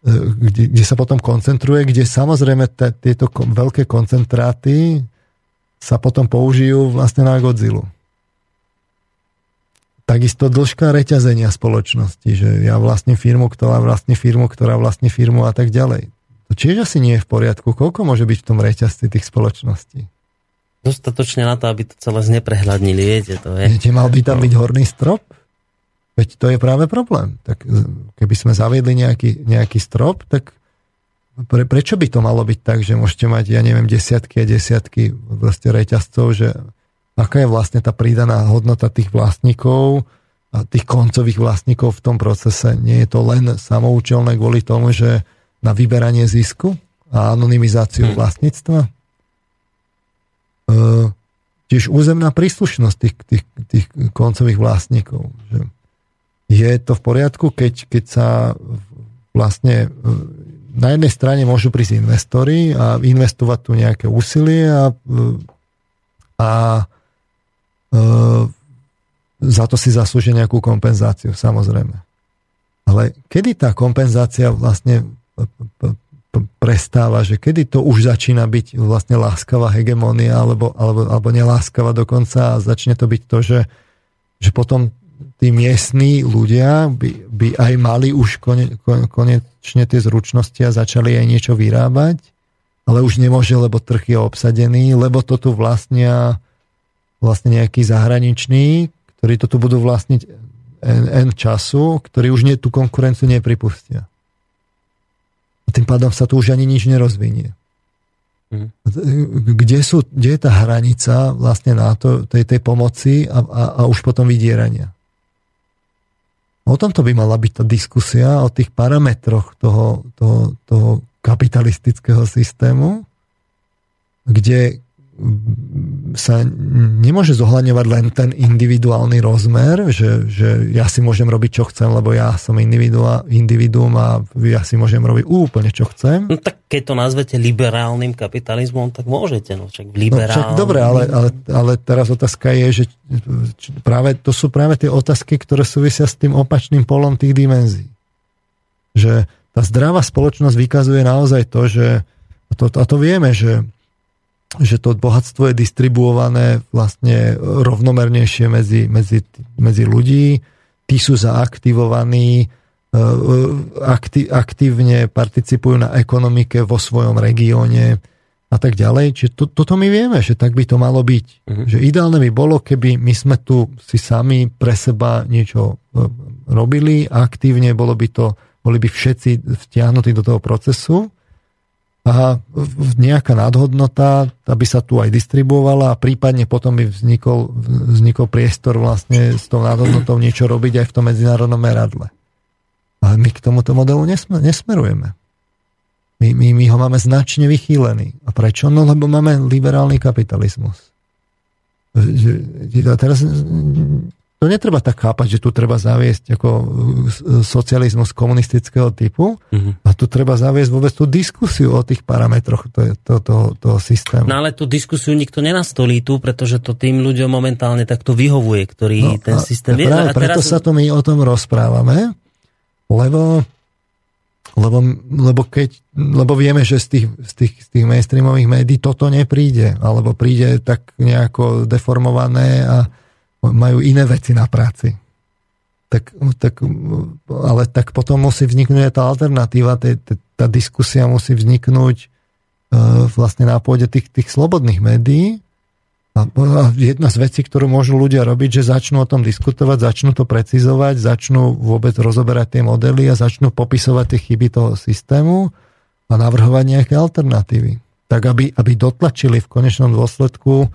kde, kde sa potom koncentruje, kde samozrejme t- tieto ko- veľké koncentráty sa potom použijú vlastne na Godzilla. Takisto dĺžka reťazenia spoločnosti, že ja vlastním firmu, ktorá vlastní firmu, ktorá vlastní firmu a tak ďalej. To tiež asi nie je v poriadku. Koľko môže byť v tom reťazci tých spoločností? Dostatočne na to, aby to celé zneprehľadnili, viete, to je. Viete, mal by tam byť horný strop? Veď to je práve problém. Tak keby sme zaviedli nejaký, nejaký strop, tak pre, prečo by to malo byť tak, že môžete mať, ja neviem, desiatky a desiatky proste reťazcov, že aká je vlastne tá pridaná hodnota tých vlastníkov a tých koncových vlastníkov v tom procese. Nie je to len samoučelné kvôli tomu, že na vyberanie zisku a anonymizáciu hmm. vlastníctva. E, tiež územná príslušnosť tých, tých, tých koncových vlastníkov. Že je to v poriadku, keď, keď sa vlastne na jednej strane môžu prísť investori a investovať tu nejaké úsilie a, a e, za to si zaslúžia nejakú kompenzáciu, samozrejme. Ale kedy tá kompenzácia vlastne prestáva, že kedy to už začína byť vlastne láskavá hegemónia alebo, alebo, alebo neláskavá dokonca a začne to byť to, že, že potom tí miestní ľudia by, by aj mali už kone, konečne tie zručnosti a začali aj niečo vyrábať, ale už nemôže, lebo trh je obsadený, lebo to tu vlastnia vlastne nejaký zahraniční, ktorí to tu budú vlastniť N, N času, ktorí už nie, tú konkurenciu nepripustia. A tým pádom sa tu už ani nič nerozvinie. Mm. Kde, sú, kde je tá hranica vlastne na to, tej, tej pomoci a, a, a už potom vydierania? O tomto by mala byť tá diskusia, o tých parametroch toho, toho, toho kapitalistického systému, kde sa nemôže zohľadňovať len ten individuálny rozmer, že, že ja si môžem robiť, čo chcem, lebo ja som individuum a ja si môžem robiť úplne, čo chcem. No tak keď to nazvete liberálnym kapitalizmom, tak môžete, no však liberálnym. No, však dobre, ale, ale, ale teraz otázka je, že práve, to sú práve tie otázky, ktoré súvisia s tým opačným polom tých dimenzií. Že tá zdravá spoločnosť vykazuje naozaj to, že a to, a to vieme, že že to bohatstvo je distribuované vlastne rovnomernejšie medzi, medzi, medzi ľudí, tí sú zaaktivovaní, e, akti, aktívne participujú na ekonomike vo svojom regióne a tak ďalej. Čiže to, toto my vieme, že tak by to malo byť. Uh-huh. Že ideálne by bolo, keby my sme tu si sami pre seba niečo e, robili, aktívne bolo by to, boli by všetci vtiahnutí do toho procesu a nejaká nadhodnota, aby sa tu aj distribuovala a prípadne potom by vznikol, vznikol priestor vlastne s tou nadhodnotou niečo robiť aj v tom medzinárodnom meradle. Ale my k tomuto modelu nesmer, nesmerujeme. My, my, my ho máme značne vychýlený. A prečo? No lebo máme liberálny kapitalizmus. teraz to netreba tak chápať, že tu treba zaviesť ako socializmus komunistického typu mm-hmm. a tu treba zaviesť vôbec tú diskusiu o tých parametroch toho to, to, to systému. No ale tú diskusiu nikto nenastolí tu, pretože to tým ľuďom momentálne takto vyhovuje, ktorý no, ten systém je. Práve a teraz... preto sa to my o tom rozprávame, lebo lebo, lebo, keď, lebo vieme, že z tých, z, tých, z tých mainstreamových médií toto nepríde, alebo príde tak nejako deformované a majú iné veci na práci. Tak, tak, ale tak potom musí vzniknúť tá alternatíva, tá, tá diskusia musí vzniknúť uh, vlastne na pôde tých, tých slobodných médií, a jedna z vecí, ktorú môžu ľudia robiť, že začnú o tom diskutovať, začnú to precizovať, začnú vôbec rozoberať tie modely a začnú popisovať tie chyby toho systému a navrhovať nejaké alternatívy. Tak, aby, aby dotlačili v konečnom dôsledku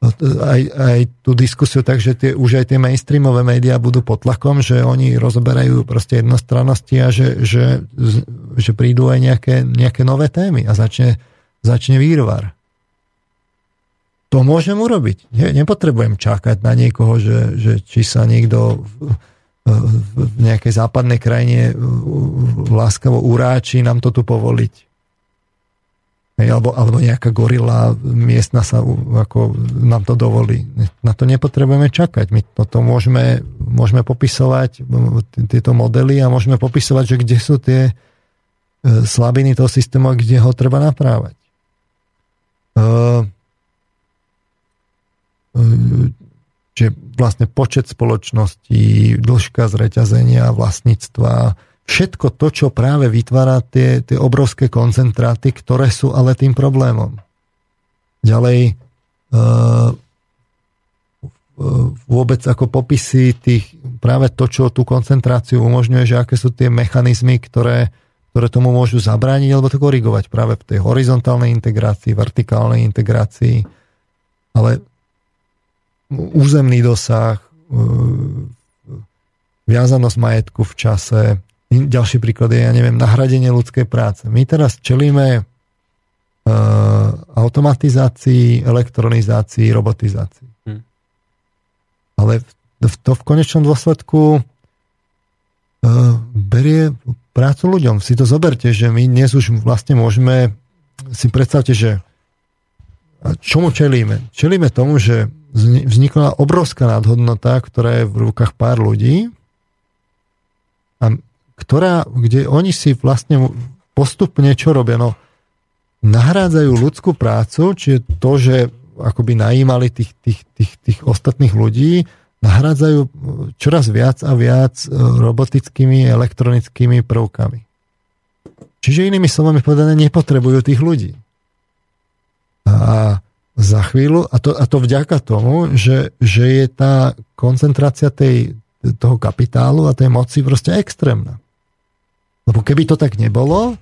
aj, aj tú diskusiu tak, že tie, už aj tie mainstreamové médiá budú pod tlakom, že oni rozoberajú proste jednostrannosti a že, že, že prídu aj nejaké, nejaké nové témy a začne, začne výrvar. To môžem urobiť. Ne, nepotrebujem čakať na niekoho, že, že či sa niekto v, v nejakej západnej krajine láskavo uráči nám to tu povoliť. Hej, alebo, alebo nejaká gorila miestna sa ako nám to dovolí. Na to nepotrebujeme čakať. My toto môžeme, môžeme popisovať, tieto modely a môžeme popisovať, že kde sú tie e, slabiny toho systému, kde ho treba naprávať. Uh, že vlastne počet spoločností, dĺžka zreťazenia, vlastníctva, všetko to, čo práve vytvára tie, tie obrovské koncentráty, ktoré sú ale tým problémom. Ďalej vôbec ako popisy tých, práve to, čo tú koncentráciu umožňuje, že aké sú tie mechanizmy, ktoré, ktoré tomu môžu zabrániť alebo to korigovať práve v tej horizontálnej integrácii, vertikálnej integrácii. Ale územný dosah, e, viazanosť majetku v čase. Ďalší príklad je, ja neviem, nahradenie ľudskej práce. My teraz čelíme e, automatizácii, elektronizácii, robotizácii. Hm. Ale to v konečnom dôsledku e, berie prácu ľuďom. Si to zoberte, že my dnes už vlastne môžeme si predstavte, že čomu čelíme? Čelíme tomu, že vznikla obrovská nadhodnota, ktorá je v rukách pár ľudí ktorá, kde oni si vlastne postupne čo robia? No, nahrádzajú ľudskú prácu, čiže to, že akoby najímali tých, tých, tých, tých ostatných ľudí, nahrádzajú čoraz viac a viac e, robotickými, elektronickými prvkami. Čiže inými slovami povedané, nepotrebujú tých ľudí. A za chvíľu, a to, a to vďaka tomu, že, že je tá koncentrácia tej, toho kapitálu a tej moci proste extrémna. Lebo keby to tak nebolo,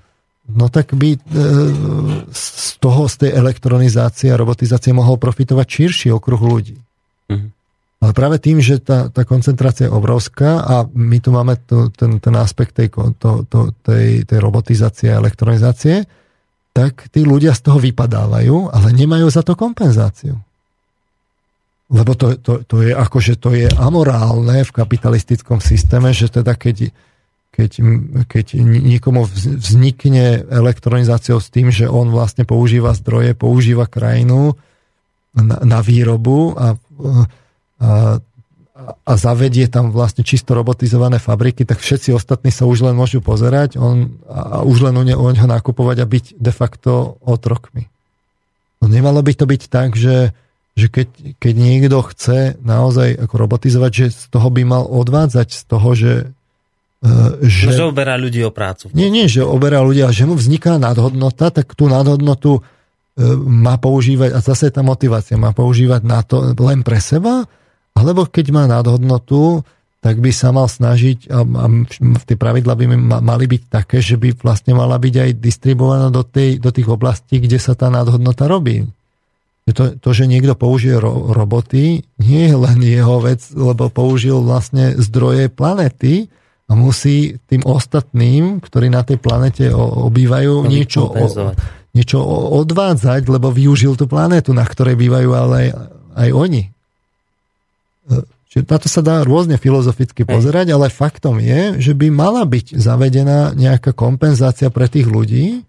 no tak by e, z toho, z tej elektronizácie a robotizácie mohol profitovať širší okruh ľudí. Mm-hmm. Ale práve tým, že tá, tá koncentrácia je obrovská a my tu máme to, ten, ten aspekt tej, to, to, tej, tej robotizácie a elektronizácie, tak tí ľudia z toho vypadávajú, ale nemajú za to kompenzáciu. Lebo to, to, to je akože to je amorálne v kapitalistickom systéme, že teda keď, keď, keď niekomu vznikne elektronizáciou s tým, že on vlastne používa zdroje, používa krajinu na, na výrobu a, a a zavedie tam vlastne čisto robotizované fabriky, tak všetci ostatní sa už len môžu pozerať on, a už len u neho nakupovať a byť de facto otrokmi. No nemalo by to byť tak, že, že keď, keď niekto chce naozaj ako robotizovať, že z toho by mal odvádzať z toho, že že, že oberá ľudí o prácu. Nie, nie, že oberá ľudia, že mu vzniká nadhodnota, tak tú nadhodnotu uh, má používať, a zase tá motivácia, má používať na to len pre seba, alebo keď má nadhodnotu, tak by sa mal snažiť, a, a tie pravidla by mali byť také, že by vlastne mala byť aj distribuovaná do, tej, do tých oblastí, kde sa tá nadhodnota robí. To, to, že niekto použije ro, roboty, nie je len jeho vec, lebo použil vlastne zdroje planety a musí tým ostatným, ktorí na tej planete obývajú, niečo, o, niečo odvádzať, lebo využil tú planetu, na ktorej bývajú ale aj, aj oni. Čiže táto sa dá rôzne filozoficky pozerať, ale faktom je, že by mala byť zavedená nejaká kompenzácia pre tých ľudí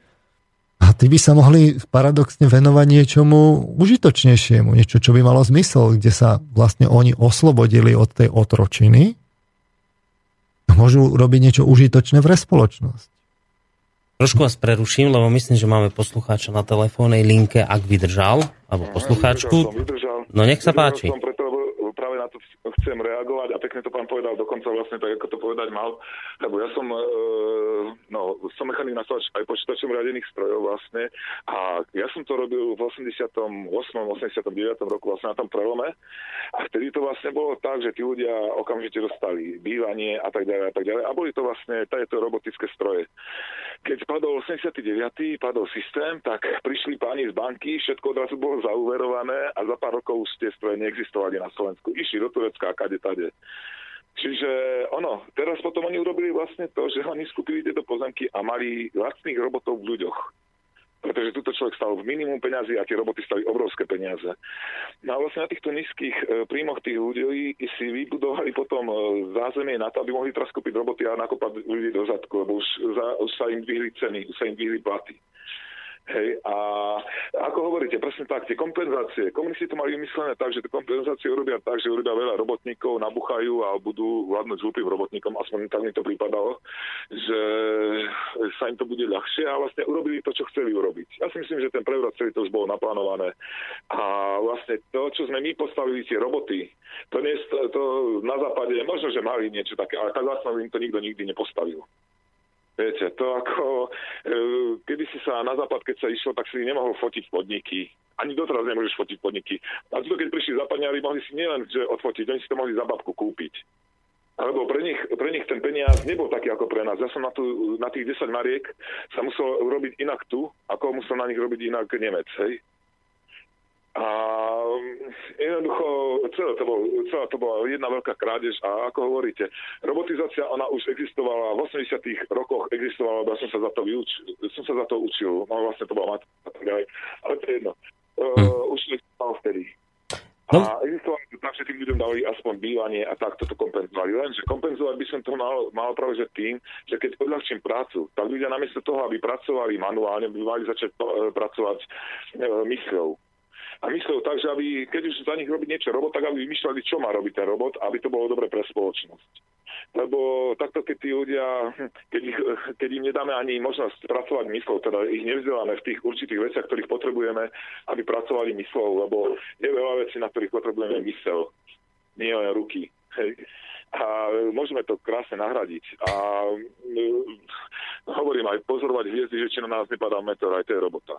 a tí by sa mohli paradoxne venovať niečomu užitočnejšiemu, niečo, čo by malo zmysel, kde sa vlastne oni oslobodili od tej otročiny môžu robiť niečo užitočné pre spoločnosť. Trošku vás preruším, lebo myslím, že máme poslucháča na telefónnej linke, ak vydržal, alebo poslucháčku. No nech sa páči. Som preto, práve na to chcem reagovať a pekne to pán povedal dokonca vlastne tak, ako to povedať mal, lebo ja som, e, no, som mechanik na aj počítačom riadených strojov vlastne a ja som to robil v 88. 89. roku vlastne na tom prelome a vtedy to vlastne bolo tak, že tí ľudia okamžite dostali bývanie a tak ďalej a tak ďalej a boli to vlastne tieto robotické stroje. Keď padol 89. padol systém, tak prišli páni z banky, všetko odrazu bolo zauverované a za pár rokov už tie stroje neexistovali na Slovensku. Išli do Turecka a kade tade. Čiže ono, teraz potom oni urobili vlastne to, že oni skúpili tieto pozemky a mali lacných robotov v ľuďoch pretože túto človek stal v minimum peňazí a tie roboty stali obrovské peniaze. No a vlastne na týchto nízkych e, príjmoch tých ľudí si vybudovali potom e, zázemie na to, aby mohli teraz kúpiť roboty a nakopať ľudí do zadku, lebo už, za, už sa im dvihli ceny, už sa im dvihli platy. Hej, a ako hovoríte, presne tak, tie kompenzácie, komunisti to mali vymyslené tak, že tie kompenzácie urobia tak, že urobia veľa robotníkov, nabuchajú a budú vládnuť hlupým robotníkom, aspoň tak mi to prípadalo, že sa im to bude ľahšie a vlastne urobili to, čo chceli urobiť. Ja si myslím, že ten prevrat celý to už bolo naplánované. A vlastne to, čo sme my postavili, tie roboty, to, nie, to na západe, možno, že mali niečo také, ale tak vlastne im to nikto nikdy nepostavil. Viete, to ako, e, kedy si sa na západ, keď sa išlo, tak si nemohol fotiť podniky. Ani doteraz nemôžeš fotiť podniky. A to, keď prišli západňari, mohli si nielen že odfotiť, oni si to mohli za babku kúpiť. Alebo pre nich, pre nich ten peniaz nebol taký ako pre nás. Ja som na, tu, na tých 10 mariek sa musel robiť inak tu, ako musel na nich robiť inak Nemec. Hej? A mm, jednoducho celé to, bol, celé to bola jedna veľká krádež a ako hovoríte, robotizácia ona už existovala, v 80 rokoch existovala, ja som sa za to, vyuč, som sa za to učil, no vlastne to bola matka, ale to je jedno. Uh, už existoval vtedy. No. A existovalo to tak, že tým ľuďom dali aspoň bývanie a takto to kompenzovali. Lenže kompenzovať by som to mal, mal práve že tým, že keď odľahčím prácu, tak ľudia namiesto toho, aby pracovali manuálne, by mali začať uh, pracovať uh, myslou a myslel tak, že aby, keď už za nich robiť niečo robot, tak aby vymýšľali, čo má robiť ten robot, aby to bolo dobre pre spoločnosť. Lebo takto, keď tí ľudia, keď, ich, keď im nedáme ani možnosť pracovať myslou, teda ich nevzdeláme v tých určitých veciach, ktorých potrebujeme, aby pracovali myslou, lebo je veľa vecí, na ktorých potrebujeme mysel, nie len ruky. Hej a môžeme to krásne nahradiť. A hovorím aj pozorovať hviezdy, že či na nás nepadá meteor, aj to je robota.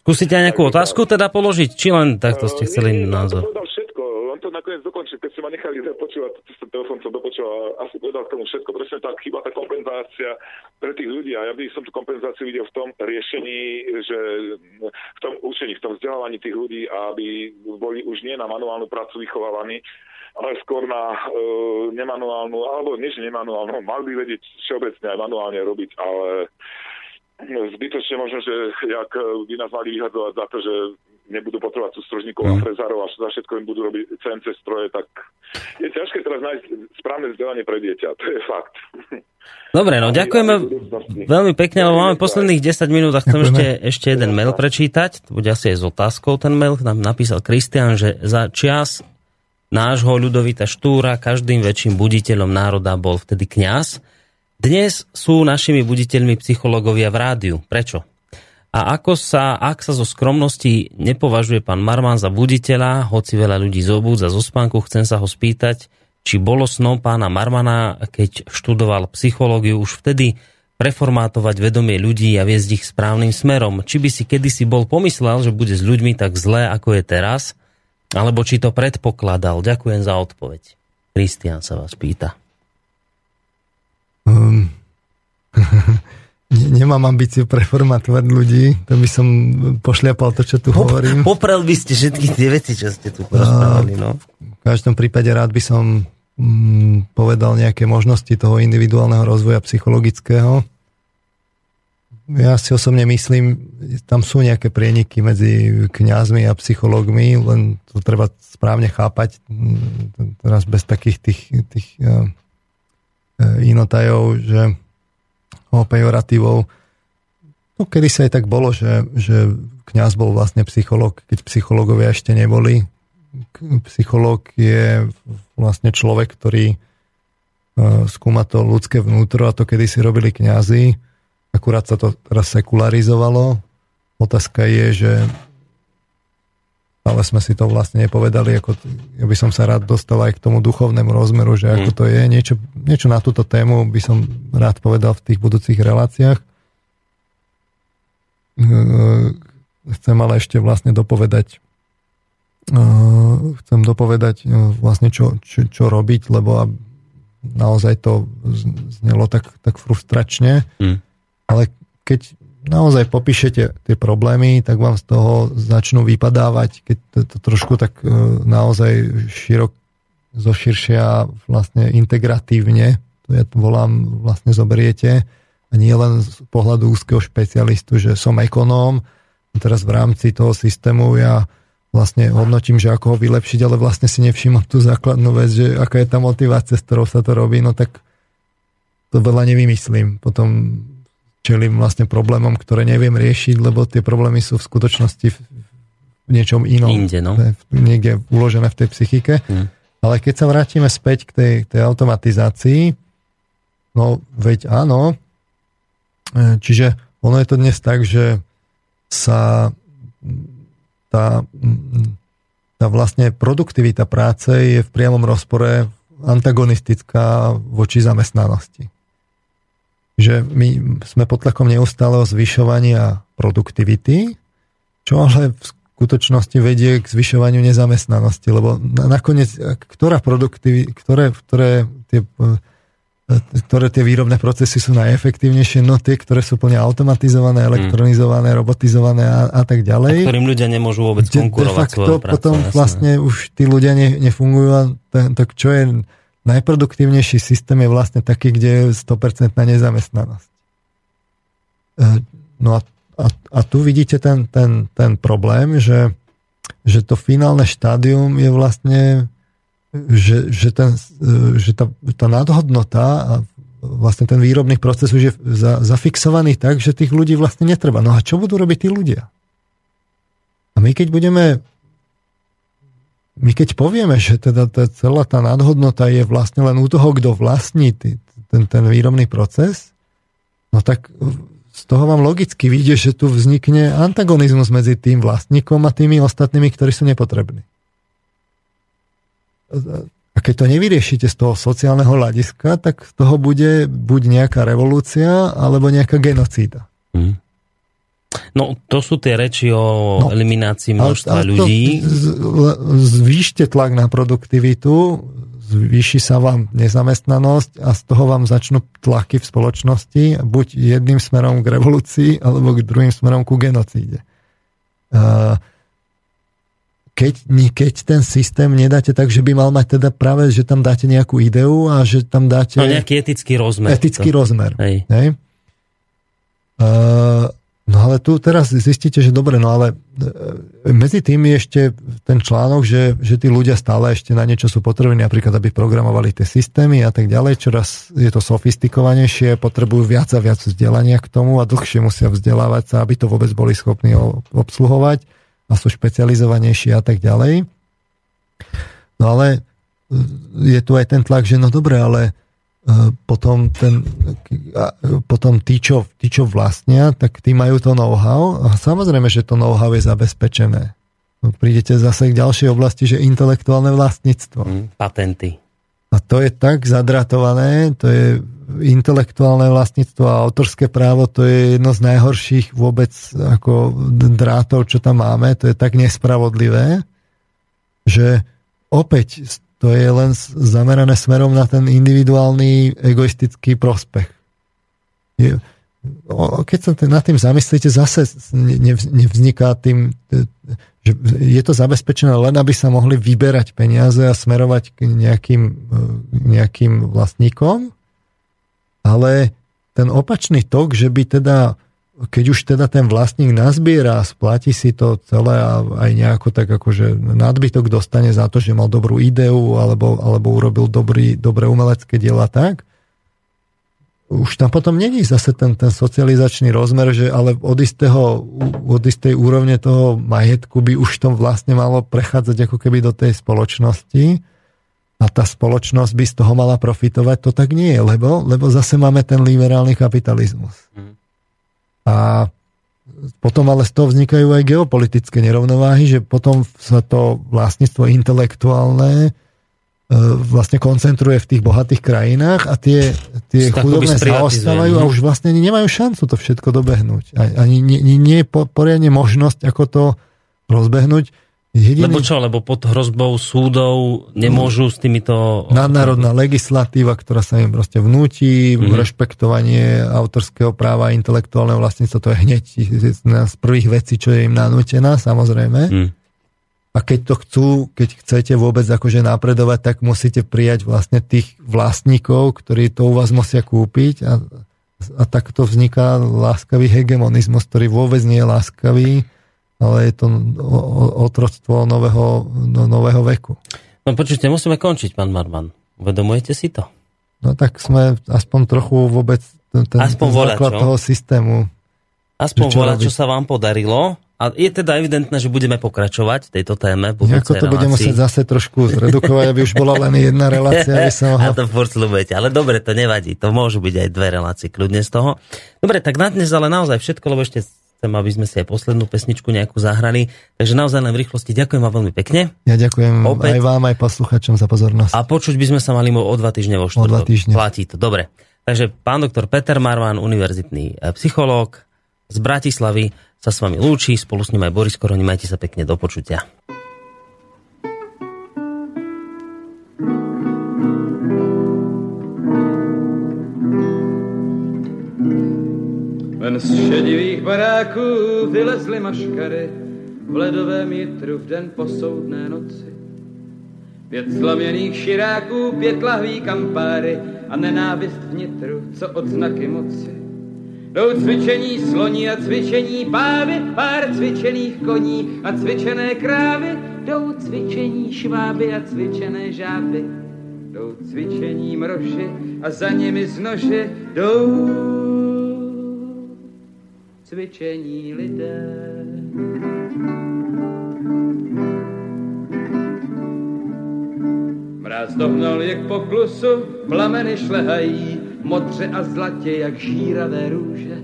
Skúsite aj nejakú otázku teda položiť, či len takto ste chceli nie, názor? Povedal všetko, on to nakoniec dokončil, keď ste ma nechali započúvať, telefón som dopočúval, asi povedal k tomu všetko, presne tak, chýba tá kompenzácia pre tých ľudí a ja by som tú kompenzáciu videl v tom riešení, že v tom učení, v tom vzdelávaní tých ľudí, aby boli už nie na manuálnu prácu vychovávaní, ale skôr na e, nemanuálnu, alebo že nemanuálnu, mal by vedieť všeobecne aj manuálne robiť, ale zbytočne možno, že jak by nás mali vyhadzovať za to, že nebudú potrebovať sústrožníkov mm. a frezárov a za všetko im budú robiť CNC stroje, tak je ťažké teraz nájsť správne vzdelanie pre dieťa. To je fakt. Dobre, no ďakujeme veľmi pekne, lebo máme posledných 10 minút a chcem ešte, ešte jeden mail prečítať. To bude asi aj s otázkou ten mail. Nám napísal Kristian, že za čas nášho ľudovita Štúra každým väčším buditeľom národa bol vtedy kňaz dnes sú našimi buditeľmi psychológovia v rádiu. Prečo? A ako sa, ak sa zo skromnosti nepovažuje pán Marman za buditeľa, hoci veľa ľudí zobúdza zo spánku, chcem sa ho spýtať, či bolo snom pána Marmana, keď študoval psychológiu, už vtedy preformátovať vedomie ľudí a viesť ich správnym smerom. Či by si kedysi bol pomyslel, že bude s ľuďmi tak zlé, ako je teraz, alebo či to predpokladal. Ďakujem za odpoveď. Kristian sa vás pýta. Um, nemám ambíciu preformatovať ľudí, to by som pošliapal to, čo tu Pop, hovorím. Poprel by ste všetky tie veci, čo ste tu porozprávali. No. V každom prípade rád by som mm, povedal nejaké možnosti toho individuálneho rozvoja psychologického. ja si osobne myslím, tam sú nejaké prieniky medzi kňazmi a psychológmi, len to treba správne chápať teraz bez takých tých, tých uh, inotajov, že o pejoratívov. No, kedy sa aj tak bolo, že, že kňaz bol vlastne psychológ, keď psychológovia ešte neboli. Psychológ je vlastne človek, ktorý uh, skúma to ľudské vnútro a to kedy si robili kňazi Akurát sa to teraz sekularizovalo. Otázka je, že ale sme si to vlastne nepovedali, ako, ja by som sa rád dostal aj k tomu duchovnému rozmeru, že ako mm. to je. Niečo, niečo na túto tému by som rád povedal v tých budúcich reláciách. Chcem ale ešte vlastne dopovedať chcem dopovedať vlastne čo, čo, čo robiť, lebo naozaj to znelo tak, tak frustračne. Mm ale keď naozaj popíšete tie problémy, tak vám z toho začnú vypadávať, keď to, to trošku tak e, naozaj širok, zoširšia vlastne integratívne, to ja volám, vlastne zoberiete a nie len z pohľadu úzkeho špecialistu, že som ekonóm, a teraz v rámci toho systému ja vlastne hodnotím, že ako ho vylepšiť, ale vlastne si nevšimol tú základnú vec, že aká je tá motivácia, s ktorou sa to robí, no tak to veľa nevymyslím. Potom čelím vlastne problémom, ktoré neviem riešiť, lebo tie problémy sú v skutočnosti v niečom inom. Inde, no. Niekde uložené v tej psychike. Hmm. Ale keď sa vrátime späť k tej, tej automatizácii, no veď áno, e, čiže ono je to dnes tak, že sa tá, tá vlastne produktivita práce je v priamom rozpore antagonistická voči zamestnanosti že my sme pod tlakom neustáleho zvyšovania produktivity, čo ale v skutočnosti vedie k zvyšovaniu nezamestnanosti, lebo nakoniec, ktorá produktivita, ktoré, ktoré tie ktoré tie výrobné procesy sú najefektívnejšie, no tie, ktoré sú plne automatizované, hmm. elektronizované, robotizované a, a tak ďalej. A ktorým ľudia nemôžu vôbec konkurovať De facto potom jasné. vlastne už tí ľudia ne, nefungujú a tak čo je najproduktívnejší systém je vlastne taký, kde je 100% nezamestnanosť. E, no a, a, a tu vidíte ten, ten, ten problém, že, že to finálne štádium je vlastne, že, že, ten, e, že tá, tá nadhodnota a vlastne ten výrobný proces už je za, zafixovaný tak, že tých ľudí vlastne netreba. No a čo budú robiť tí ľudia? A my keď budeme my keď povieme, že teda tá, celá tá nadhodnota je vlastne len u toho, kto vlastní tý, ten, ten výrobný proces, no tak z toho vám logicky vidie, že tu vznikne antagonizmus medzi tým vlastníkom a tými ostatnými, ktorí sú nepotrební. A keď to nevyriešite z toho sociálneho hľadiska, tak z toho bude buď nejaká revolúcia, alebo nejaká genocída. Mm. No, to sú tie reči o no, eliminácii množstva ale, ale ľudí. Zvýšte tlak na produktivitu, zvýši sa vám nezamestnanosť a z toho vám začnú tlaky v spoločnosti, buď jedným smerom k revolúcii, alebo k druhým smerom ku genocíde. Keď, keď ten systém nedáte tak, že by mal mať teda práve, že tam dáte nejakú ideu a že tam dáte... No nejaký etický rozmer. Etický to. rozmer. Hej. Hej? Uh, No ale tu teraz zistíte, že dobre, no ale e, medzi tým je ešte ten článok, že, že tí ľudia stále ešte na niečo sú potrební, napríklad aby programovali tie systémy a tak ďalej, čoraz je to sofistikovanejšie, potrebujú viac a viac vzdelania k tomu a dlhšie musia vzdelávať sa, aby to vôbec boli schopní obsluhovať a sú špecializovanejší a tak ďalej. No ale je tu aj ten tlak, že no dobre, ale E, potom, ten, potom tí, čo, tí, čo vlastnia, tak tí majú to know-how a samozrejme, že to know-how je zabezpečené. Prídete zase k ďalšej oblasti, že intelektuálne vlastníctvo. Mm, patenty. A to je tak zadratované, to je intelektuálne vlastníctvo a autorské právo, to je jedno z najhorších vôbec ako drátov, čo tam máme, to je tak nespravodlivé, že opäť to je len zamerané smerom na ten individuálny egoistický prospech. Je, keď sa nad tým zamyslíte, zase nevzniká tým, že je to zabezpečené len, aby sa mohli vyberať peniaze a smerovať k nejakým, nejakým vlastníkom, ale ten opačný tok, že by teda keď už teda ten vlastník nazbiera, splatí si to celé a aj nejako tak akože nadbytok dostane za to, že mal dobrú ideu alebo, alebo urobil dobrý, dobré umelecké diela tak, už tam potom není zase ten, ten socializačný rozmer, že ale od, istého, od istej úrovne toho majetku by už to vlastne malo prechádzať ako keby do tej spoločnosti a tá spoločnosť by z toho mala profitovať, to tak nie je, lebo, lebo zase máme ten liberálny kapitalizmus. Mm. A potom ale z toho vznikajú aj geopolitické nerovnováhy, že potom sa to vlastníctvo intelektuálne E, vlastne koncentruje v tých bohatých krajinách a tie, tie chudobné zaostávajú a už vlastne ani nemajú šancu to všetko dobehnúť. Ani nie, nie, nie je poriadne možnosť, ako to rozbehnúť. Jediný... Lebo čo, lebo pod hrozbou súdov nemôžu s týmito... Nadnárodná legislatíva, ktorá sa im proste vnúti, mm-hmm. rešpektovanie autorského práva intelektuálneho vlastníctva, to je hneď z prvých vecí, čo je im nanútená, samozrejme. Mm. A keď to chcú, keď chcete vôbec akože napredovať, tak musíte prijať vlastne tých vlastníkov, ktorí to u vás musia kúpiť a, a takto vzniká láskavý hegemonizmus, ktorý vôbec nie je láskavý, ale je to otroctvo nového, no, nového veku. No počujte, musíme končiť, pán Marman. Uvedomujete si to? No tak sme aspoň trochu vôbec ten, aspoň ten základ toho systému. Aspoň voľa, čo sa vám podarilo a je teda evidentné, že budeme pokračovať v tejto téme. Ako to budeme musieť zase trošku zredukovať, aby už bola len jedna relácia. Aby sa mohla... A to furt slúbujete. Ale dobre, to nevadí. To môžu byť aj dve relácie kľudne z toho. Dobre, tak na dnes ale naozaj všetko, lebo ešte chcem, aby sme si aj poslednú pesničku nejakú zahrali. Takže naozaj len v rýchlosti ďakujem vám veľmi pekne. Ja ďakujem Opäť. aj vám, aj posluchačom za pozornosť. A počuť by sme sa mali o dva týždne vo štvrtok. O dva týždne. Platí to. Dobre. Takže pán doktor Peter Marvan, univerzitný e, psychológ z Bratislavy, sa s vami lúči, spolu s ním aj Boris Koroni, majte sa pekne do počutia. Ven z šedivých baráků vylezly maškary v ledovém jitru v den posoudné noci. Pět slaměných širáků, pět lahví kampáry a nenávist vnitru, co odznaky moci. Jdou cvičení sloní a cvičení pávy, pár cvičených koní a cvičené krávy. Jdou cvičení šváby a cvičené žáby. Jdou cvičení mroži a za nimi z nože jdou cvičení lidé. Mráz dohnal jak po klusu, plameny šlehají, modře a zlatě jak žíravé růže.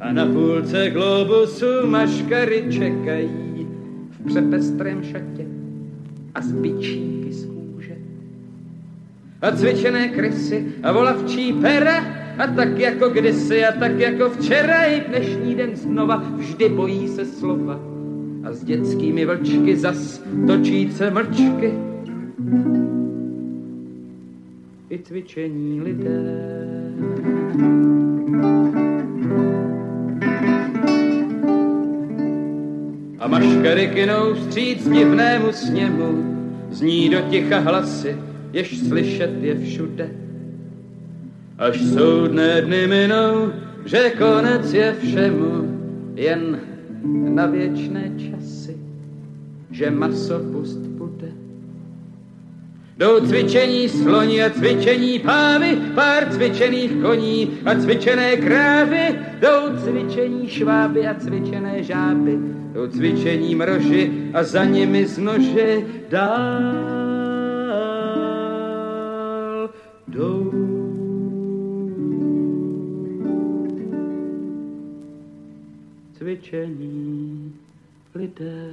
A na půlce globusu maškary čekají v přepestrém šatě a zbyčíky z kůže. A cvičené krysy a volavčí pera a tak jako kdysi a tak jako včera i dnešní den znova vždy bojí se slova. A s dětskými vlčky zas točíce mlčky i cvičení lidé. A maškary kynou vstříc divnému sněmu, zní do ticha hlasy, jež slyšet je všude. Až soudné dny minou, že konec je všemu, jen na věčné časy, že maso pust bude. Jdou cvičení sloni a cvičení pávy, pár cvičených koní a cvičené krávy. Jdou cvičení šváby a cvičené žáby. Jdou cvičení mroži a za nimi z nože dál. Jdou obyčejní lidé.